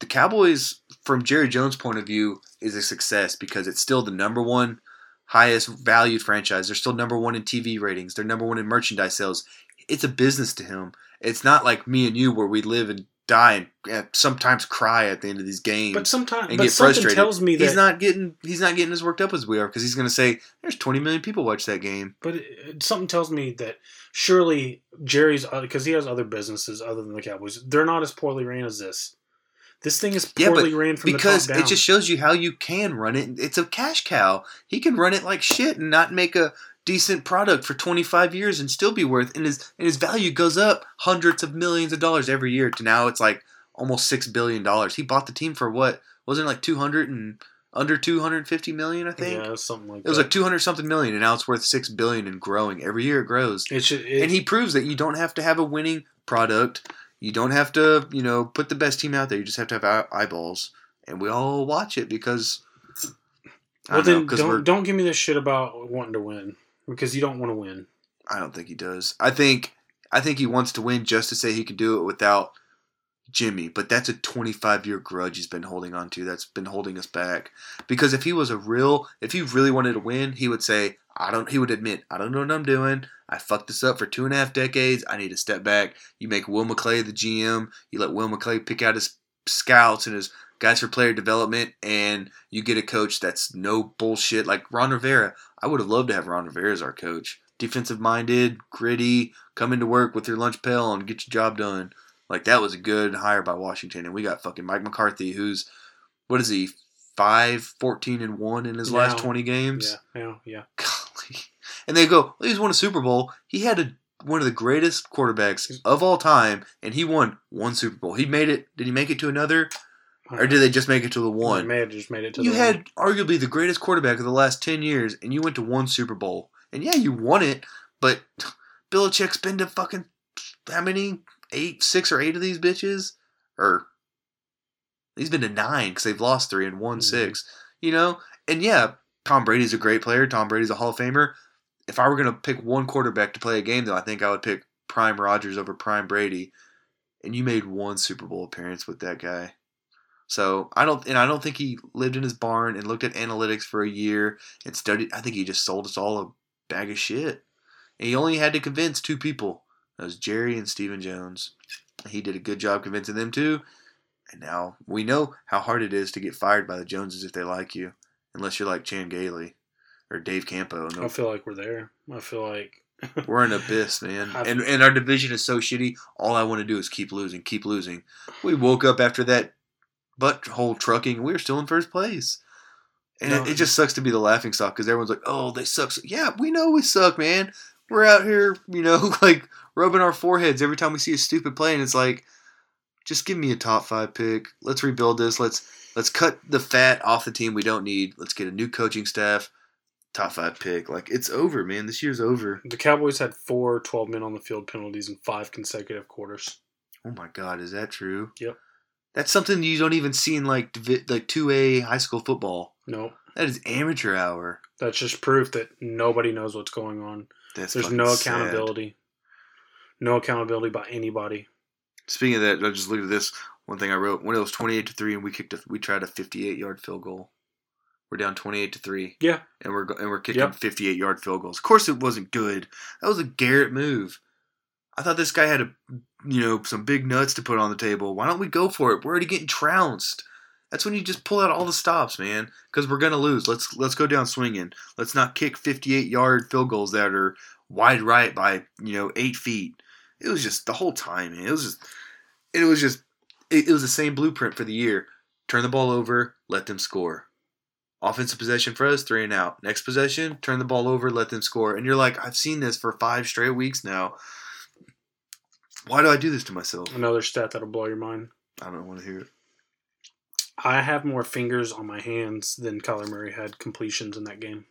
the Cowboys, from Jerry Jones' point of view, is a success because it's still the number one highest valued franchise. They're still number one in TV ratings. They're number one in merchandise sales. It's a business to him. It's not like me and you where we live and die and uh, sometimes cry at the end of these games But sometimes, and but get something frustrated. tells me that. he's not getting he's not getting as worked up as we are because he's going to say there's 20 million people watch that game. but it, something tells me that surely Jerry's because he has other businesses other than the Cowboys. They're not as poorly ran as this. This thing is Yeah, poorly ran from because the top down. it just shows you how you can run it. It's a cash cow. He can run it like shit and not make a decent product for 25 years and still be worth and his and his value goes up hundreds of millions of dollars every year to now it's like almost 6 billion dollars. He bought the team for what? Wasn't it like 200 and under 250 million, I think? yeah, something like It was like 200 something million and now it's worth 6 billion and growing. Every year it grows. it should, it, and he proves that you don't have to have a winning product. You don't have to, you know, put the best team out there. You just have to have eyeballs, and we all watch it because. I Well, don't know, then don't don't give me this shit about wanting to win because you don't want to win. I don't think he does. I think I think he wants to win just to say he can do it without Jimmy, but that's a 25 year grudge he's been holding on to. That's been holding us back. Because if he was a real, if he really wanted to win, he would say, "I don't." He would admit, "I don't know what I'm doing. I fucked this up for two and a half decades. I need to step back." You make Will McClay the GM. You let Will McClay pick out his scouts and his guys for player development, and you get a coach that's no bullshit like Ron Rivera. I would have loved to have Ron Rivera as our coach. Defensive minded, gritty, come into work with your lunch pail and get your job done. Like that was a good hire by Washington, and we got fucking Mike McCarthy, who's what is he, 5, 14, and one in his last twenty games. Yeah, yeah, yeah. Golly. And they go, well, he's won a Super Bowl. He had a, one of the greatest quarterbacks of all time, and he won one Super Bowl. He made it. Did he make it to another, or did they just make it to the one? They may have just made it to You the had arguably the greatest quarterback of the last ten years, and you went to one Super Bowl. And yeah, you won it, but Belichick's been to fucking how many? Eight, six, or eight of these bitches, or he's been to nine because they've lost three and won Mhm. six. You know, and yeah, Tom Brady's a great player. Tom Brady's a Hall of Famer. If I were gonna pick one quarterback to play a game, though, I think I would pick Prime Rogers over Prime Brady. And you made one Super Bowl appearance with that guy. So I don't, and I don't think he lived in his barn and looked at analytics for a year and studied. I think he just sold us all a bag of shit. And he only had to convince two people. That was Jerry and Stephen Jones. He did a good job convincing them too. And now we know how hard it is to get fired by the Joneses if they like you, unless you're like Chan Gailey or Dave Campo. I feel like we're there. I feel like we're in abyss, man. I've- And and our division is so shitty. All I want to do is keep losing, keep losing. We woke up after that butthole trucking. We were still in first place. And No. it, it just sucks to be the laughing stock because everyone's like, "Oh, they suck." Yeah, we know we suck, man. We're out here, you know, like rubbing our foreheads every time we see a stupid play, and it's like, just give me a top five pick. Let's rebuild this. Let's let's cut the fat off the team we don't need. Let's get a new coaching staff. Top five pick. Like it's over, man. This year's over. the Cowboys had four 12 men on the field penalties in five consecutive quarters. Oh my god, is that true? Yep. That's something you don't even see in like like two A high school football. No, That is amateur hour. that's just proof that nobody knows what's going on. That's There's no sad. accountability. No accountability by anybody. Speaking of that, I just looked at this one thing I wrote. When it was twenty eight to three, and we kicked a, we tried a fifty eight yard field goal. We're down twenty eight to three. Yeah. and we're and we're kicking Yep. fifty eight yard field goals. Of course, it wasn't good. That was a Garrett move. I thought this guy had a you know some big nuts to put on the table. Why don't we go for it? We're already getting trounced. That's when you just pull out all the stops, man. Because we're gonna lose. Let's let's go down swinging. Let's not kick fifty eight yard field goals that are wide right by you know eight feet. It was just the whole time, man. It was just it was just it, it was the same blueprint for the year. Turn the ball over, let them score. Offensive possession for us, three and out. Next possession, turn the ball over, let them score. And you're like, I've seen this for five straight weeks now. Why do I do this to myself? Another stat that'll blow your mind. I don't want to hear it. I have more fingers on my hands than Kyler Murray had completions in that game.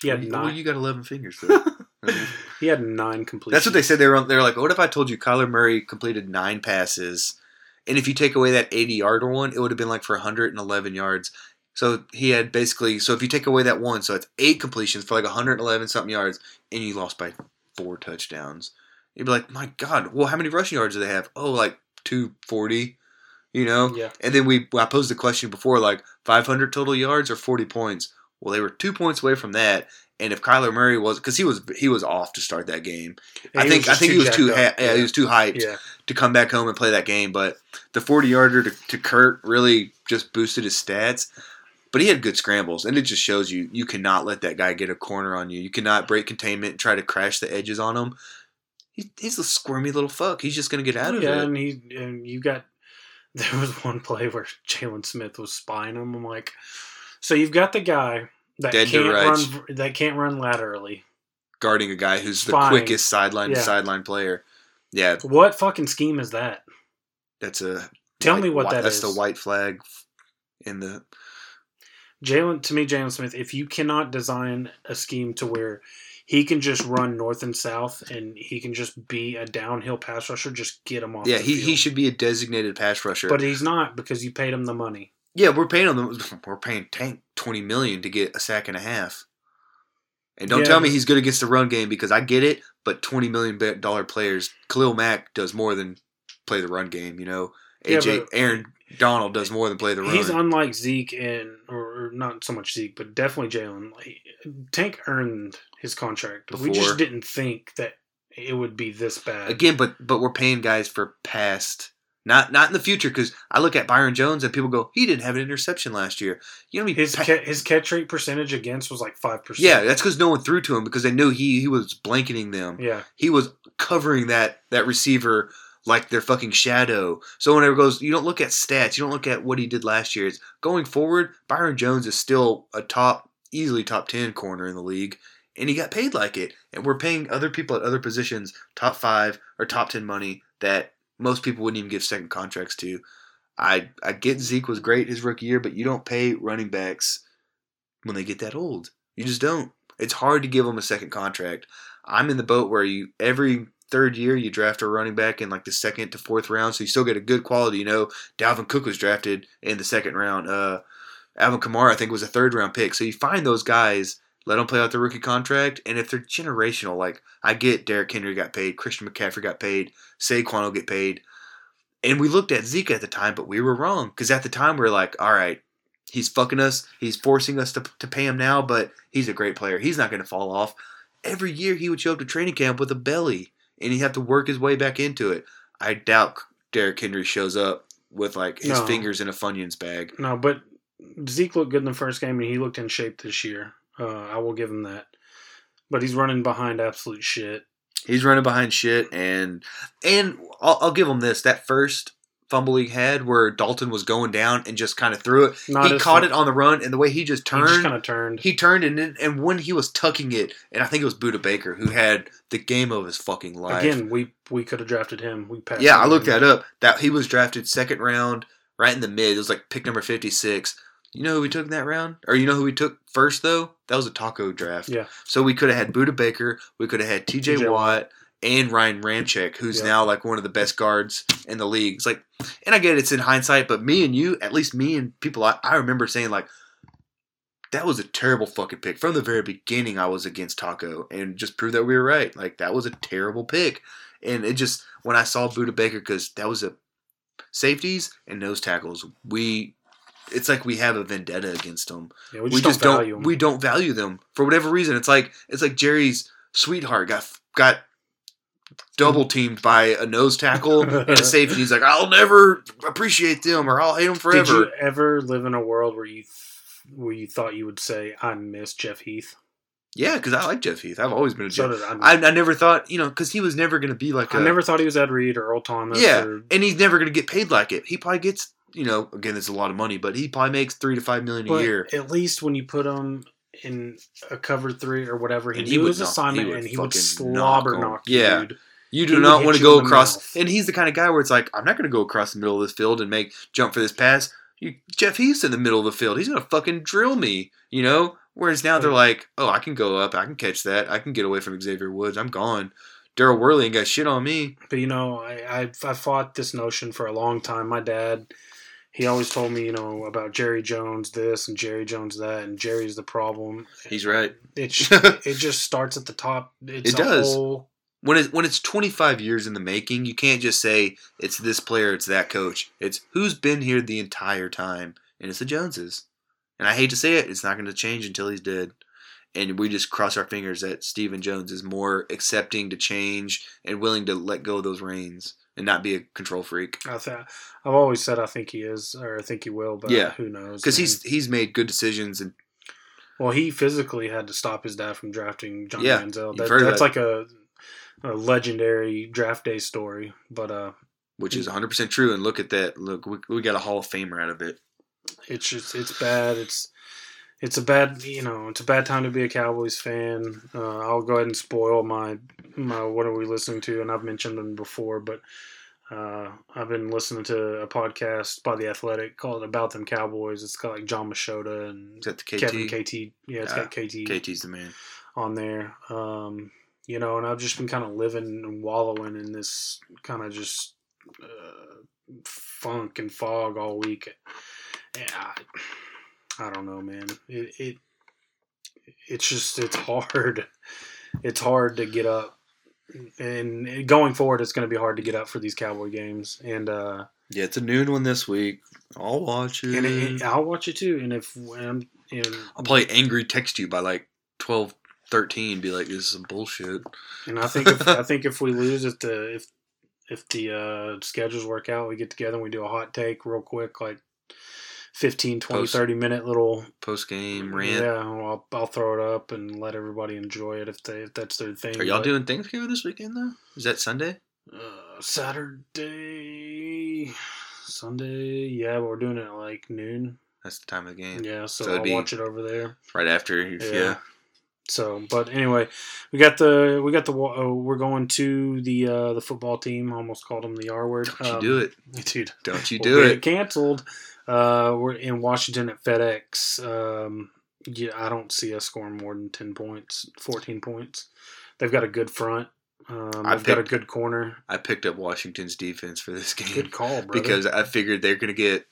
He had well, nine. you got 11 fingers, though. he had nine completions. That's what they said. They were. They were like, "What if I told you Kyler Murray completed nine passes, and if you take away that 80 yarder one, it would have been like for 111 yards." So he had basically. So if you take away that one, so it's eight completions for like 111 something yards, and you lost by four touchdowns. You'd be like, "My God! Well, how many rushing yards do they have? Oh, like 240." You know. Yeah. And then we I posed the question before, like 500 total yards or 40 points. Well, they were two points away from that. And if Kyler Murray was, because he was he was off to start that game. And I think I think he was too ha- yeah, he was too hyped Yeah. to come back home and play that game. But the 40 yarder to, to Kurt really just boosted his stats. But he had good scrambles, and it just shows you you cannot let that guy get a corner on you. You cannot break containment and try to crash the edges on him. He, he's a squirmy little fuck. He's just gonna get out of yeah, it. and he and you got there was one play where Jaylon Smith was spying him. I'm like, so you've got the guy that Dead can't run that can't run laterally. Guarding a guy who's the quickest sideline to Yeah. sideline player. Yeah, What fucking scheme is that? that's a Tell white- me what white- that that's is. the white flag in the Jaylon to me, Jaylon Smith. If you cannot design a scheme to where he can just run north and south, and he can just be a downhill pass rusher. Just get him off. Yeah, he, field. he should be a designated pass rusher. But he's not because you paid him the money. yeah, we're paying him. We're paying Tank twenty million to get a sack and a half. And don't Yeah, tell me he's good against the run game because I get it. But twenty million dollar players, Khalil Mack does more than play the run game. You know, Yeah, AJ but- Aaron Donald does more than play the run. He's unlike Zeke and or, not so much Zeke, but definitely Jaylon. Like, Tank earned his contract. We just didn't think that it would be this bad. Again, but but we're paying guys for past, not not in the future. Because I look at Byron Jones and people go, he didn't have an interception last year. You know, I mean? his Pa- ca- his catch rate percentage against was like five percent. yeah, that's because no one threw to him because they knew he he was blanketing them. yeah. He was covering that that receiver like their fucking shadow. So whenever goes, you don't look at stats. You don't look at what he did last year. It's going forward. Byron Jones is still a top, easily top ten corner in the league, and he got paid like it. And we're paying other people at other positions top five or top ten money that most people wouldn't even give second contracts to. I I get Zeke was great his rookie year, but you don't pay running backs when they get that old. You just don't. It's hard to give them a second contract. I'm in the boat where you every third year you draft a running back in like the second to fourth round, so you still get a good quality. You know, Dalvin Cook was drafted in the second round. Uh, Alvin Kamara I think was a third round pick. So you find those guys, let them play out their rookie contract, and if they're generational, like I get Derrick Henry got paid, Christian McCaffrey got paid, Saquon will get paid, and we looked at Zeke at the time, but we were wrong because at the time we were like, all right. He's fucking us. He's forcing us to, to pay him now, but he's a great player. He's not going to fall off. Every year he would show up to training camp with a belly and he'd have to work his way back into it. I doubt Derrick Henry shows up with like his No. fingers in a Funyuns bag. No, but Zeke looked good in the first game, and he looked in shape this year. Uh, I will give him that. But he's running behind absolute shit. He's running behind shit, and and I'll, I'll give him this: that first fumble he had where Dalton was going down and just kind of threw it. Not he caught it on the run, and the way he just He turned, just kind of turned. he turned, and then, and when he was tucking it, and I think it was Budda Baker who had the game of his fucking life. Again, we we could have drafted him. We passed. Yeah, I looked that up. That he was drafted second round, right in the mid. It was like pick number fifty six. You know who we took in that round, or you know who we took first though? That was a taco draft. Yeah. So we could have had Budda Baker. We could have had T.J. TJ Watt and Ryan Ramczyk, who's Yeah. now like one of the best guards in the league. It's like, and I get it, it's in hindsight, but me and you, at least me and people, I, I remember saying like. That was a terrible fucking pick. From the very beginning, I was against Taco and just proved that we were right. Like, that was a terrible pick. And it just, when I saw Budda Baker, because that was a safeties and nose tackles, we, it's like we have a vendetta against them. Yeah, we We just, just, don't don't, we don't value them for whatever reason. It's like it's like Jerry's sweetheart got got double teamed by a nose tackle and a safety. He's like, I'll never appreciate them or I'll hate them Did forever. you ever live in a world where you th- where you thought you would say I miss Jeff Heath? Yeah, because I like Jeff Heath. I've always been a So Jeff. did I. I, I never thought, you know, because he was never going to be like I a never thought he was Ed Reed or Earl Thomas. yeah, or, and he's never going to get paid like it. He probably gets, you know, again, it's a lot of money, but he probably makes three to five million a but year. at least when you put him in a cover three or whatever, he And he his knock- assignment he and he would slobber knock knock, Yeah. dude. You do would not want to go across, mouth. and he's the kind of guy where it's like, I'm not going to go across the middle of this field and make jump for this pass. You, Jeff Heath's in the middle of the field. He's going to fucking drill me, you know. Whereas now they're like, oh, I can go up, I can catch that, I can get away from Xavier Woods. I'm gone. Daryl Worley ain't got shit on me. But you know, I, I I fought this notion for a long time. My dad, he always told me, you know, about Jerry Jones this and Jerry Jones that, and Jerry's the problem. He's right. It it just starts at the top. It's It does. whole- When it when it's 25 years in the making, you can't just say it's this player, it's that coach. It's who's been here the entire time, and it's the Joneses. And I hate to say it, it's not going to change until he's dead. And we just cross our fingers that Stephen Jones is more accepting to change and willing to let go of those reins and not be a control freak. I th- I've always said I think he is, or I think he will, but Yeah. who knows? Because he's he's made good decisions and well, he physically had to stop his dad from drafting Johnny Yeah, Manziel. That, that's that. like a, a legendary draft day story. But uh, which is 100% true. And look at that. Look, we, we got a Hall of Famer out of it. it's just it's bad. It's it's a bad you know it's a bad time to be a Cowboys fan. Uh, I'll go ahead and spoil my my what are we listening to, and I've mentioned them before, but. Uh, I've been listening to a podcast by the Athletic called "About Them Cowboys." It's got like Jon Machota and Is that the KT? Kevin KT. Yeah, it's Ah, got KT, KT's the man. on there. Um, you know, and I've just been kind of living and wallowing in this kind of just uh, funk and fog all week. And I, I don't know, man. It, it it's just it's hard. It's hard to get up, and going forward, it's going to be hard to get up for these Cowboy games. And uh, Yeah, it's a noon one this week. I'll watch it. and I'll watch it too. And if and, and I'll probably angry text you by like 12, 13, be like, this is some bullshit. And I think if, I think if we lose, if the if if the uh, schedules work out, we get together and we do a hot take real quick, like 15, 20, Post- 30 minute little Post game rant. Yeah, well, I'll, I'll throw it up and let everybody enjoy it if they if that's their thing. Are y'all But, doing Thanksgiving this weekend though? Is that Sunday? uh, Saturday, Sunday? Yeah, but we're doing it at like noon. That's the time of the game. Yeah, so, So I'll watch it over there. Right after. Yeah. Yeah. So, but anyway, we got the we got the oh, we're going to the uh, the football team. Almost called them the R word. Don't you do it. dude? Don't you we'll do get it. Canceled. Uh, we're in Washington at FedEx. Um, yeah, I don't see us scoring more than ten points, fourteen points. They've got a good front. Um, I they've got a good corner. I picked up Washington's defense for this game. Good call, brother. because I figured they're going to get.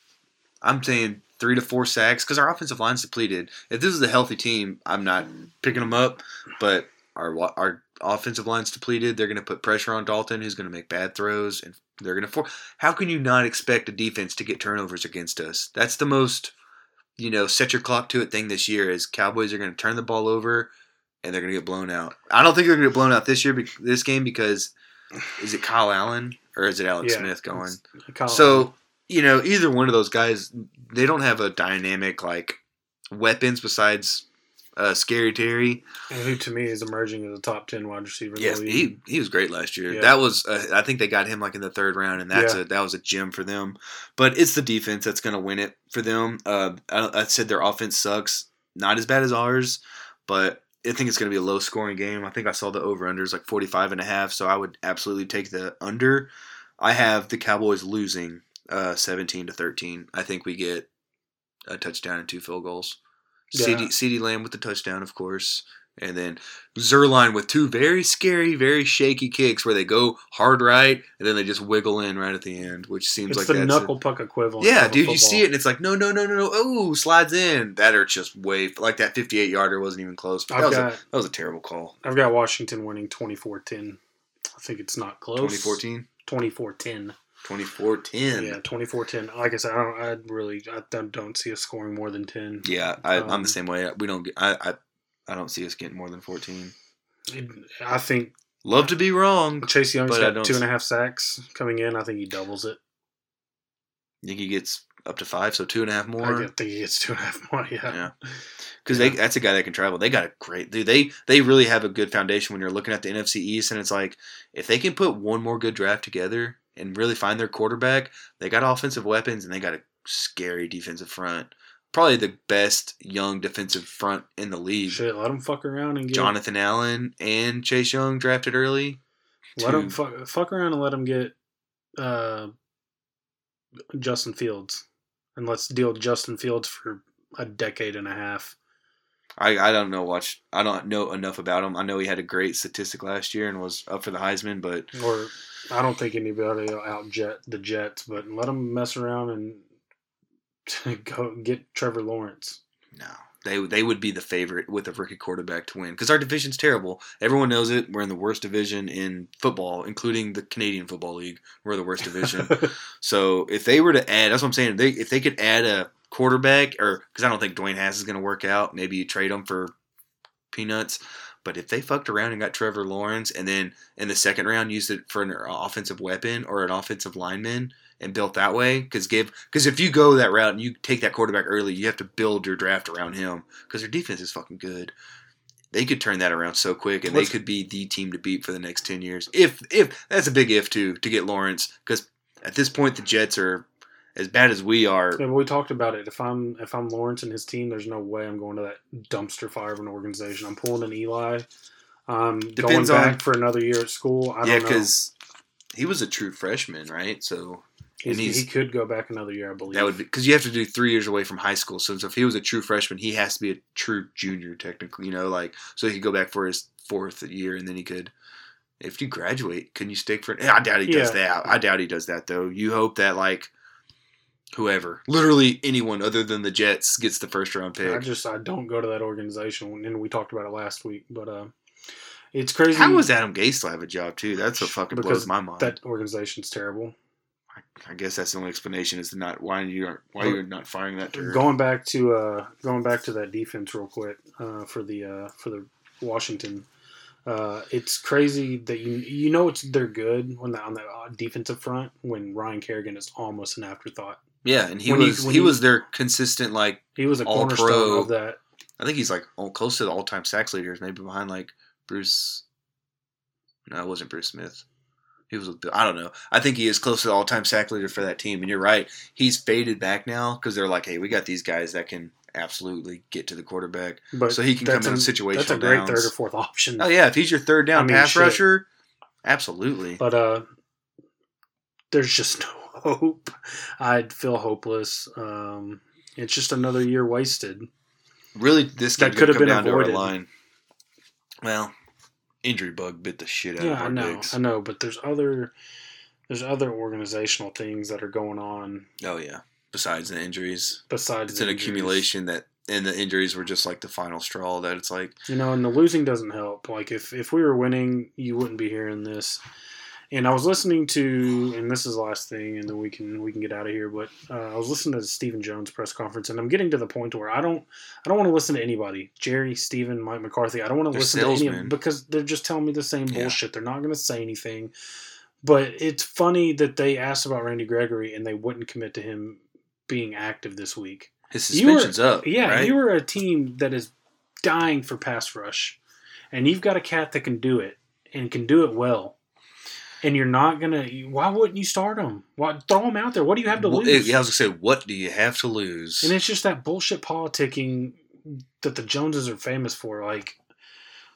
I'm saying three to four sacks because our offensive line's depleted. If this is a healthy team, I'm not picking them up. But our our offensive line's depleted. They're going to put pressure on Dalton, who's going to make bad throws, and they're going to. For- How can you not expect a defense to get turnovers against us? That's the most, you know, set your clock to it thing this year. Is Cowboys are going to turn the ball over, and they're going to get blown out. I don't think they're going to get blown out this year, this game because is it Kyle Allen or is it Alex Yeah, Smith going? So, you know, either one of those guys, they don't have a dynamic like weapons besides uh, Scary Terry. and who to me is emerging as a top ten wide receiver. Yes, he he was great last year. Yeah. That was uh, I think they got him like in the third round, and that's Yeah. a that was a gem for them. But it's the defense that's going to win it for them. Uh, I, I said their offense sucks, not as bad as ours, but. I think it's going to be a low scoring game. I think I saw the over unders like 45 and a half, so I would absolutely take the under. I have the Cowboys losing uh, 17 to 13. I think we get a touchdown and two field goals. Yeah. CeeDee, CeeDee Lamb with the touchdown, of course. And then Zuerlein with two very scary, very shaky kicks where they go hard right and then they just wiggle in right at the end, which seems it's like the that's knuckle puck equivalent. yeah, a dude, you see it and it's like no, no, no, no, no. Oh, slides in. That hurts just way like that 58 yarder wasn't even close. That I've was, a, got that was a terrible call. I've got Washington winning 24-10. I think it's not close. 2014, 24-10. 2014. Yeah, 24-10. Like I said, I don't. I really, I don't, don't see us scoring more than ten. Yeah, I, I'm Um, the same way. We don't get. I, I I don't see us getting more than 14. I think Love to be wrong. Chase Young's I got two and a half sacks coming in. I think he doubles it. think he gets up to five, so two and a half more. get- think he gets two and a half more. Yeah. Yeah, because they that's a guy that can travel. They got a great dude. They they really have a good foundation when you're looking at the NFC East, and it's like if they can put one more good draft together and really find their quarterback, they got offensive weapons and they got a scary defensive front. Probably the best young defensive front in the league. Shit, let him fuck around and get. Jonathan Allen and Chase Young drafted early. let him fuck, fuck around and let him get uh, Justin Fields, and let's deal Justin Fields for a decade and a half. I, I don't know watch I don't know enough about him. I know he had a great statistic last year and was up for the Heisman, but Or I don't think anybody will out jet the Jets, but let them mess around and go get Trevor Lawrence. no, they they would be the favorite with a rookie quarterback to win because our division's terrible. Everyone knows it. We're in the worst division in football, including the Canadian Football League. We're the worst division. so if they were to add, that's what I'm saying. They if they could add a quarterback, or because I don't think Dwayne Haskins is going to work out. Maybe you trade him for peanuts. But if they fucked around and got Trevor Lawrence, and then in the second round used it for an offensive weapon or an offensive lineman, and built that way, because give because if you go that route and you take that quarterback early, you have to build your draft around him because their defense is fucking good. They could turn that around so quick, and they could be the team to beat for the next ten years. If if that's a big if too to get Lawrence, because at this point the Jets are as bad as we are. Yeah, but we talked about it. If I'm if I'm Lawrence and his team, there's no way I'm going to that dumpster fire of an organization. I'm pulling an Eli. Um, going back on- for another year at school. I don't yeah, because he was a true freshman, right? So He's, he's- he could go back another year, I believe. That would because you have to do three years away from high school. So if he was a true freshman, he has to be a true junior, technically. You know, like so he could go back for his fourth year, and then he could. If you graduate, can you stick for? I doubt he does Yeah. that. I doubt he does that though. You hope that like whoever, literally anyone other than the Jets, gets the first round pick. I just I don't go to that organization, and we talked about it last week. But uh, it's crazy. How was Adam Gase to have a job too? That's what fucking blows my mind. that organization's terrible? I guess that's the only explanation is to not why you aren't why you're not firing that turd. Going back to uh, going back to that defense real quick uh, for the uh, for the Washington. Uh, it's crazy that you you know it's they're good when they on the uh, defensive front when Ryan Kerrigan is almost an afterthought. Yeah, and he When was he he- was their consistent like He was a cornerstone pro. of that. I think he's like all, close to the all time sacks leaders, maybe behind like Bruce. No, it wasn't Bruce Smith. He was. I don't know. I think he is close to the all time sack leader for that team. And you're right. He's faded back now because they're like, hey, we got these guys that can absolutely get to the quarterback. But So he can come in a- situational That's a great downs. third or fourth option. Oh yeah, if he's your third down I mean, pass shit. rusher, absolutely. But uh, there's just no hope. I'd feel hopeless. Um, it's just another year wasted. Really, this That could have been down avoided. our line. Well, injury bug bit the shit out Yeah, of I know. I know, but there's other there's other organizational things that are going on Oh yeah. Besides the injuries, besides it's an injuries. accumulation that, and the injuries were just like the final straw. That it's like, You know, and the losing doesn't help. Like if if we were winning, you wouldn't be hearing this. And I was listening to, and this is the last thing, and then we can we can get out of here. But uh, I was listening to the Stephen Jones press conference, and I'm getting to the point where I don't I don't want to listen to anybody, Jerry, Stephen, Mike McCarthy. I don't want to listen to any of them because they're just telling me the same Yeah. bullshit. They're not going to say anything. But it's funny that they asked about Randy Gregory and they wouldn't commit to him being active this week. his You were- suspension's up. Yeah, right? you were a team that is dying for pass rush, and you've got a cat that can do it and can do it well. And you're not gonna. Why wouldn't you start him? Why throw him out there? What do you have to Well, lose? yeah, I was gonna say, what do you have to lose? And it's just that bullshit politicking that the Joneses are famous for. Like,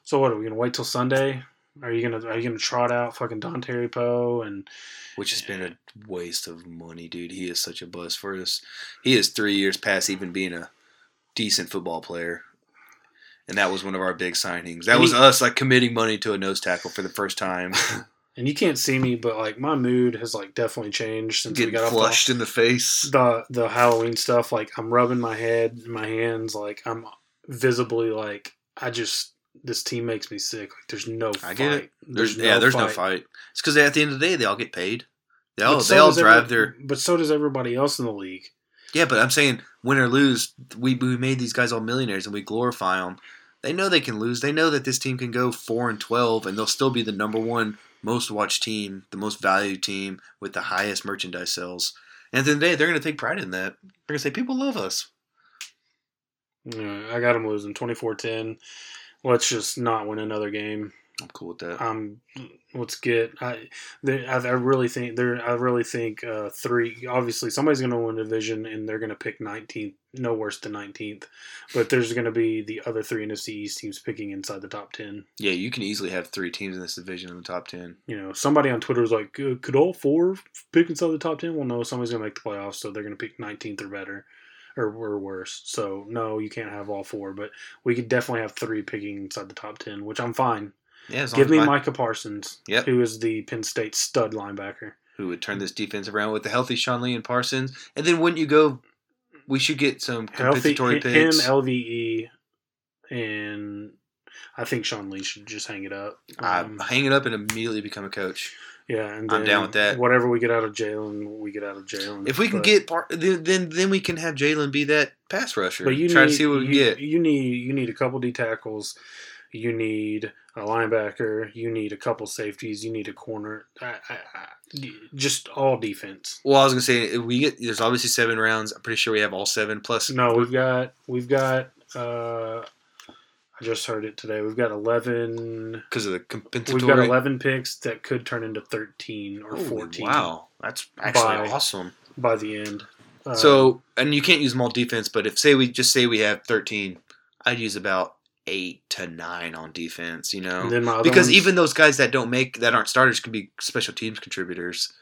so what are we gonna wait till Sunday? Are you gonna are you gonna trot out fucking Dontari Poe and Which has been a waste of money, dude. He is such a buzz for us. He is three years past even being a decent football player. And that was one of our big signings. That was us like committing money to a nose tackle for the first time. and you can't see me, but like my mood has like definitely changed since we got the- flushed in the face. the the Halloween stuff, like I'm rubbing my head, my hands, like I'm visibly like I just this team makes me sick. Like there's no I fight. get it. There's, yeah, there's no fight. It's because at the end of the day, they all get paid. They all, so they all drive their But so does everybody else in the league. Yeah, but I'm saying win or lose, we we made these guys all millionaires and we glorify them. They know they can lose. They know that this team can go four and twelve, and they'll still be the number one most watched team, the most valued team with the highest merchandise sales. And at the end of the day, they're going to take pride in that. They're going to say people love us. Yeah, I got them losing 24-10. Let's just not win another game. I'm cool with that. Um, let's get. I, they, I, I really think there. I really think uh, three. Obviously, somebody's going to win a division, and they're going to pick 19th, no worse than 19th. But there's going to be the other three NFC East teams picking inside the top 10. yeah, you can easily have three teams in this division in the top ten. You know, somebody on Twitter was like, "Uh, "Could all four pick inside the top 10? Well, no, somebody's going to make the playoffs, so they're going to pick 19th or better. Or, or worse. So no, you can't have all four, but we could definitely have three picking inside the top ten, which I'm fine. Yeah, Give me my- Micah Parsons, Yep. who is the Penn State stud linebacker. who would turn this defense around with the healthy Sean Lee and Parsons, and then wouldn't you go? We should get some Healthy compensatory him, picks. LVE, and I think Sean Lee should just hang it up. I Um, hang it up and immediately become a coach. yeah, and I'm then down with that. Whatever we get out of Jaylon, we get out of Jaylon. If we can But- get part, then, then then we can have Jaylon be that pass rusher. but you try need, to see what we you, get. You need you need a couple D tackles. You need a linebacker. You need a couple safeties. You need a corner. I, I, I, just all defense. Well, I was gonna say we get there's obviously seven rounds. I'm pretty sure we have all seven plus. No, we've got we've got. Uh, I just heard it today. We've got eleven. because of the compensatory. We've got eleven picks that could turn into thirteen or Holy fourteen. Wow, that's actually By- awesome. By the end. Um, so, and you can't use them all defense, but if say we just say we have 13, I'd use about eight to nine on defense. You know, and then my other because ones- even those guys that don't make that aren't starters could be special teams contributors.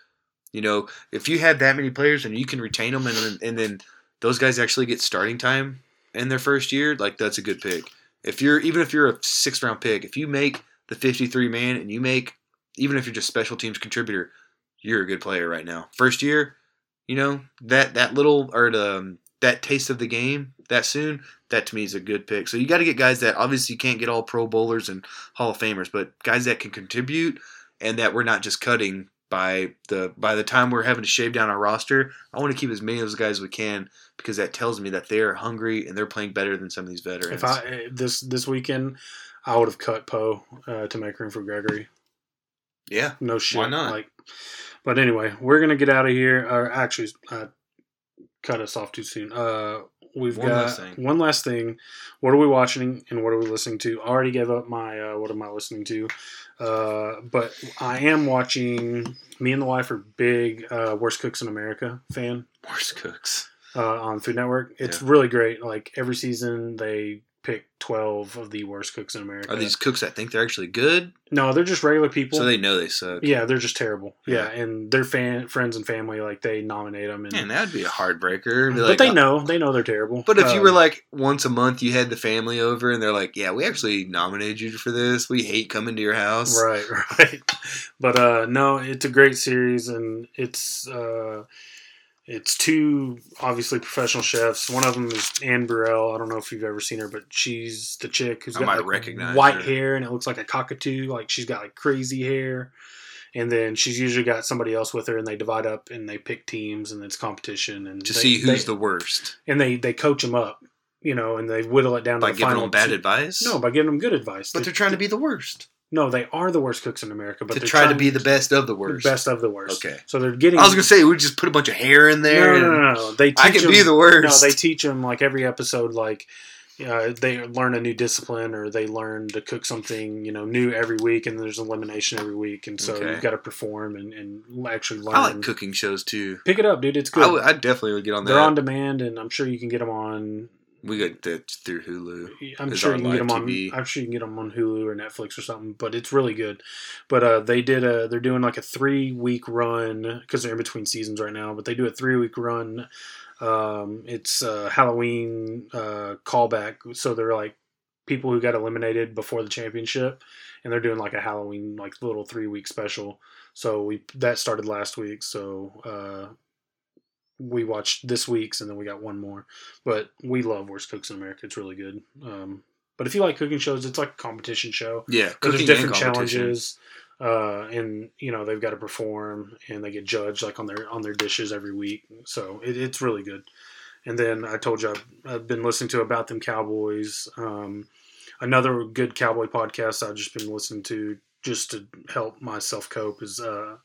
You know, if you had that many players and you can retain them, and then, and then those guys actually get starting time in their first year, like that's a good pick. If you're even if you're a sixth round pick, if you make the 53 man and you make even if you're just special teams contributor, you're a good player right now. First year, you know that that little or the um, that taste of the game that soon. That to me is a good pick. So you got to get guys that obviously you can't get all Pro Bowlers and Hall of Famers, but guys that can contribute and that we're not just cutting by the by the time we're having to shave down our roster. I want to keep as many of those guys as we can because that tells me that they're hungry and they're playing better than some of these veterans. If I eh, this this weekend, I would have cut Poe uh, to make room for Gregory. yeah, No shit. Why not? Like, but anyway, we're gonna get out of here. Or actually, uh, cut us off too soon. Uh, we've One got last thing. one last thing. What are we watching and what are we listening to? I already gave up my uh, what am I listening to? Uh, but I am watching. Me and the wife are big uh, Worst Cooks in America fan worst cooks. uh, on Food Network. It's Yeah. really great. Like every season, they pick twelve of the worst cooks in America. Are these cooks that think they're actually good? no, they're just regular people. So they know they suck. yeah, they're just terrible. Yeah, Yeah. and their fan friends and family like they nominate them, and Man, that would be a heartbreaker. Be but like, they uh, know they know they're terrible. But if you Um, were like once a month, you had the family over, and they're like, "Yeah, we actually nominated you for this. We hate coming to your house." right, right, but uh, no, it's a great series, and it's uh, it's two obviously professional chefs. One of them is Anne Burrell. I don't know if you've ever seen her, but she's the chick who's I got like, white her. hair and it looks like a cockatoo. Like she's got like crazy hair. And then she's usually got somebody else with her, and they divide up and they pick teams, and it's competition, and To they- see who's they- the worst and they they coach them up, you know, and they whittle it down by to the giving final them bad two- advice. No, by giving them good advice. but They- they're trying to be the worst. No, they are the worst cooks in America, but to they're try to be the best of the the worst. best of the worst. Okay. so they're getting. I was gonna say we just put a bunch of hair in there. no, no, no, no, They I teach can be them- the worst. No, they teach them like every episode, like uh, they learn a new discipline or they learn to cook something you know new every week, and there's elimination every week, and so Okay. you've got to perform and, and actually learn. I like cooking shows too. Pick it up, dude. It's good. I, I definitely would get on that. They're on demand, and I'm sure you can get them on we got that through Hulu. I'm It's sure you can get them on. TV. I'm sure you can get them on Hulu or Netflix or something. But it's really good. But uh, they did a. They're doing like a three week run because they're in between seasons right now. But they do a three week run. Um, it's uh, Halloween uh, callback. So they're like people who got eliminated before the championship, and they're doing like a Halloween like little three week special. So we that started last week. So. Uh, we watched this week's and then we got one more but we love Worst Cooks in America. It's really good. Um, but if you like cooking shows, it's like a competition show. Yeah, there's different challenges, uh, and you know they've got to perform and they get judged like on their on their dishes every week. So it, it's really good. And then I told you I've, I've been listening to about them Cowboys. Um, another good cowboy podcast I've just been listening to just to help myself cope is uh,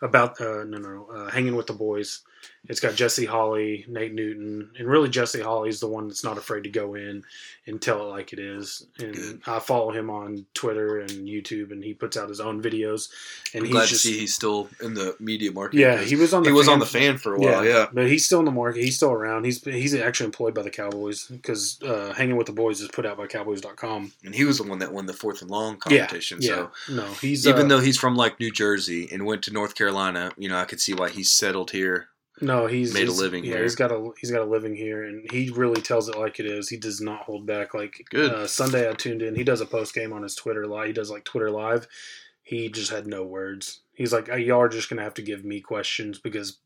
about uh, no no uh, hanging with the boys. It's got Jesse Holley, Nate Newton, and really Jesse Holley's the one that's not afraid to go in and tell it like it is. And Good. I follow him on Twitter and YouTube, and he puts out his own videos. And I'm he's glad just to see he's still in the media market. yeah, he was on the he was fan- on the fan for a while. Yeah, but he's still in the market. He's still around. He's he's actually employed by the Cowboys because uh, Hanging with the Boys is put out by Cowboys.com. and he was the one that won the fourth and long Yeah, competition. yeah. So No, he's even uh, though he's from like New Jersey and went to North Carolina, you know, I could see why he's settled here. No, he's Made a living Yeah, here. he's got a he's got a living here, and he really tells it like it is. He does not hold back. Like Good. Uh, Sunday, I tuned in. He does a post game on his Twitter live. He does like Twitter live. He just had no words. He's like, "Uh, y'all are just gonna have to give me questions because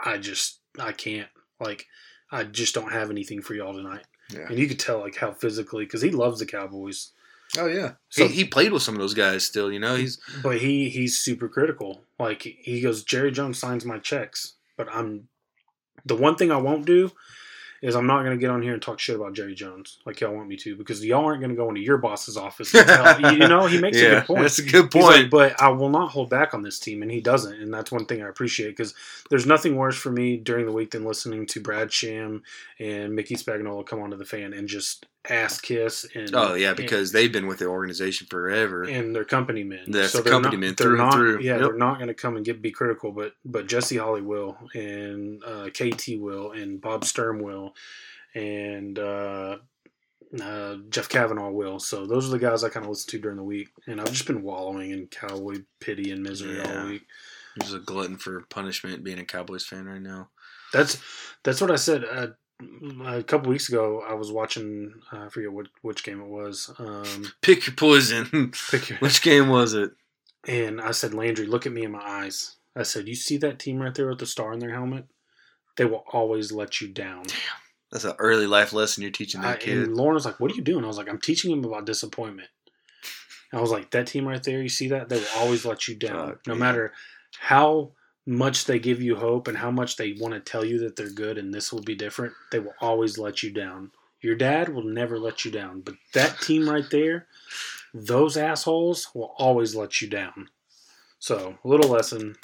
I just I can't. Like, I just don't have anything for y'all tonight. Yeah. And you could tell like how physically because he loves the Cowboys. Oh yeah. So- he, he played with some of those guys still. You know, he's But he he's super critical. Like he goes, Jerry Jones signs my checks, but I'm the one thing I won't do is I'm not going to get on here and talk shit about Jerry Jones like y'all want me to because y'all aren't going to go into your boss's office. And tell, you know, he makes a good point. That's a good point. like, but I will not hold back on this team, and he doesn't, and that's one thing I appreciate because there's nothing worse for me during the week than listening to Brad Sham and Mickey Spagnola come onto the fan and just ass kiss and oh yeah, because they've been with the organization forever. and, and they're company men. That's so the company not, men through and through. Yeah, Yep. they're not going to come and get be critical, but but Jesse Holley will, and uh, KT will, and Bob Sturm will, and uh, uh, Jeff Kavanaugh will. So those are the guys I kind of listen to during the week, and I've just been wallowing in cowboy pity and misery Yeah. all week. Just a glutton for punishment being a Cowboys fan right now. That's that's what I said uh, a couple weeks ago. I was watching. Uh, I forget what which game it was. Um, Pick your poison. pick your- Which game was it? and I said, Landry, look at me in my eyes. I said, you see that team right there with the star in their helmet? They will always let you down. Damn. That's an early life lesson you're teaching I, that kid. and Lauren was like, "What are you doing?" I was like, "I'm teaching him about disappointment." I was like, "That team right there, you see that? They will always let you down, Fuck, no man. matter how much they give you hope and how much they want to tell you that they're good and this will be different. They will always let you down. Your dad will never let you down, but that team right there, those assholes will always let you down." So, a little lesson.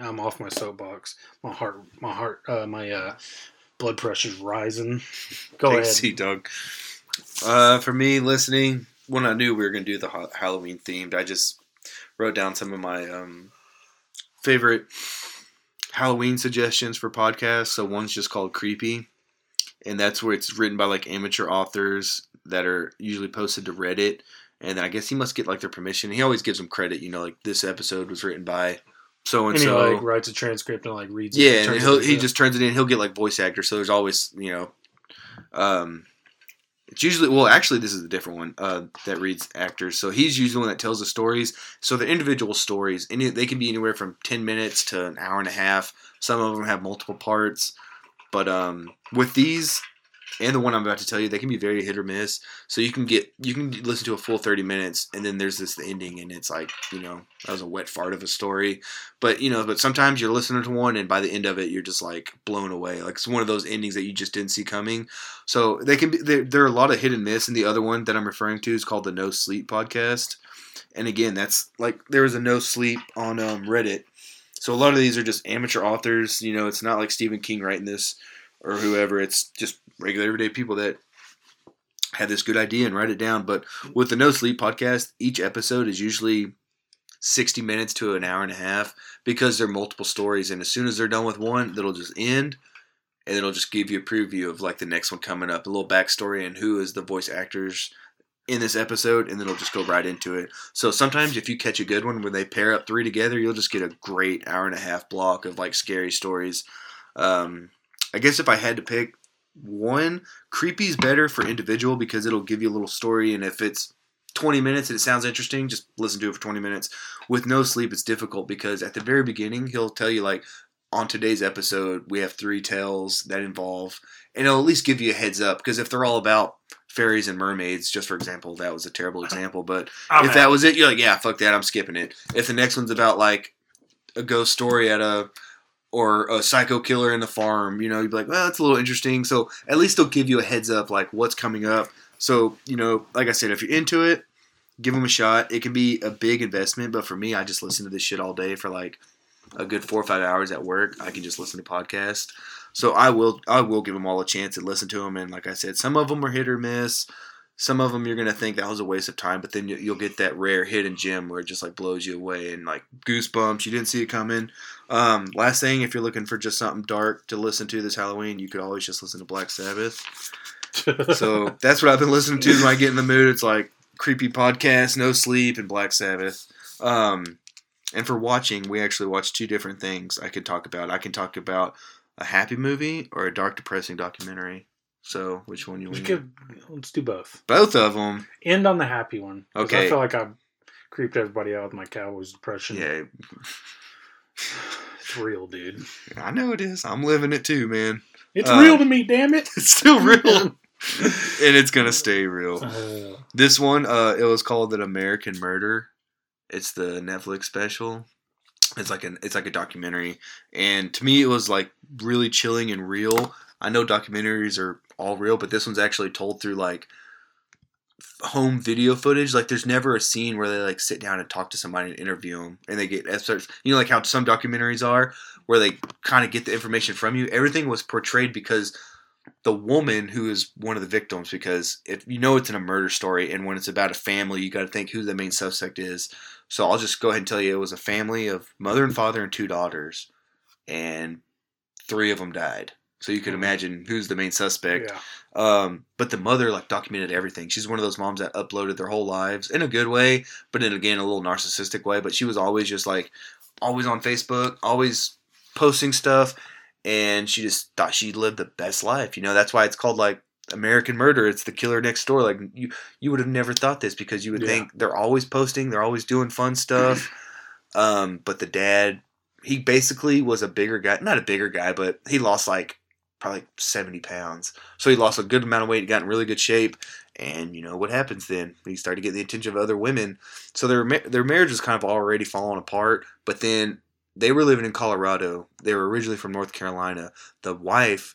I'm off my soapbox. My heart, my heart, uh, my uh, blood pressure's rising. Go ahead. seat, Doug. Uh, for me, listening when I knew we were going to do the ha- Halloween themed, I just wrote down some of my um, favorite Halloween suggestions for podcasts. So one's just called Creepy, and that's where it's written by like amateur authors that are usually posted to Reddit. And then I guess he must get like their permission. He always gives them credit, you know, like this episode was written by so and so. like writes a transcript and like reads it. Yeah, and and he'll, he just turns it in. He'll get like voice actor, so there's always you know, um, it's usually well actually this is a different one uh, that reads actors. So he's usually the one that tells the stories. So they're individual stories, and they can be anywhere from ten minutes to an hour and a half. Some of them have multiple parts, but um, with these and the one I'm about to tell you, they can be very hit or miss. So you can get you can listen to a full 30 minutes, and then there's this ending, and it's like you know that was a wet fart of a story. But you know, but sometimes you're listening to one, and by the end of it, you're just like blown away. Like it's one of those endings that you just didn't see coming. So they can be there. There are a lot of hit and miss, and the other one that I'm referring to is called the No Sleep podcast. And again, that's like there was a No Sleep on um, Reddit. So a lot of these are just amateur authors. You know, it's not like Stephen King writing this or whoever. It's just regular everyday people that had this good idea and write it down. But with the No Sleep podcast, each episode is usually 60 minutes to an hour and a half because there are multiple stories. And as soon as they're done with one, it'll just end and it'll just give you a preview of like the next one coming up, a little backstory and who is the voice actors in this episode, and then it'll just go right into it. So sometimes if you catch a good one where they pair up three together, you'll just get a great hour and a half block of like scary stories. Um, I guess if I had to pick one, creepy's better for individual because it'll give you a little story, and if it's 20 minutes and it sounds interesting, just listen to it for 20 minutes. With no sleep, it's difficult because at the very beginning, he'll tell you, like, on today's episode, we have three tales that involve, and it'll at least give you a heads up because if they're all about fairies and mermaids, just for example, that was a terrible uh-huh. example, but I'm if out. that was it, you're like, yeah, fuck that, I'm skipping it. If the next one's about like a ghost story at a or a psycho killer in the farm, you know, you'd be like, well, that's a little interesting. So at least they'll give you a heads up, like what's coming up. So you know, like I said, if you're into it, give them a shot. It can be a big investment, but for me, I just listen to this shit all day for like a good four or five hours at work. I can just listen to podcasts. So I will, I will give them all a chance and listen to them. And like I said, some of them are hit or miss. Some of them you're gonna think that was a waste of time, but then you- you'll get that rare hidden gem where it just like blows you away and like goosebumps. You didn't see it coming. Um, last thing, if you're looking for just something dark to listen to this Halloween, you could always just listen to Black Sabbath. So that's what I've been listening to when I get in the mood. It's like creepy podcast, no sleep, and Black Sabbath. Um, and for watching, we actually watch two different things I could talk about. I can talk about a happy movie or a dark, depressing documentary. So which one you want? give, let's do both. Both of them. End on the happy one. Okay. I feel like I've creeped everybody out with my Cowboys depression. Yeah, It's real, dude. I know it is. I'm living it too, man. It's Uh, real to me, damn it. It's still real, and it's gonna stay real. Uh, This one, uh, it was called an American Murder. It's the Netflix special. It's like an it's like a documentary, and to me, it was like really chilling and real. I know documentaries are all real, but this one's actually told through like home video footage. Like, there's never a scene where they like sit down and talk to somebody and interview them, and they get excerpts. You know, like how some documentaries are, where they kind of get the information from you. Everything was portrayed because the woman who is one of the victims because if you know it's in a murder story and when it's about a family you got to think who the main suspect is so i'll just go ahead and tell you it was a family of mother and father and two daughters and three of them died so you can imagine who's the main suspect yeah. um, but the mother like documented everything. She's one of those moms that uploaded their whole lives in a good way, but in again a little narcissistic way. But she was always just like always on Facebook, always posting stuff, and she just thought she lived the best life. You know, that's why it's called like American Murder. It's the killer next door. Like you, you would have never thought this because you would Yeah. think they're always posting, they're always doing fun stuff. um, but the dad, he basically was a bigger guy, not a bigger guy, but he lost like probably seventy pounds. So he lost a good amount of weight, got in really good shape, and you know what happens then? He started to get the attention of other women. So their their marriage was kind of already falling apart. But then they were living in Colorado. They were originally from North Carolina. The wife,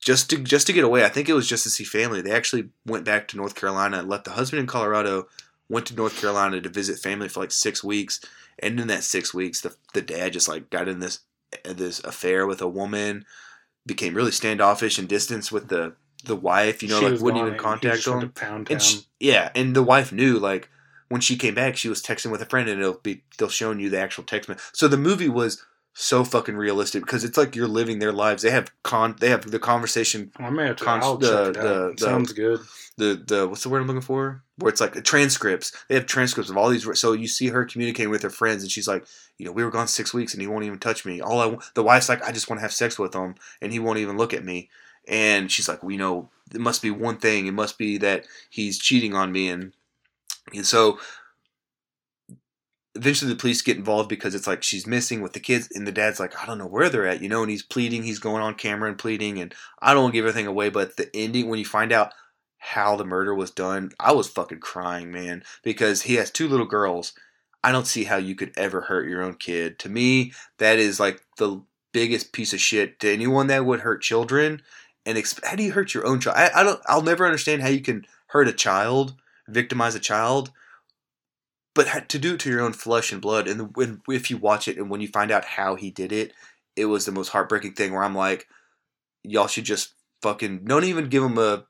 just to just to get away, I think it was just to see family. They actually went back to North Carolina and left the husband in Colorado. Went to North Carolina to visit family for like six weeks, and in that six weeks, the the dad just like got in this this affair with a woman, became really standoffish and distant with the the wife. You know, She like wouldn't even contact just went them. to Pound And Town. sh yeah, and the wife knew like when she came back, she was texting with a friend, and it'll be they'll showing you the actual text. So the movie was so fucking realistic because it's like you're living their lives. They have con, they have the conversation, I may have to. I'll the- check the-. The- Sounds good. the the what's the word I'm looking for? Where it's like transcripts. They have transcripts of all these. So you see her communicating with her friends, and she's like, you know, we were gone six weeks, and he won't even touch me. All I the wife's like, I just want to have sex with him, and he won't even look at me. And she's like, well, you know, it must be one thing. It must be that he's cheating on me, and and so eventually the police get involved because it's like she's missing with the kids and the dad's like i don't know where they're at you know and he's pleading he's going on camera and pleading and i don't want to give everything away but the ending when you find out how the murder was done i was fucking crying man because he has two little girls. I don't see how you could ever hurt your own kid. To me that is like the biggest piece of shit to anyone that would hurt children and exp- how do you hurt your own child I, I don't i'll never understand how you can hurt a child victimize a child but to do it to your own flesh and blood and when if you watch it and when you find out how he did it it was the most heartbreaking thing where i'm like y'all should just fucking don't even give him a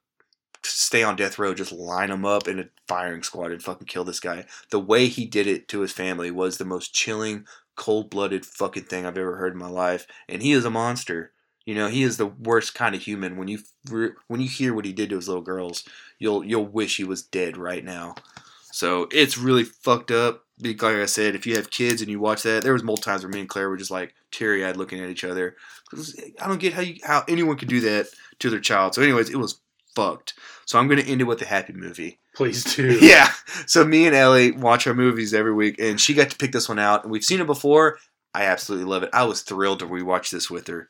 stay on death row just line him up in a firing squad and fucking kill this guy. The way he did it to his family was the most chilling cold-blooded fucking thing i've ever heard in my life and he is a monster. You know he is the worst kind of human. When you when you hear what he did to his little girls you'll you'll wish he was dead right now so it's really fucked up. Like I said, if you have kids and you watch that, there was multiple times where me and Claire were just like teary eyed looking at each other. Eh, I don't get how you how anyone could do that to their child. So, anyways, it was fucked. So I'm gonna end it with a happy movie. Please do. Yeah. So me and Ellie watch our movies every week, and she got to pick this one out, and we've seen it before. I absolutely love it. I was thrilled to rewatch this with her.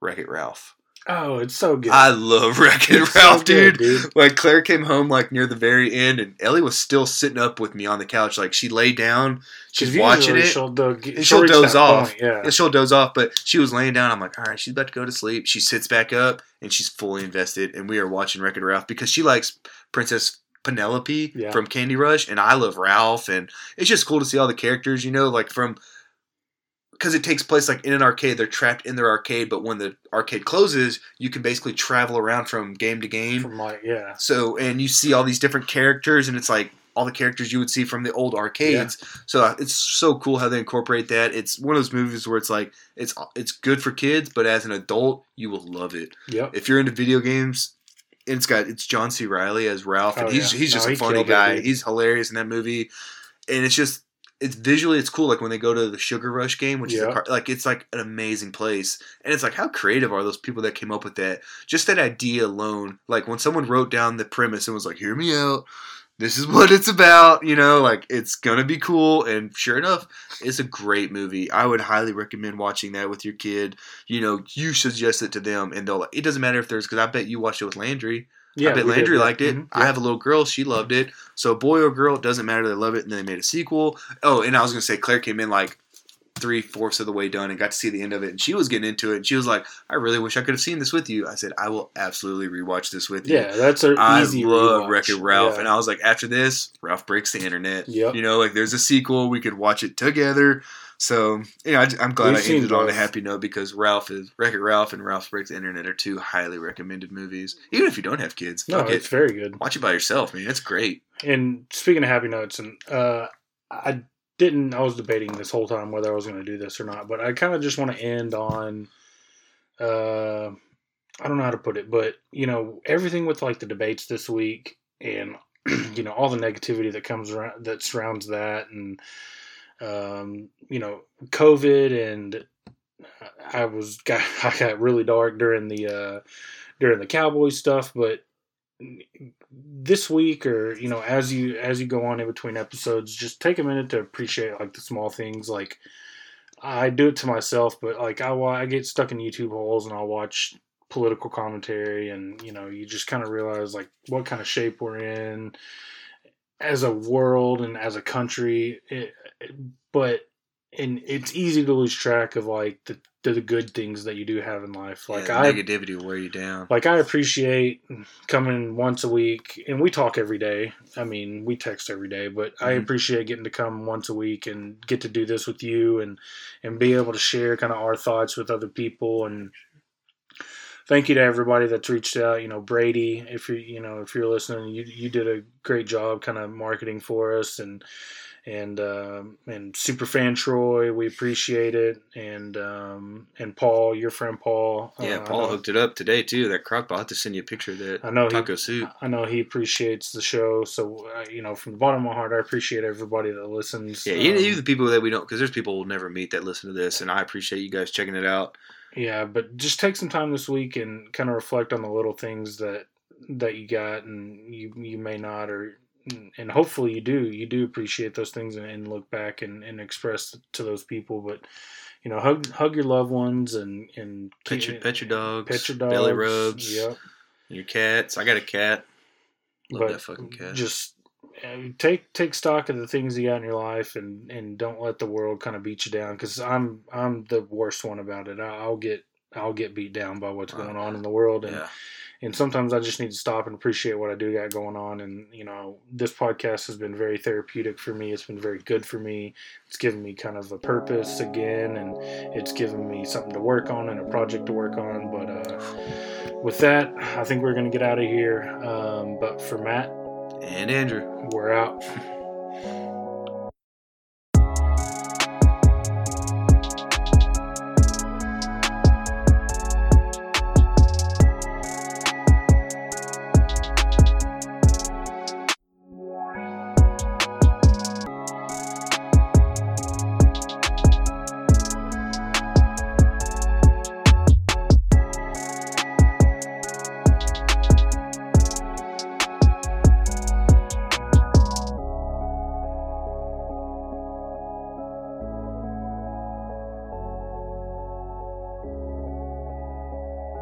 Wreck It Ralph. Oh, it's so good. I love Wreck It It's so Ralph, good, dude. Like Claire came home like near the very end, and Ellie was still sitting up with me on the couch. Like she lay down, she's watching it. She'll, do- she'll doze off. point, Yeah. and she'll doze off, but she was laying down. I'm like, all right, she's about to go to sleep. She sits back up and she's fully invested, and we are watching Wreck It Ralph because she likes Princess Penelope Yeah. from Candy Rush, and I love Ralph, and it's just cool to see all the characters, you know, like from because it takes place like in an arcade. They're trapped in their arcade, but when the arcade closes, you can basically travel around from game to game. From like, yeah. So, and you see all these different characters, and it's like all the characters you would see from the old arcades. So uh, it's so cool how they incorporate that. It's one of those movies where it's like it's it's good for kids, but as an adult, you will love it. Yep. If you're into video games, and it's got it's John C. Reilly as Ralph, and Oh, he's yeah. he's just No, a he funny killed it, guy. he's hilarious in that movie, and it's just it's visually it's cool. Like when they go to the Sugar Rush game, which is a car, like it's like an amazing place, and it's like how creative are those people that came up with that? Just that idea alone, like when someone wrote down the premise and was like, "Hear me out." This is what it's about, you know, like it's gonna be cool, and sure enough, it's a great movie. I would highly recommend watching that with your kid. You know, you suggest it to them, and they'll. It doesn't matter if there's because I bet you watched it with Landry. Yeah. I bet did, Landry yeah. liked it. Mhm, I have a little girl; she loved it. So boy or girl, it doesn't matter. They love it, and then they made a sequel. Oh, and I was gonna say Claire came in like three fourths of the way done and got to see the end of it, and she was getting into it. And she was like, "I really wish I could have seen this with you." I said, "I will absolutely rewatch this with you." Yeah, that's an I easy love. Wreck It Ralph, Yeah. and I was like, after this, Ralph breaks the internet. Yep. You know, like there's a sequel, we could watch it together. So, you know, I, am glad We've I ended on a happy note because Ralph is Wreck Ralph and Ralph Breaks the Internet are two highly recommended movies. Even if you don't have kids, no, it's it. very good. Watch it by yourself, man. It's great. And speaking of happy notes, and uh, I didn't. I was debating this whole time whether I was going to do this or not, but I kind of just want to end on. Uh, I don't know how to put it, but you know everything with like the debates this week, and you know all the negativity that comes around that surrounds that, and um, you know, COVID and I was got I got really dark during the uh, during the Cowboys stuff, but this week or you know as you as you go on in between episodes just take a minute to appreciate like the small things. Like i do it to myself but like i, I get stuck in youtube holes and i'll watch political commentary and you know you just kind of realize like what kind of shape we're in as a world and as a country it, but and it's easy to lose track of like the the good things that you do have in life. Like yeah, I negativity will wear you down. like I appreciate coming once a week, and we talk every day. I mean, we text every day, but I Mhm. appreciate getting to come once a week and get to do this with you, and and be able to share kind of our thoughts with other people. And thank you to everybody that's reached out. You know, Brady, if you you know if you're listening, you you did a great job kind of marketing for us, and and um, and Superfan Troy, we appreciate it, and um, and Paul, your friend Paul. yeah, uh, Paul hooked it up today too. That crock pot. I'll have to send you a picture of that I know he, soup. I know he appreciates the show. So uh, you know, from the bottom of my heart, I appreciate everybody that listens. Yeah, Um, even the people that we don't, because there's people we'll never meet that listen to this, and I appreciate you guys checking it out. Yeah, but just take some time this week and kind of reflect on the little things that that you got, and you you may not, or and hopefully you do. You do appreciate those things and, and look back and, and express to those people. But you know, hug hug your loved ones and and Pet your, pet your dogs, pet your dogs, belly rubs, Yep. your cats. I got a cat. Love but that fucking cat. Just take take stock of the things you got in your life, and and don't let the world kind of beat you down. Because I'm I'm the worst one about it. I'll get I'll get beat down by what's going on in the world, and yeah, and sometimes I just need to stop and appreciate what I do got going on. And you know, this podcast has been very therapeutic for me. It's been very good for me. It's given me kind of a purpose again, and it's given me something to work on and a project to work on. But uh, with that, I think we're gonna get out of here. Um, but for Matt, and Andrew. we're out.